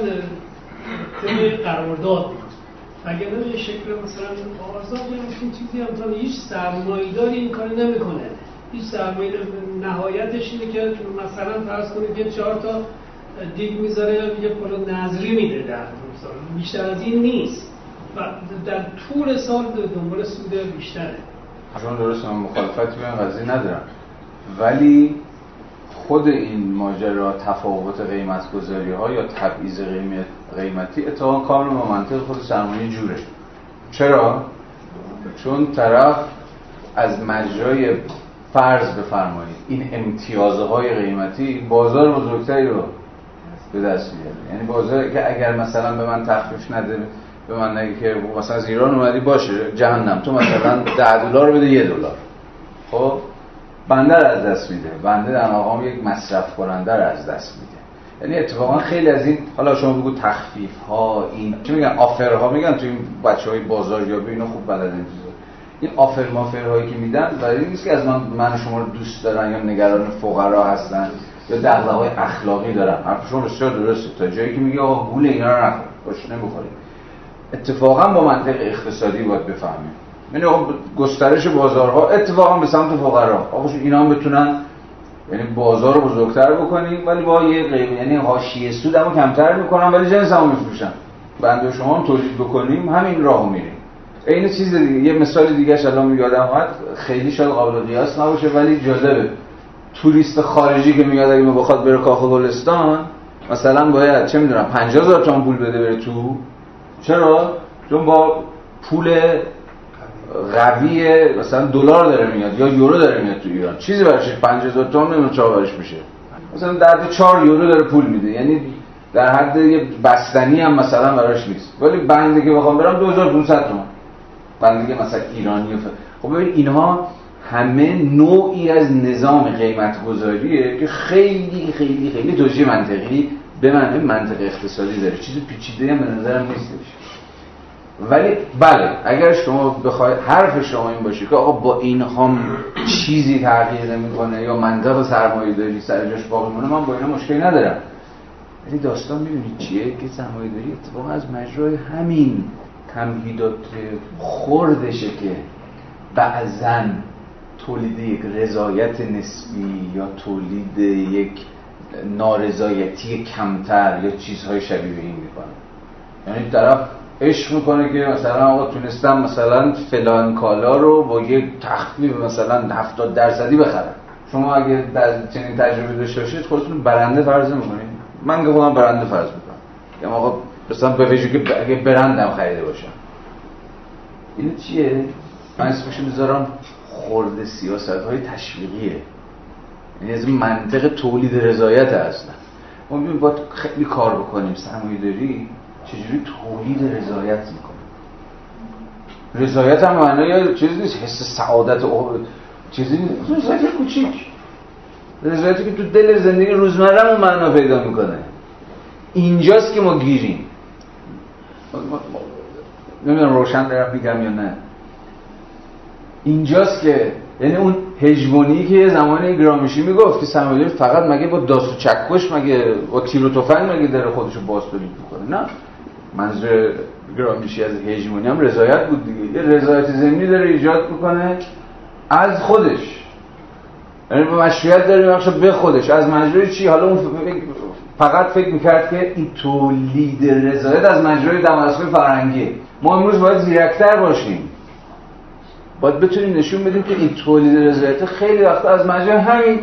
طبق قرارداد. بود اگر یه شکل مثلا یا این چیزی هم تا هیچ سرمایه‌داری این کاری نمی‌کنه. هیچ سرمایه نهایتش اینه که مثلا فرض کنید که چهار تا دیگ می‌ذاره یه پلو نظری میده در سال. بیشتر از این نیست. و در طول سال دنبال سود بیشتره. چون درست من مخالفتی به قضیه ندارم. ولی خود این ماجرا تفاوت قیمت گذاری ها یا تبعیض قیمت قیمتی اتفاقا کاملا با منطق خود سرمایه جوره. چرا؟ چون طرف از مجرای فرض بفرمایید. این امتیازهای قیمتی بازار بزرگتری رو به دست میاره. یعنی بازار که اگر مثلا به من تخفیف نده به من نگه که مثلا از ایران اومدی باشه جهنم. تو مثلا ده دلار بده یه دلار. خب؟ بنده از دست میده. بنده در مقام یک مصرف کننده از دست میده. یعنی اتفاقا خیلی از این حالا شما بگو تخفیف ها این چی میگن؟ آفر ها میگن تو این بچه های بازاریابی اینا خوب بلدن. این آفر مافر هایی که میدن برای نیست که از من من شما رو دوست دارن یا نگران فقرا هستن یا دغدغه های اخلاقی دارن. حرف شما بسیار درسته. تا جایی که میگه آقا گول اینا رو نخور. باش نمی‌خورید اتفاقا با منطق اقتصادی باید بفهمیم. یعنی گسترش بازارها اتفاقا به سمت فقرا. آقا اینا هم بتونن یعنی بازار رو بزرگتر بکنیم ولی با یه قیمت یعنی حاشیه سود هم کمتر می‌کنم ولی جنس هم میفروشن. بنده شما هم تولید بکنیم همین راهو میریم. این چیز دیگه یه مثال دیگه الان یادم اومد. خیلی شاید قابل قیاس نباشه ولی جالبه. توریست خارجی که میاد اگه بخواد بره کاخ گلستان مثلا باید چه می‌دونم 50000 تومان پول بده بره تو. چرا؟ چون با پول قوی مثلا دلار داره میاد یا یورو داره میاد تو ایران. چیزی براش 5000 تومان نمی‌دونم چه براش میشه. مثلا در 4 یورو داره پول میده. یعنی در حد یه بستنی هم مثلا براش نیست. ولی بنده که بخوام برم 2500 تومان. بنده که مثلا ایرانی خب ببین اینها همه نوعی از نظام قیمت گذاریه که خیلی خیلی خیلی توجیه منطقی به من منطق اقتصادی داره. چیز پیچیده هم به نظرم نیستش ولی بله اگر شما بخواید حرف شما این باشه که آقا با این هم چیزی تغییر نمی‌کنه یا منطق سرمایه داری سر جاش باقی مونه من با اینا مشکلی ندارم. ولی داستان می‌دونید چیه؟ که سرمایه داری اتفاقا از مجرای همین تمهیدات خردشه که بعضا تولید یک رضایت نسبی یا تولید یک نارضایتی کمتر یا چیزهای شبیه این می‌کنه. یعنی طرف عشق می‌کنه که مثلا آقا تونستم مثلا فلان کالا رو با یک تخفیف مثلا 70 درصدی بخرم. شما اگه در چنین تجربه داشته باشید خودتون برنده فرض می‌کنید. من که خودم برنده فرض می‌کنم. یا آقا مثلا به که اگه برندم خریده باشم. این چیه؟ من اسمش می‌ذارم خورد سیاست های تشویقیه. یعنی از منطق تولید رضایت اصلا ما ببینیم باید خیلی کار بکنیم. سرمایه داری چجوری تولید رضایت می‌کنه؟ رضایت هم معنی چیزی نیست. حس سعادت او چیزی نیست. رضایت کوچیک. رضایتی که تو دل زندگی روزمرهمون معنا پیدا می‌کنه. اینجاست که ما گیریم. نمی‌دونم روشن دارم میگم یا نه. اینجاست که یعنی اون هژمونی که یه زمانی گرامیشی می‌گفت که سرمایه‌داری فقط مگه با داست و چکش مگه با تیر و تفنگ مگه داره خودشو باز تولید می‌کنه. نه. منظور گرامیشی از هژمونی هم رضایت بود دیگه. یه رضایت زمینی داره ایجاد می‌کنه از خودش. یعنی مشروعیت داره میبخشه به خودش. از مجرای چی؟ حالا اون فقط فکر می‌کرد که این تولید رضایت از مجرای دمدستگاه فرهنگی. ما امروز باید زیرکتر باشیم. باید بتونیم نشون بدیم که این تولید رضایت خیلی وقتا از مجرای همین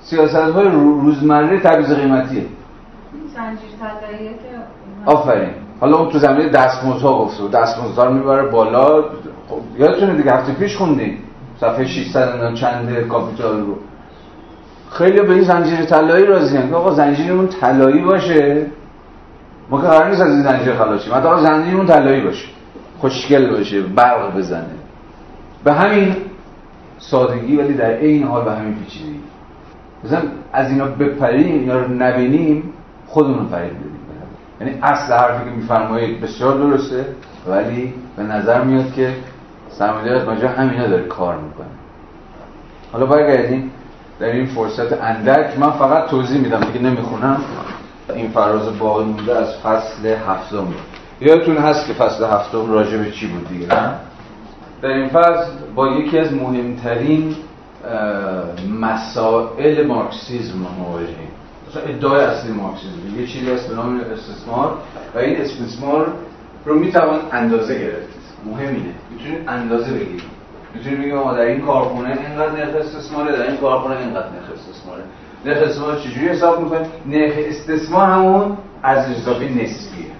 سیاست های روزمره تبعیض قیمتیه. آفرین. حالا اون تو زمینه دستمزدها گفته بود. دستمزدها رو می‌بره بالا. خب یادتونه دیگه هفته پیش خوندیم. صفحه 600 چند کاپیتال رو. خیلی به این زنجیر طلایی راضی که آقا زنجیرمون طلایی باشه. ما که قرار نیست از این زنجیر خلاص شیم. آقا زنجیرمون طلایی باشه. خوشگل باشه. برق بزنه. به همین سادگی ولی در این حال به همین پیچیدگی. مثلا از اینا بپریم یا رو نبینیم خودمون فریب بدیم. یعنی اصل حرفی که میفرمایید بسیار درسته ولی به نظر میاد که سرمایه از ماجرا همینا داره کار می‌کنه. حالا برگردیم. در این فرصت اندک من فقط توضیح میدم دیگه نمی‌خونم. این فراز باقی مونده از فصل هفتم. یادتون هست که فصل هفتم راجع به چی بود دیگه نه؟ در این فصل با یکی از مهمترین مسائل مارکسیزم مواجهیم. ادعای اصلی مارکسیزم. یه چیزی هست به نام استثمار و این استثمار رو می‌توان اندازه گرفت. مهم اینه. می‌تونید اندازه بگیرید. می‌تونید بگید ما در این کارخونه اینقدر نرخ استثماره در این کارخونه اینقدر نرخ استثماره. نرخ استثمار چجوری حساب می‌کنید نرخ استثمار همون ارزش اضافی نسبیه.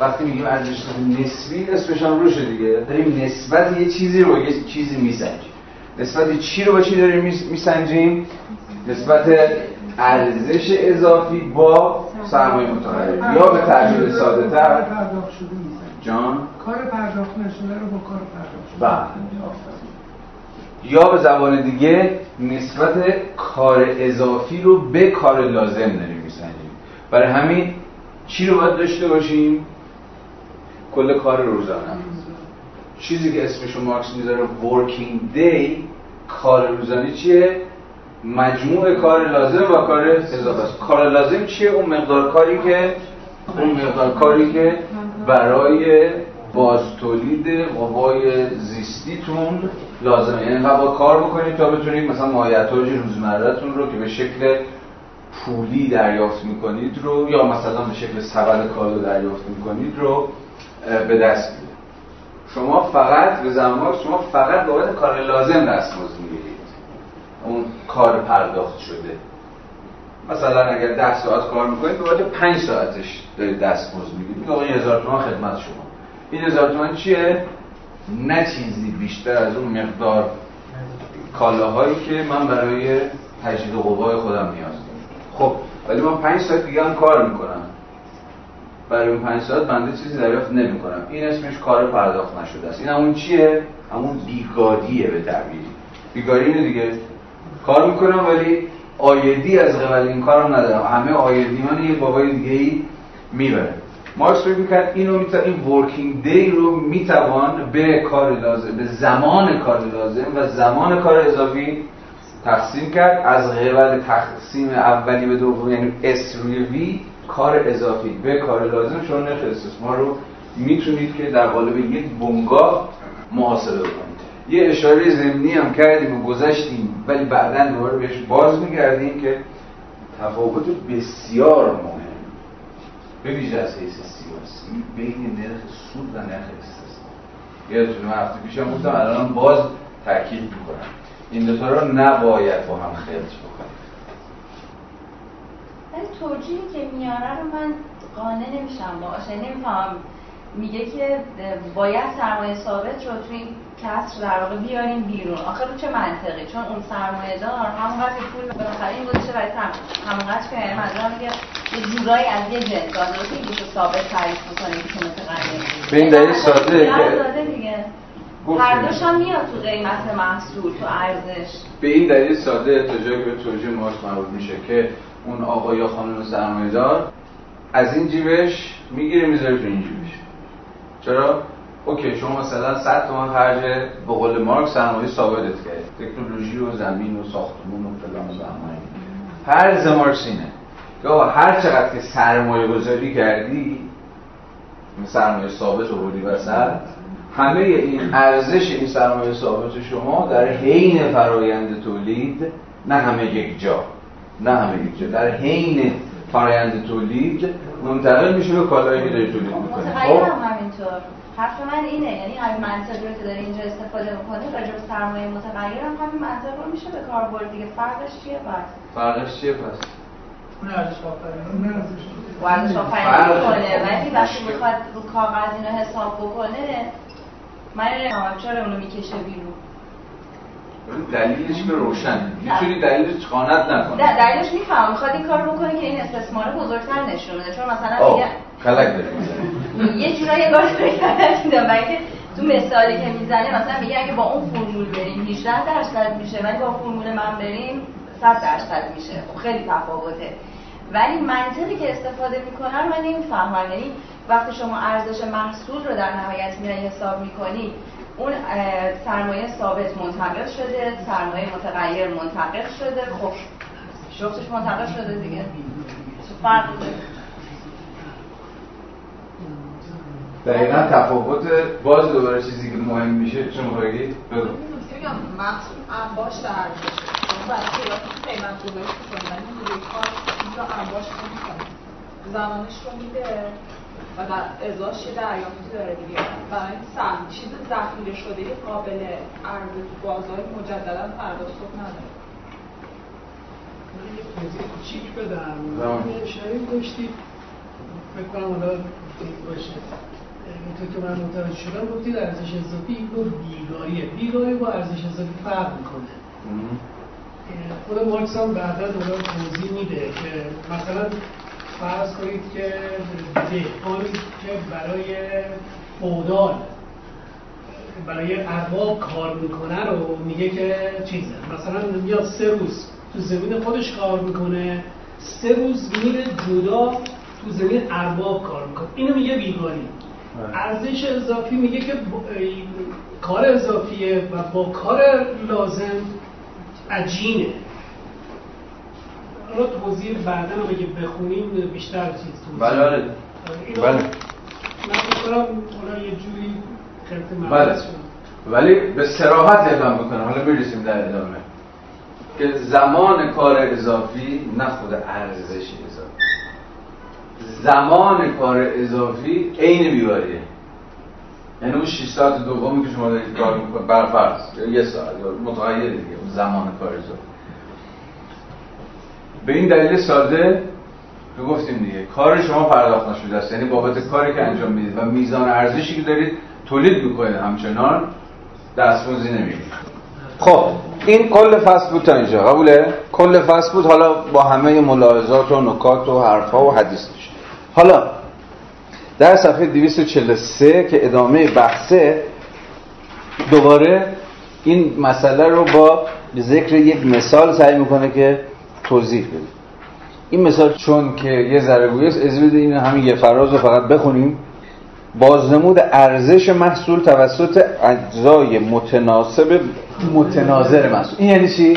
وقتی میگیم ارزش اضافی نسبی اسمش هم روشه دیگه. داریم نسبت یه چیزی رو یه چیزی میسنجیم. نسبت چی رو با چی داریم میسنجیم؟ نسبت ارزش اضافی با سرمایه متغیر یا به تعبیر ساده تر جان. کار پرداخت نشده رو با کار پرداخت بله. یا به زبان دیگه نسبت کار اضافی رو به کار لازم داریم میسنجیم. برای همین چی رو باید داشته باشیم؟ کل کار روزانه. چیزی که اسمشو مارکس می‌ذاره working day کار روزانه چیه؟ مجموع کار لازم و کار اضافه است. کار لازم چیه؟ اون مقدار کاری که اون مقدار کاری که برای باز تولید قوای زیستیتون لازمه. یعنی با کار بکنید تا بتونید مثلا مایحتاج روزمرهتون رو که به شکل پولی دریافت می‌کنید رو یا مثلا به شکل سبد کالو دریافت می‌کنید رو به دست بیارید. شما فقط به زمان شما فقط بابت کار لازم دستمزد می‌گیرید. اون کار پرداخت شده. مثلا اگر ده ساعت کار می‌کنید به 5 ساعتش دارید دستمزد می‌گیرید میگه آقا هزار تومان خدمت شما. این هزار تومان چیه؟ نه چیزی بیشتر از اون مقدار کالاهایی که من برای تجدید قوای خودم نیاز دارم. خب ولی من 5 ساعت دیگه هم کار می‌کنم. برای اون 5 ساعت بنده چیزی دریافت نمی‌کنم. این اسمش کار پرداخت نشده است. این همون چیه؟ همون بیگاریه به تعبیری بیگاری اینه دیگه. کار می‌کنم ولی عایدی از قبل این کارم ندارم. همه عایدی من یه بابای دیگه ای می‌بره. مارکس فکر می‌کرد اینو می‌توان این working day رو می‌توان به کار لازم به زمان کار لازم و زمان کار اضافی تقسیم کرد. از قبل تقسیم اولی به دوم یعنی s روی v کار اضافی. به کار لازم شما نرخ استثمار رو می‌تونید که در قالب یک بنگاه محاسبه بکنید یه اشاره زمینی هم کردیم و گذشتیم ولی بعدا دوباره بهش باز میگردیم که تفاوت بسیار مهم. به ویژه از حیث سیاسی بین نرخ سود و نرخ استثمار. یادتونه هفته پیشم گفتم الان باز تاکید می‌کنم. این دو تا رو نباید با هم خلط بکنیم. ولی توجیهی که میاره رو من قانع نمیشم باشه نمی‌فهمم. میگه که باید سرمایه ثابت رو توی این کسر در واقع بیاریم بیرون. آخه رو چه منطقی؟ چون اون سرمایه دار همونقدر که پول بالاخره این گذاشته برای همونقدر که یعنی منظورم میگه یه جورایی از یه جنس درسته که ثابت تعریف می‌کنه که متغیر به این دلیل ساده که دیگه هر دوش هم میاد تو قیمت محصول تو ارزش. به این دلیل ساده تا جایی که به توجیه مارکس مربوط میشه که اون آقا یا خانم سرمایه دار از این جیبش می‌گیره می‌ذاره تو این جیبش. چرا؟ اوکی شما مثلا 100 تومان خرج به قول مارکس سرمایه ثابتت کرد تکنولوژی و زمین و ساختمون و فلان و زمانی هر مارکس اینه. که هر چقدر که سرمایه گذاری کردی سرمایه ثابت بودی وسط همه این ارزش این سرمایه ثابت شما در حین فرایند تولید نه همه یک جا نه همه یک جا در حین فرایند تولید منتقل میشه به کالایی که داری تولید می‌کنه خب؟ همینطور. حرف من اینه یعنی همین منطقی رو که داری اینجا استفاده می‌کنه راجع به سرمایه متغیر هم همین منطق رو میشه به کار برد دیگه. فرقش چیه؟ پس فرقش چیه؟ پس اون ارزش آفرینی ارزش آفرینی. می‌کنه. ولی وقتی می‌خواد رو کاغذ اینو حساب بکنه من نمی‌دونم چرا اونو می‌کشه بیرون. دلیلش که روشن. می‌تونی دلیلش قانت نکنی. دلیلش می‌فهمم. می‌خواد این کار بکنه که این استثمار بزرگتر نشون بده. چون مثلا میگه خلق داری یه جورایی انگار خلق میدم بلکه تو مثالی که می‌زنه مثلا میگه اگه با اون فرمول بریم 18 درصد میشه ولی با فرمول من بریم 100 درصد میشه. خب خیلی تفاوته. ولی منطقی که استفاده می‌کنن من نمی‌فهمم. یعنی وقتی شما ارزش محصول رو در نهایت میای حساب می‌کنی اون سرمایه ثابت منتقل شده سرمایه متغیر منتقل شده. خب جفتش منتقل شده دیگه. فرق دقیقا تفاوت باز دوباره چیزی که مهم میشه چون بگی؟ بگو. میگم محصول انباش در شما باید قیمت گذاری کنید نیروی کار اینجا انباش نمی‌کنه. زمانش رو میده. و در ازاش یه دریافتی داره دیگه. برای سهم چیز ذخیره شده قابل عرضه تو بازار مجددا فردا صبح نداره. یه توضیح کوچیک بدم. شاید داشتید. فکر کنم حالا باشه. اینطور که من متوجه شدم. گفتید ارزش اضافی این دور بیگاریه بیگاری با ارزش اضافی فرق می‌کنه. خود مارکس هم بعدا دوباره توضیح میده که مثلا فرض کنید که دهقانی که برای فودال برای ارباب کار می‌کنه رو میگه که چیزه. مثلا میاد سه روز تو زمین خودش کار می‌کنه سه روز میره جدا تو زمین ارباب کار می‌کنه. اینو میگه بیگاری. ارزش اضافی میگه که کار اضافیه و با کار لازم عجینه. حالا توضیح بعدا رو بگه بخونیم بیشتر چیز توضیح بله بله. بله. من بکنم حالا یه جوری بله. ولی به سراحت اعلام می‌کنم. حالا برسیم در ادامه. که زمان کار اضافی نه خود ارزش اضافی. زمان کار اضافی عین بیواریه یعنی اون 6 ساعت دومی که شما دارید کار می‌کنید بر فرض یه ساعت یا متغیر دیگه زمان کار اضافی. به این دلیل ساده که گفتیم دیگه. کار شما پرداخت نشده است. یعنی بابت کاری که انجام می‌دید و میزان ارزشی که دارید تولید می‌کنید همچنان دستمزدی نمی‌گیرید خب این کل فصل بود تا اینجا. قبوله؟ کل فصل بود. حالا با همه ملاحظات و نکات و حرفها و حدیثش حالا در صفحه 243 که ادامه بحثه دوباره این مسئله رو با ذکر یک مثال سعی می‌کنه که توضیح بده این مثال چون که یه ذره گویه از بده این همین یه فراز رو فقط بخونیم. بازنمود ارزش محصول توسط اجزای متناسب متناظر محصول. این یعنی چی؟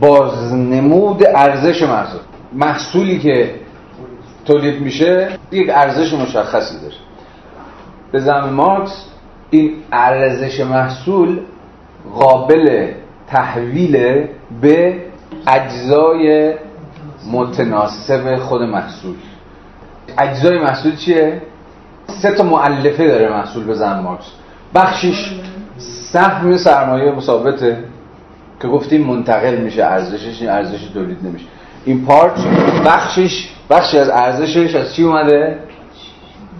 بازنمود ارزش محصول. محصولی که تولید میشه یک ارزش مشخصی داره. به زمین مارکس این ارزش محصول قابل تحویل به اجزای متناسب خود محصول. اجزای محصول چیه؟ سه تا معلفه داره محصول به زن مارکس بخشش سهم سرمایه ثابته که گفتیم منتقل میشه ارزشش این ارزش تولید نمیشه. این پارت بخشش بخشی از ارزشش از چی اومده؟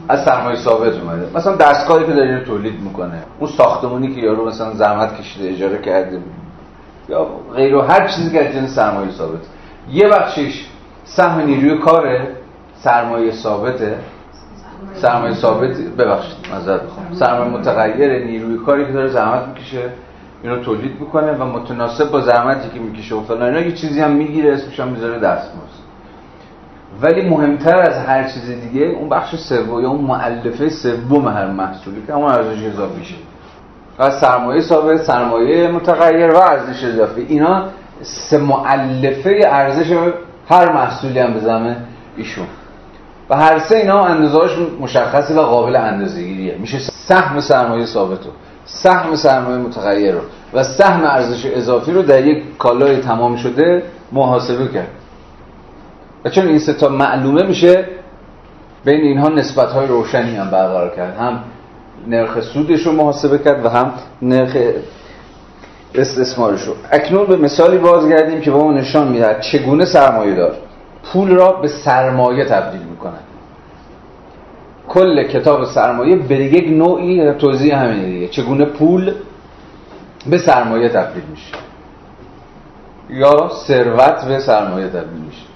از سرمایه ثابت اومده. مثلا دستگاهی که داره تولید می‌کنه. اون ساختمونی که یارو مثلا زحمت کشیده اجاره کرده یا غیر و هر چیزی که از جنس سرمایه ثابت. یه بخشش سهم نیروی کاره سرمایه ثابته. سرمایه ثابت ببخشید معذرت بخوام سرمایه متغیر نیروی کاری که داره زحمت می‌کشه اینو تولید می‌کنه و متناسب با زحمتی که می‌کشه و فلان. اینا یه چیزی هم می‌گیره اسمش هم می‌ذاره دستمزد. ولی مهمتر از هر چیز دیگه اون بخش سوم یا اون مؤلفه سوم هر محصولی که همون ارزش اضافیشه و سرمایه ثابت سرمایه متغیر و ارزش اضافی. اینا سه مؤلفه ارزش هر محصولی هم بزنه ایشون. و هر سه اینا اندازه‌اش مشخصه و قابل اندازه‌گیریه. میشه سهم سرمایه ثابت رو سهم سرمایه متغیر رو و سهم ارزش اضافی رو در یک کالای تمام شده محاسبه کرد. و چون این سه تا معلومه میشه بین اینها نسبت های روشنی هم برقرار کرد. هم نرخ سودش رو محاسبه کرد و هم نرخ استثمارش رو. اکنون به مثالی بازگردیم که با ما نشان می‌دهد چگونه سرمایه دار. پول را به سرمایه تبدیل می‌کنن کل کتاب سرمایه به یک نوعی توضیح همینه دیگه. چگونه پول به سرمایه تبدیل میشه. یا ثروت به سرمایه تبدیل میشه.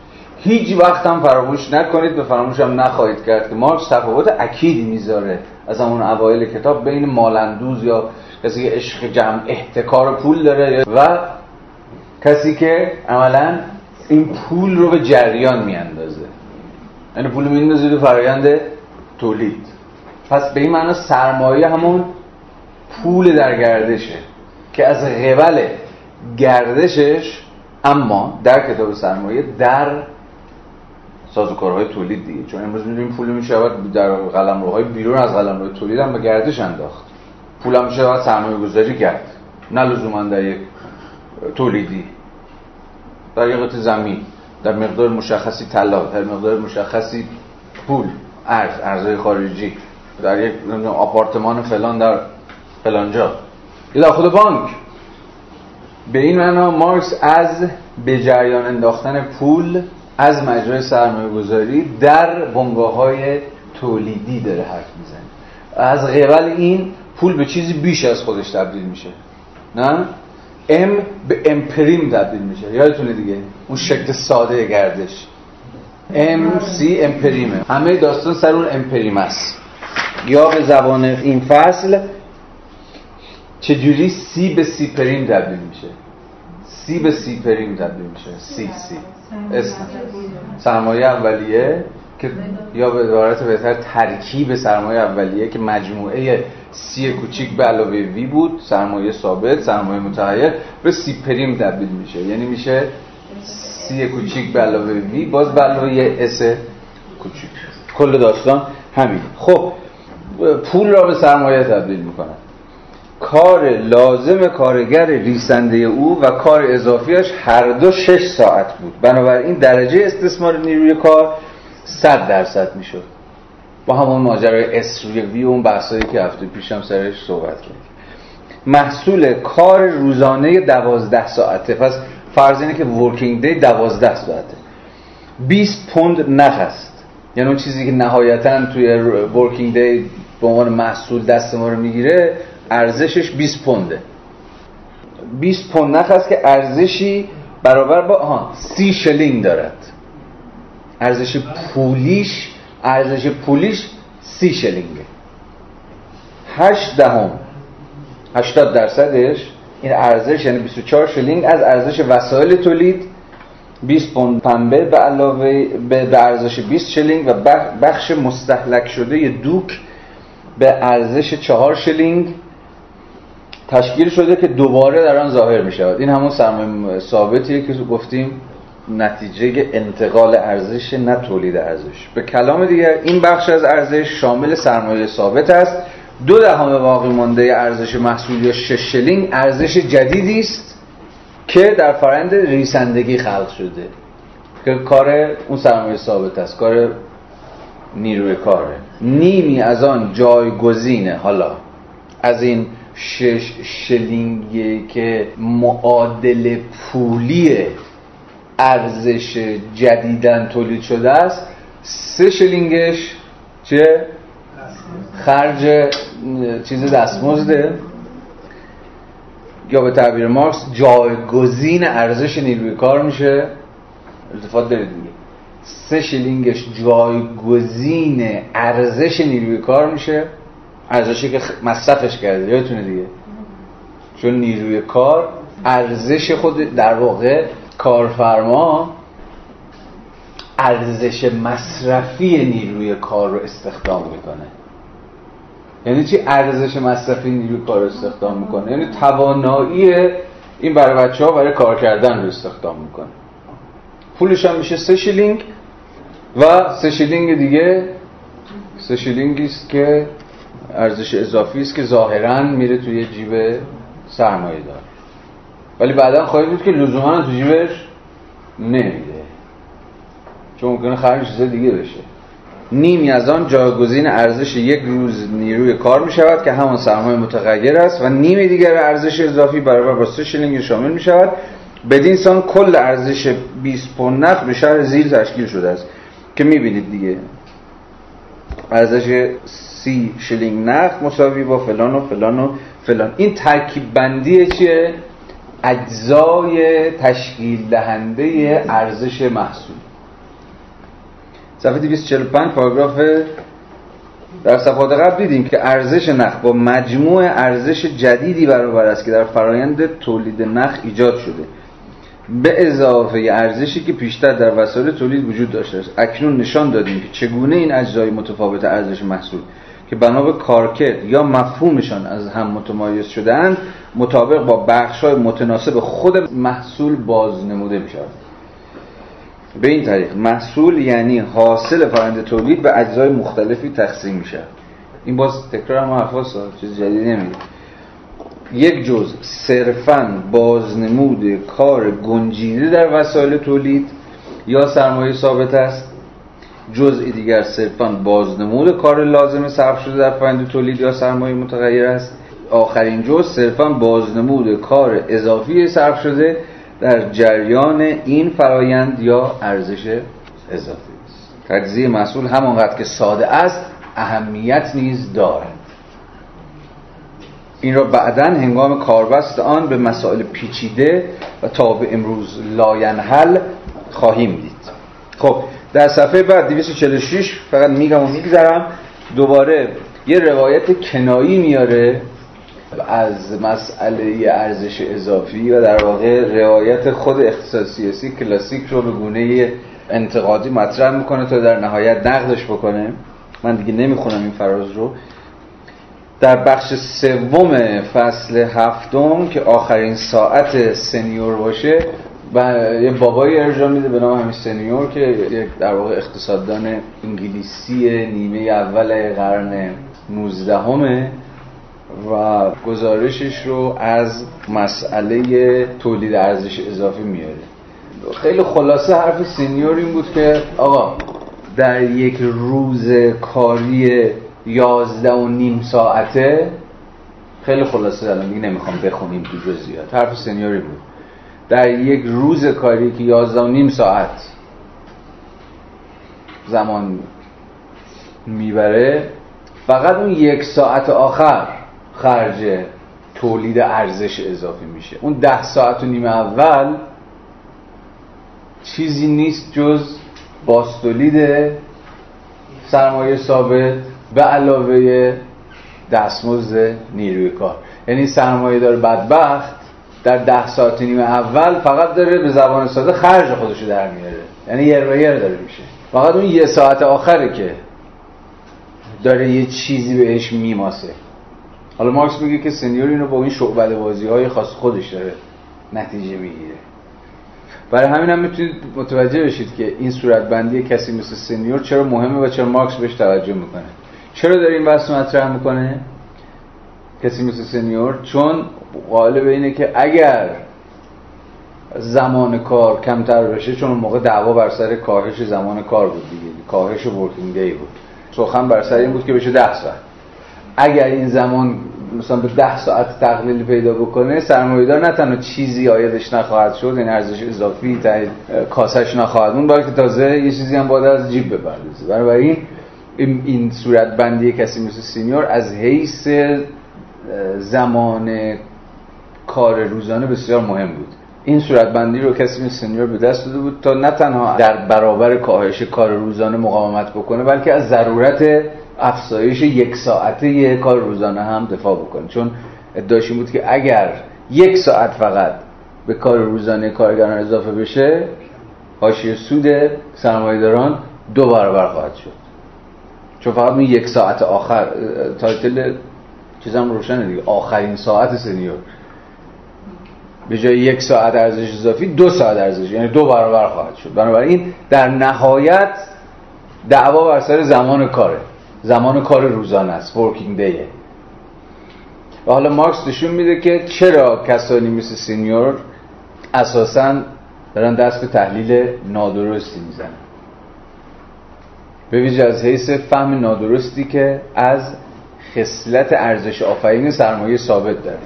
هیچ وقت هم فراموش نکنید به فراموش هم نخواهید کرد که مارکس تفاوت اکیدی می‌ذاره از اون اوایل کتاب بین مالندوز یا کسی که عشق جمع احتکار پول داره و کسی که عملا این پول رو به جریان میاندازه. یعنی پول میندازه تو فرایند تولید. پس به این معنا سرمایه همون پول در گردشه که از قبل گردشش اما در کتاب سرمایه در سازوکارهای تولید دیگه. چون امروز می‌دونیم پول میشه در قلمروهای بیرون از قلمروهای تولید هم به گردش انداخت. پول هم میشه باید سرمایه گذاری کرد. نه لزوما در یک تولیدی. در یک زمین. در مقدار مشخصی طلا. در مقدار مشخصی پول. ارز ارزهای خارجی. در یک آپارتمان فلان در فلانجا. یا در خود بانک. به این معنا مارکس از به جریان انداختن پول از مجرای سرمایه گذاری در بنگاه های تولیدی داره حرف می‌زنه. از قبل این پول به چیزی بیش از خودش تبدیل میشه. نه؟ ام به امپریم تبدیل میشه. یادتونه دیگه؟ اون شکل ساده گردش. ام سی امپریمه همه داستان سر اون امپریم است. یا به زبان این فصل چجوری C به C prime تبدیل میشه؟ C به C prime تبدیل میشه. C C اسم. سرمایه اولیه که یا به عبارت بهتر ترکیب سرمایه اولیه که مجموعه سی کوچیک به علاوه وی بود سرمایه ثابت سرمایه متغیر به C prime تبدیل میشه. یعنی میشه سی کوچیک به علاوه وی باز به علاوه s کوچیک. کل داستان همین. خب پول را به سرمایه تبدیل می‌کنن. کار لازم کارگر ریسنده او و کار اضافیش هر دو شش ساعت بود. بنابراین درجه استثمار نیروی کار صد درصد می‌شد. با همون ماجرای اس روی وی اون بحثایی که هفته پیشم سرش صحبت کردیم. محصول کار روزانه دوازده ساعته. پس فرض اینه که ورکینگ دی دوازده ساعته. 20 پوند نخ است یعنی اون چیزی که نهایتا توی working day به عنوان محصول دست ما رو می‌گیره ارزشش 20 پونده. 20 پوند نخ است که ارزشی برابر با آها 30 شلینگ دارد. ارزش پولیش ارزش پولیش 30 شلینگه. 8 دهم. 80 درصدش این ارزش یعنی 24 شلینگ از ارزش وسایل تولید 20 پوند پنبه به علاوه به ارزش 20 شلینگ و بخش مستحلک شده دوک به ارزش 4 شلینگ. تشکیل شده که دوباره در آن ظاهر می شود. این همون سرمایه ثابتیه که گفتیم نتیجه انتقال ارزش نه تولید ارزش. به کلام دیگر این بخش از ارزش شامل سرمایه ثابت است. دو دهم باقی مانده ارزش محصول یا شش شلینگ ارزش جدیدی است که در فرند ریسندگی خلق شده. که کار اون سرمایه ثابت است کار نیروی کاره. نیمی از آن جایگزینه. حالا از این شش شلینگی که معادل پولی ارزش جدیدن تولید شده است. سه شلینگش چه؟ خرج چیز دستمزده یا به تعبیر مارکس جایگزین ارزش نیروی کار میشه. التفات دارید دیگه سه شلینگش جایگزین ارزش نیروی کار میشه. ارزشی که مصرفش کرده یادتونه دیگه. چون نیروی کار ارزش خود در واقع کارفرما ارزش مصرفی نیروی کار رو استخدام می‌کنه. یعنی چی ارزش مصرفی نیروی کار رو استخدام می‌کنه؟ یعنی توانایی این برای بچه ها برای کار کردن رو استخدام می‌کنه. پولش هم میشه سه شیلینگ و سه شیلینگ دیگه سه شیلینگی است که ارزش اضافی است که ظاهرا میره توی جیب سرمایه دار. ولی بعدا خواهید دید که لزوما تو جیبش نمیره چون ممکنه خرج چیز دیگه بشه. نیمی از آن جایگزین ارزش یک روز نیروی کار می شود که همان سرمایه متغیر است و نیمی دیگر ارزش اضافی برابر با سه شلینگ شامل می شود بدین سان کل ارزش 20 پوند نقد به شهر زیر تشکیل شده است. که می بینید دیگه. ارزش سی شلینگ نقد مساوی با فلان و فلان و فلان. این ترکیب بندی چیه؟ اجزای تشکیل دهنده ارزش محصول. صفحه 245 پاراگراف در صفحات قبل دیدیم که ارزش نخ با مجموع ارزش جدیدی برابر است که در فرایند تولید نخ ایجاد شده. به اضافه ارزشی که پیشتر در وسایل تولید وجود داشته است. اکنون نشان دادیم که چگونه این اجزای متفاوت ارزش محصول که بنا به کارکرد یا مفهومشان از هم متمایز شدهاند مطابق با بخش‌های متناسب خود محصول بازنموده می‌شود. به این طریق محصول یعنی حاصل فرآیند تولید به اجزای مختلفی تقسیم میشه. این باز تکرار هم حرفاست چیز جدیدی نمیگه. یک جز صرفا بازنمود کار گنجیده در وسایل تولید یا سرمایه ثابت است. جزء دیگر صرفا بازنمود کار لازم صرف شده در فرآیند تولید یا سرمایه متغیر است. آخرین جز صرفا بازنمود کار اضافی صرف شده در جریان این فرایند یا ارزش اضافی است. تجزیه محصول همانقدر که ساده است اهمیت نیز دارد. این را بعدا هنگام کاربست آن به مسائل پیچیده و تا به امروز لاینحل خواهیم دید. خب در صفحه بعد 246 فقط میگم و میگذرم دوباره یه روایت کنایی میاره از مسئله ارزش اضافی و در واقع روایت خود اقتصاد سیاسی کلاسیک رو به گونه انتقادی مطرح می‌کنه تا در نهایت نقدش بکنه. من دیگه نمی‌خونم این فراز رو. در بخش سوم فصل هفتم که آخرین ساعت سنیور باشه و یه بابایی ارجاع میده به نام همین سنیور که یک در واقع اقتصاددان انگلیسی نیمه اول قرن 19 همه و گزارشش رو از مسئله تولید ارزش اضافی میاره. خیلی خلاصه حرف سینیور این بود که آقا در یک روز کاری یازده و نیم ساعته خیلی خلاصه الان دیگه نمی‌خوام بخونیم تو جزئیات حرف سنیوری بود. در یک روز کاری که یازده نیم ساعت زمان می‌بره فقط اون یک ساعت آخر خرج تولید ارزش اضافی میشه. اون ده ساعت و نیم اول چیزی نیست جز باستولید سرمایه ثابت به علاوه دستمزد نیروی کار. یعنی سرمایه دار بدبخت در ده ساعت نیم اول فقط داره به زبان ساده خرج خودشو در میاره. یعنی یر و یر داره میشه. فقط اون یه ساعت آخره که داره یه چیزی بهش میماسه. حالا مارکس میگه که سنیور اینو با این شعبده بازی های خاص خودش داره نتیجه می‌گیره. برای همین هم می‌تونید متوجه بشید که این صورتبندی کسی مثل سنیور چرا مهمه و چرا مارکس بهش توجه می‌کنه. چرا داره این بحث مطرح می‌کنه؟ کسی مثل سنیور چون قائل به اینه که اگر زمان کار کمتر بشه چون اون موقع دعوا بر سر کاهش زمان کار بود دیگه کاهش working day بود. سخن بر سر این بود که بشه ده ساعت. اگر این زمان مثلا به ده ساعت تقلیل پیدا بکنه سرمایه‌دار نه تنها چیزی عایدش نخواهد شد این یعنی ارزش اضافی تو کاسش نخواهد موند بلکه تازه یه چیزی هم باید از جیب بپردازه. بنابراین این این صورت بندی کسی مثل سینیور از حیث زمان کار روزانه بسیار مهم بود. این صورت بندی رو کسی مثل سینیور به دست داده بود تا نه تنها در برابر کاهش کار روزانه مقاومت بکنه بلکه از ضرورت افزایش یک ساعته کار روزانه هم دفاع بکنه. چون ادعاش این بود که اگر یک ساعت فقط به کار روزانه کارگران اضافه بشه حاشیه سود سرمایه‌داران دو برابر خواهد شد. چون فقط اون یک ساعت آخر title چیزم روشنه دیگه. آخرین ساعت سنیور. به جای یک ساعت ارزش اضافی دو ساعت ارزش یعنی دو برابر خواهد شد. بنابراین در نهایت دعوا بر سر زمان کاره. زمان کار روزانه است working day ه و حالا مارکس نشون میده که چرا کسانی مثل سینیور اساسا دارن دست به تحلیل نادرستی می‌زنن؟ به ویژه از حیث فهم نادرستی که از خصلت ارزش آفرین سرمایه ثابت داره.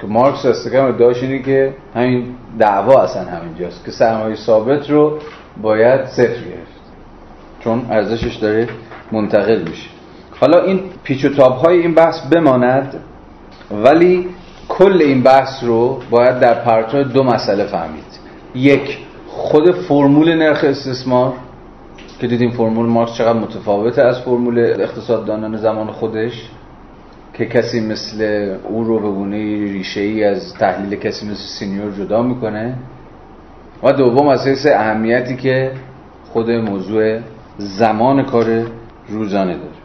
که مارکس استکم ادعاش اینه که همین دعوا اصلا همینجاست که سرمایه ثابت رو باید صفر گرفت. چون ارزشش داره منتقل میشه. حالا این پیچ و تاب های این بحث بماند ولی کل این بحث رو باید در پرتو دو مسئله فهمید. یک خود فرمول نرخ استثمار که دیدیم فرمول مارکس چقدر متفاوته از فرمول اقتصاددانان زمان خودش. که کسی مثل او رو به گونه ریشه ای از تحلیل کسی مثل سینیور جدا می‌کنه. و دوم از حیث اهمیتی که خود موضوع زمان کار روزانه داره.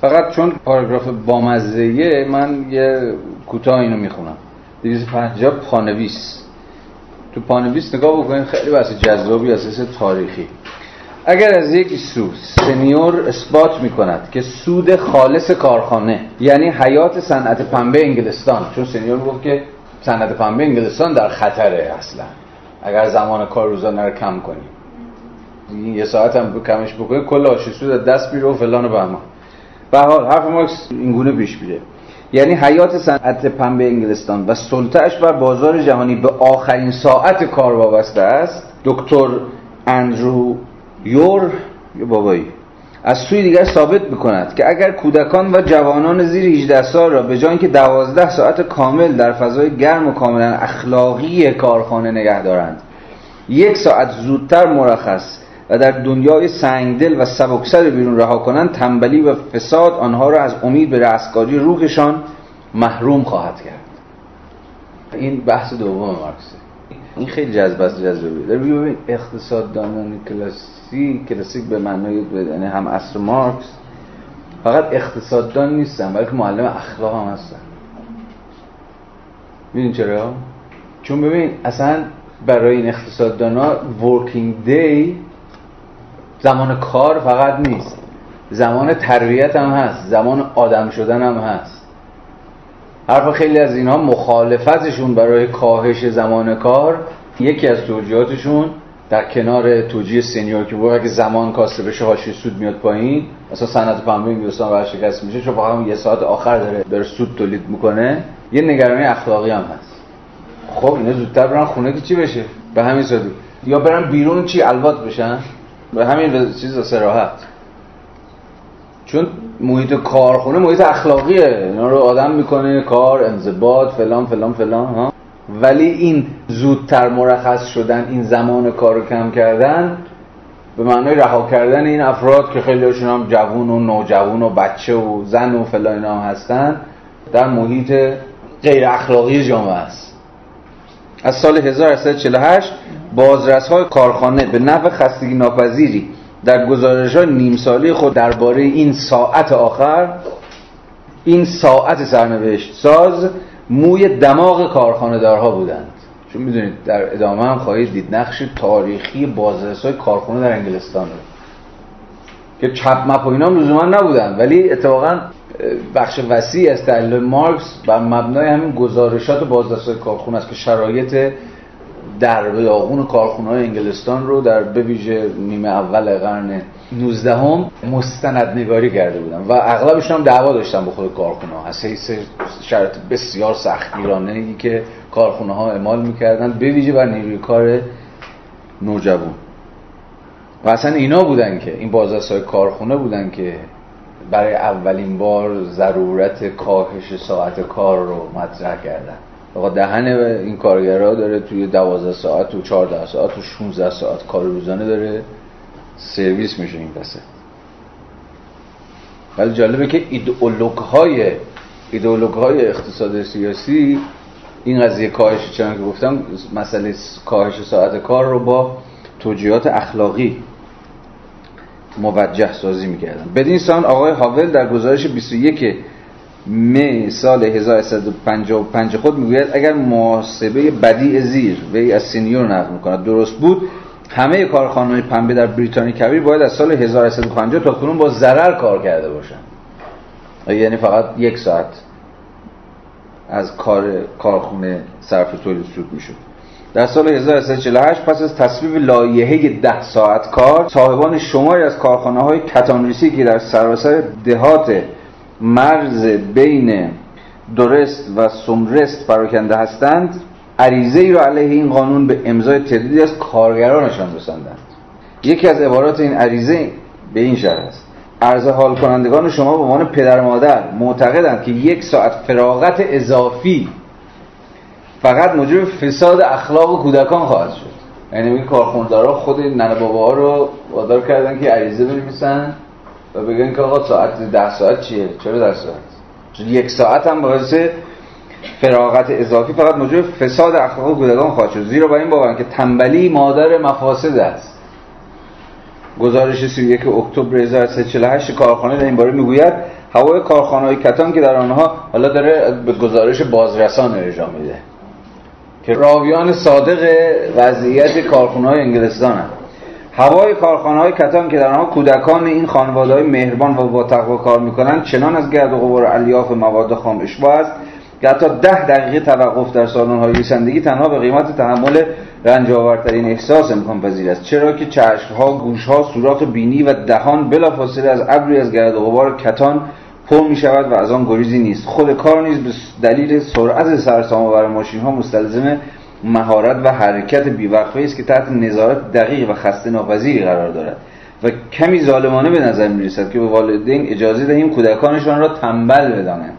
فقط چون پاراگراف بامزهیه من یه کوتاه اینو می‌خونم. 250 پانویس. تو پانویس نگاه بکنید خیلی بحث جذابی اساس تاریخی. اگر از یک سو سنیور اثبات می کند که سود خالص کارخانه یعنی حیات صنعت پنبه انگلستان چون سنیور گفت که صنعت پنبه انگلستان در خطره اصلا. اگر زمان کار روزانه رو کم کنیم یه ساعت هم کمش بکنیم کل آشی سود دست میره و فلان و بهمان به حال حرف مارکس اینگونه پیش میره. یعنی حیات صنعت پنبه انگلستان و سلطهش بر بازار جهانی به آخرین ساعت کار وابسته است دکتر اندرو یور بابایی از سوی دیگر ثابت می‌کند که اگر کودکان و جوانان زیر 18 سال را به جای که 12 ساعت کامل در فضای گرم و کاملا اخلاقی کارخانه نگه دارند یک ساعت زودتر مرخص و در دنیای سنگدل و سبکسر بیرون رها کنند تنبلی و فساد آنها را از امید به رستگاری روحشان محروم خواهد کرد. این بحث دوم مارکسه این خیلی جذب است در ببین اقتصاد دانان کلاسیک کلاسیک به معنای یعنی هم اصر مارکس. فقط اقتصاددان نیستن بلکه معلم اخلاق هم هستن. ببین چرا؟ چون ببین اصلا برای این اقتصاددان ها ورکینگ دی زمان کار فقط نیست. زمان تربیت هم هست. زمان آدم شدن هم هست. حرف خیلی از اینها مخالفتشون برای کاهش زمان کار یکی از توجیهاتشون در کنار توجیه سینیور که بود که زمان کاسته بشه هاشی سود میاد پایین مثلا صنعت پنبه انگلستان ورشکست میشه چون فقط یه ساعت آخر داره داره سود تولید می‌کنه. یه نگرانی اخلاقی هم هست. خب اینا زودتر برن خونه که چی بشه؟ به همین سادی یا برن بیرون چی؟ الوات بشن؟ به همین چیز سراحت. چون محیط کارخونه محیط اخلاقیه. اینا رو آدم می‌کنه کار انضباط فلان فلان فلان ها. ولی این زودتر مرخص شدن این زمان کار رو کم کردن به معنای رها کردن این افراد که خیلی هاشون هم جوون و نوجوون و بچه و زن و فلان اینا هم هستن در محیط غیر اخلاقی جامعه است. از سال 1848 بازرس های کارخانه به نفع خستگی ناپذیری در گزارش های نیم سالی خود درباره این ساعت آخر این ساعت سرنوشت ساز موی دماغ کارخانه دارها بودند. چون می‌دونید در ادامه هم خواهید دید نقش تاریخی بازرس های کارخانه در انگلستان رو. که چپ مپ و اینا لزوما نبودن. ولی اتفاقا بخش وسیع از تحلیل مارکس بر مبنای همین گزارشات بازرس های کارخانه است که شرایط در بیاغون کارخونه های انگلستان رو در بویژه نیمه اول قرن 19 هم مستند نگاری کرده بودن و اغلبشون هم دعوا داشتن به خود کارخونه ها از حیث شرط بسیار سختگیرانه ای که کارخونه ها اعمال می‌کردن به بر نیروی کار نوجوان. و اصلا اینا بودن که این های کارخونه بودن که برای اولین بار ضرورت کاهش ساعت کار رو مطرح کردن. آقا دهن این کارگرها داره توی 12 ساعت و 14 ساعت و 16 ساعت کار روزانه داره. سرویس میشه این پسه ولی جالبه که ایدئولوگ های ایدئولوگ های اقتصاد سیاسی این قضیه کاهش چنان که گفتم مسئله کاهش ساعت کار رو با توجیهات اخلاقی موجه سازی می‌کردن. بدین سان آقای هاول در گزارش 21 می سال 1155 خود می‌گوید اگر محاسبه بدی زیر وی از سینیور نقل می‌کند درست بود. همه کارخانه پنبه در بریتانیا کبیر باید از سال 1150 تا کنون با ضرر کار کرده باشند. یعنی فقط یک ساعت از کار کارخونه صرف تولید سود می‌شد. در سال 1348 پس از تصویب لایحه ده ساعت کار صاحبان شماری از کارخانه های کتانریسی که در سراسر دهات مرز بین درست و سمرست پراکنده هستند عریضه ای را علیه این قانون به امضای تعدادی از کارگرانشان رساندند. یکی از عبارات این عریضه به این شرح است. عرض حال کنندگان شما به عنوان پدر مادر معتقدند که یک ساعت فراغت اضافی فقط موجب فساد اخلاق کودکان خواهد شد. یعنی کارخوندارا خود ننه باباها رو وادار کردن که عریضه بنویسن. و بگن که آقا ساعت ده ساعت چیه؟ چرا ده ساعت؟ چون یک ساعت هم باعث فراغت اضافی فقط موجب فساد اخلاق کودکان خواهد شد. زیرا با این باورن که تنبلی مادر مفاسد است. گزارش 31 اکتبر 1348 کارخانه در این باره می‌گوید هوای کارخانه های کتان که در آنها حالا داره به گزارش بازرسان ارجاع میده که راویان صادق وضعیت کارخانه های انگلستان هم. هوای کارخانه های کتان که در آنها کودکان این خانواده های مهربان و با تقوا کار می‌کنند چنان از گرد و غبار الیاف مواد خام اشباه است که حتی ده دقیقه توقف در سالن های زندگی تنها به قیمت تحمل رنج آورترین احساس امکان پذیر است. چرا که چشم ها گوش ها سوراخ بینی و دهان بلافاصله از ابری از گرد و غبار کتان پر می شود و از آن گریزی نیست. خود کار نیز به دلیل سرعت سرسام آور ماشین ها مستلزم مهارت و حرکت بیوقفه است که تحت نظارت دقیق و خسته ناپذیری قرار دارد. و کمی ظالمانه به نظر می رسد که به والدین اجازه دهیم کودکانشان را تنبل بدانند.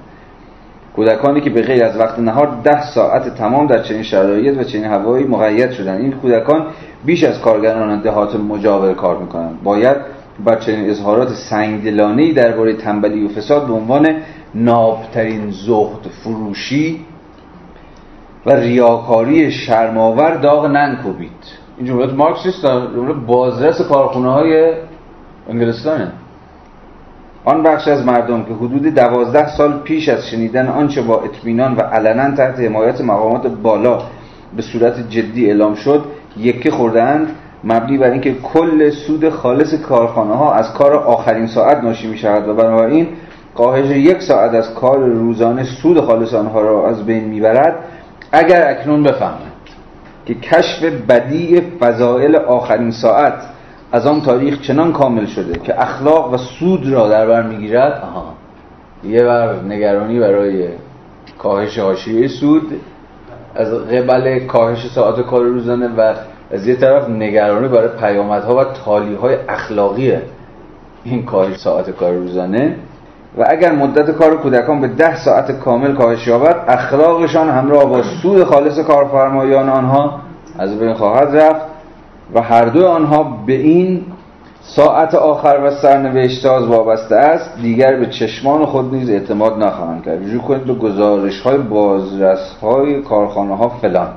کودکانی که به غیر از وقت نهار ده ساعت تمام در چنین شرایط و چنین هوایی مقید شدند. این کودکان بیش از کارگران دهات مجاور کار می‌کنند. باید بر چنین اظهارات سنگدلانه درباره تنبلی و فساد به عنوان نابترین زهد فروشی و ریاکاری شرماور داغ ننکوبید. این جملات مارکسیست جمله بازرس کارخونه های انگلستانه. آن بخش از مردم که حدود دوازده سال پیش از شنیدن آنچه با اطمینان و علنا تحت حمایت مقامات بالا به صورت جدی اعلام شد یکی خوردند مبنی بر اینکه کل سود خالص کارخانه ها از کار آخرین ساعت ناشی می شود و بنابراین کاهش یک ساعت از کار روزانه سود خالص آنها را از بین می‌برد. اگر اکنون بفهمند که کشف بدیع فضائل آخرین ساعت از آن تاریخ چنان کامل شده که اخلاق و سود را در بر می‌گیرد آها یه بر نگرانی برای کاهش حاشیه سود از قبل کاهش ساعت کار روزانه و از یه طرف نگرانی برای پیامدها و تالیهای اخلاقی این کاهش ساعت کار روزانه. و اگر مدت کار کودکان به ده ساعت کامل کاهش یابد اخلاقشان همراه با سود خالص کارفرمایان آنها از بین خواهد رفت و هر دو آنها به این ساعت آخر و سرنوشتاز وابسته است دیگر به چشمان خود نیز اعتماد نخواهند کرد. رجوع کنید به گزارش های بازرس های کارخانه ها فلان.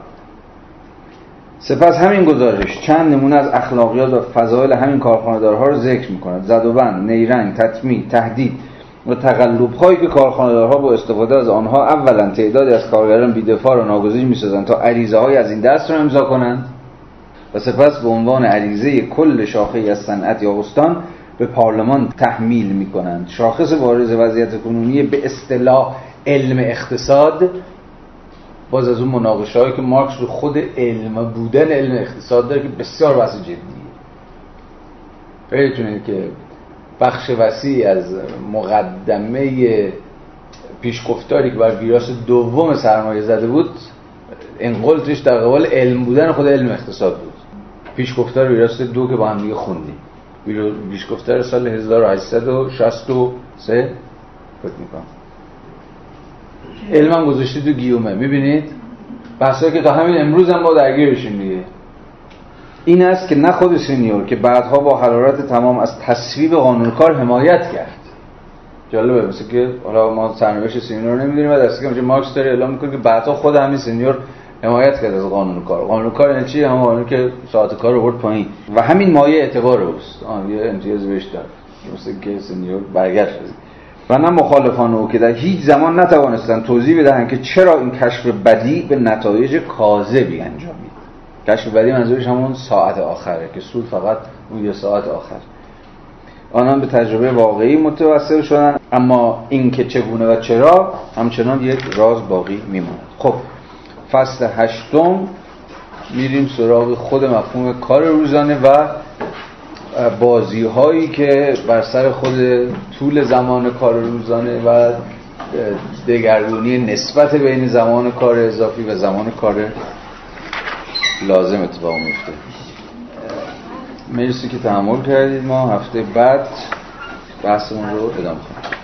سپس همین گزارش چند نمونه از اخلاقیات و فضایل همین کارخانه‌دارها رو ذکر می‌کند. زدوبند، نیرنگ، تطمیع، تهدید. و تقلب هایی که کارخانه‌دارها با استفاده از آنها اولا تعدادی از کارگران بیدفاع را ناگزیر می‌سازند تا عریضه های از این دست را امضا کنند و سپس به عنوان عریضه کل شاخه از صنعت یا استان به پارلمان تحمیل می کنند شاخص بارز وضعیت کنونی به اصطلاح علم اقتصاد باز از اون مناقشه هایی که مارکس رو خود علم بودن علم اقتصاد داره که بسیار بحث جدیه. خیلی که بخش وسیع از مقدمه پیشگفتاری که بر ویراس دوم سرمایه زده بود انقلتش در قبال علم بودن خود علم اقتصاد بود. پیشگفتار ویراس دو که با هم دیگه خوندیم. پیشگفتار سال 1863 فکر می‌کنم. علم هم گذاشته تو گیومه. می‌بینید؟ بحثایی که تا همین امروز هم با درگیرشیم دیگه. این است که نه خود سینیور که بعدها با حرارت تمام از تصویب قانون کار حمایت کرد. جالبه مثل که حالا ما سرنوشت سینیور نمی‌دونیم و دستی که مارکس داره اعلام می‌کنه که بعدها خود همین سینیور حمایت کرد از قانون کار قانون کار یعنی چی؟ هم قانون که ساعت کار رو برد پایین. و همین مایه اعتبار اوست. آن یه امتیاز بهش داد. مثل که سینیور برگشت. و نه مخالفان او که در هیچ زمان نتوانستن توضیح بدهند که چرا این کشف بدی به نتایج کاذبی انجامید کشف بدی منظورش همون ساعت آخره که سود فقط اون یه ساعت آخر. آنان به تجربه واقعی متوسل شدن اما این که چگونه و چرا همچنان یک راز باقی میماند. خب فصل هشتم میریم سراغ خود مفهوم کار روزانه و بازی هایی که بر سر خود طول زمان کار روزانه و دگرگونی نسبت بین زمان کار اضافی و زمان کار لازم اتفاق میفته. مرسی که تحمل کردید. ما هفته بعد بحثمون رو ادامه کنیم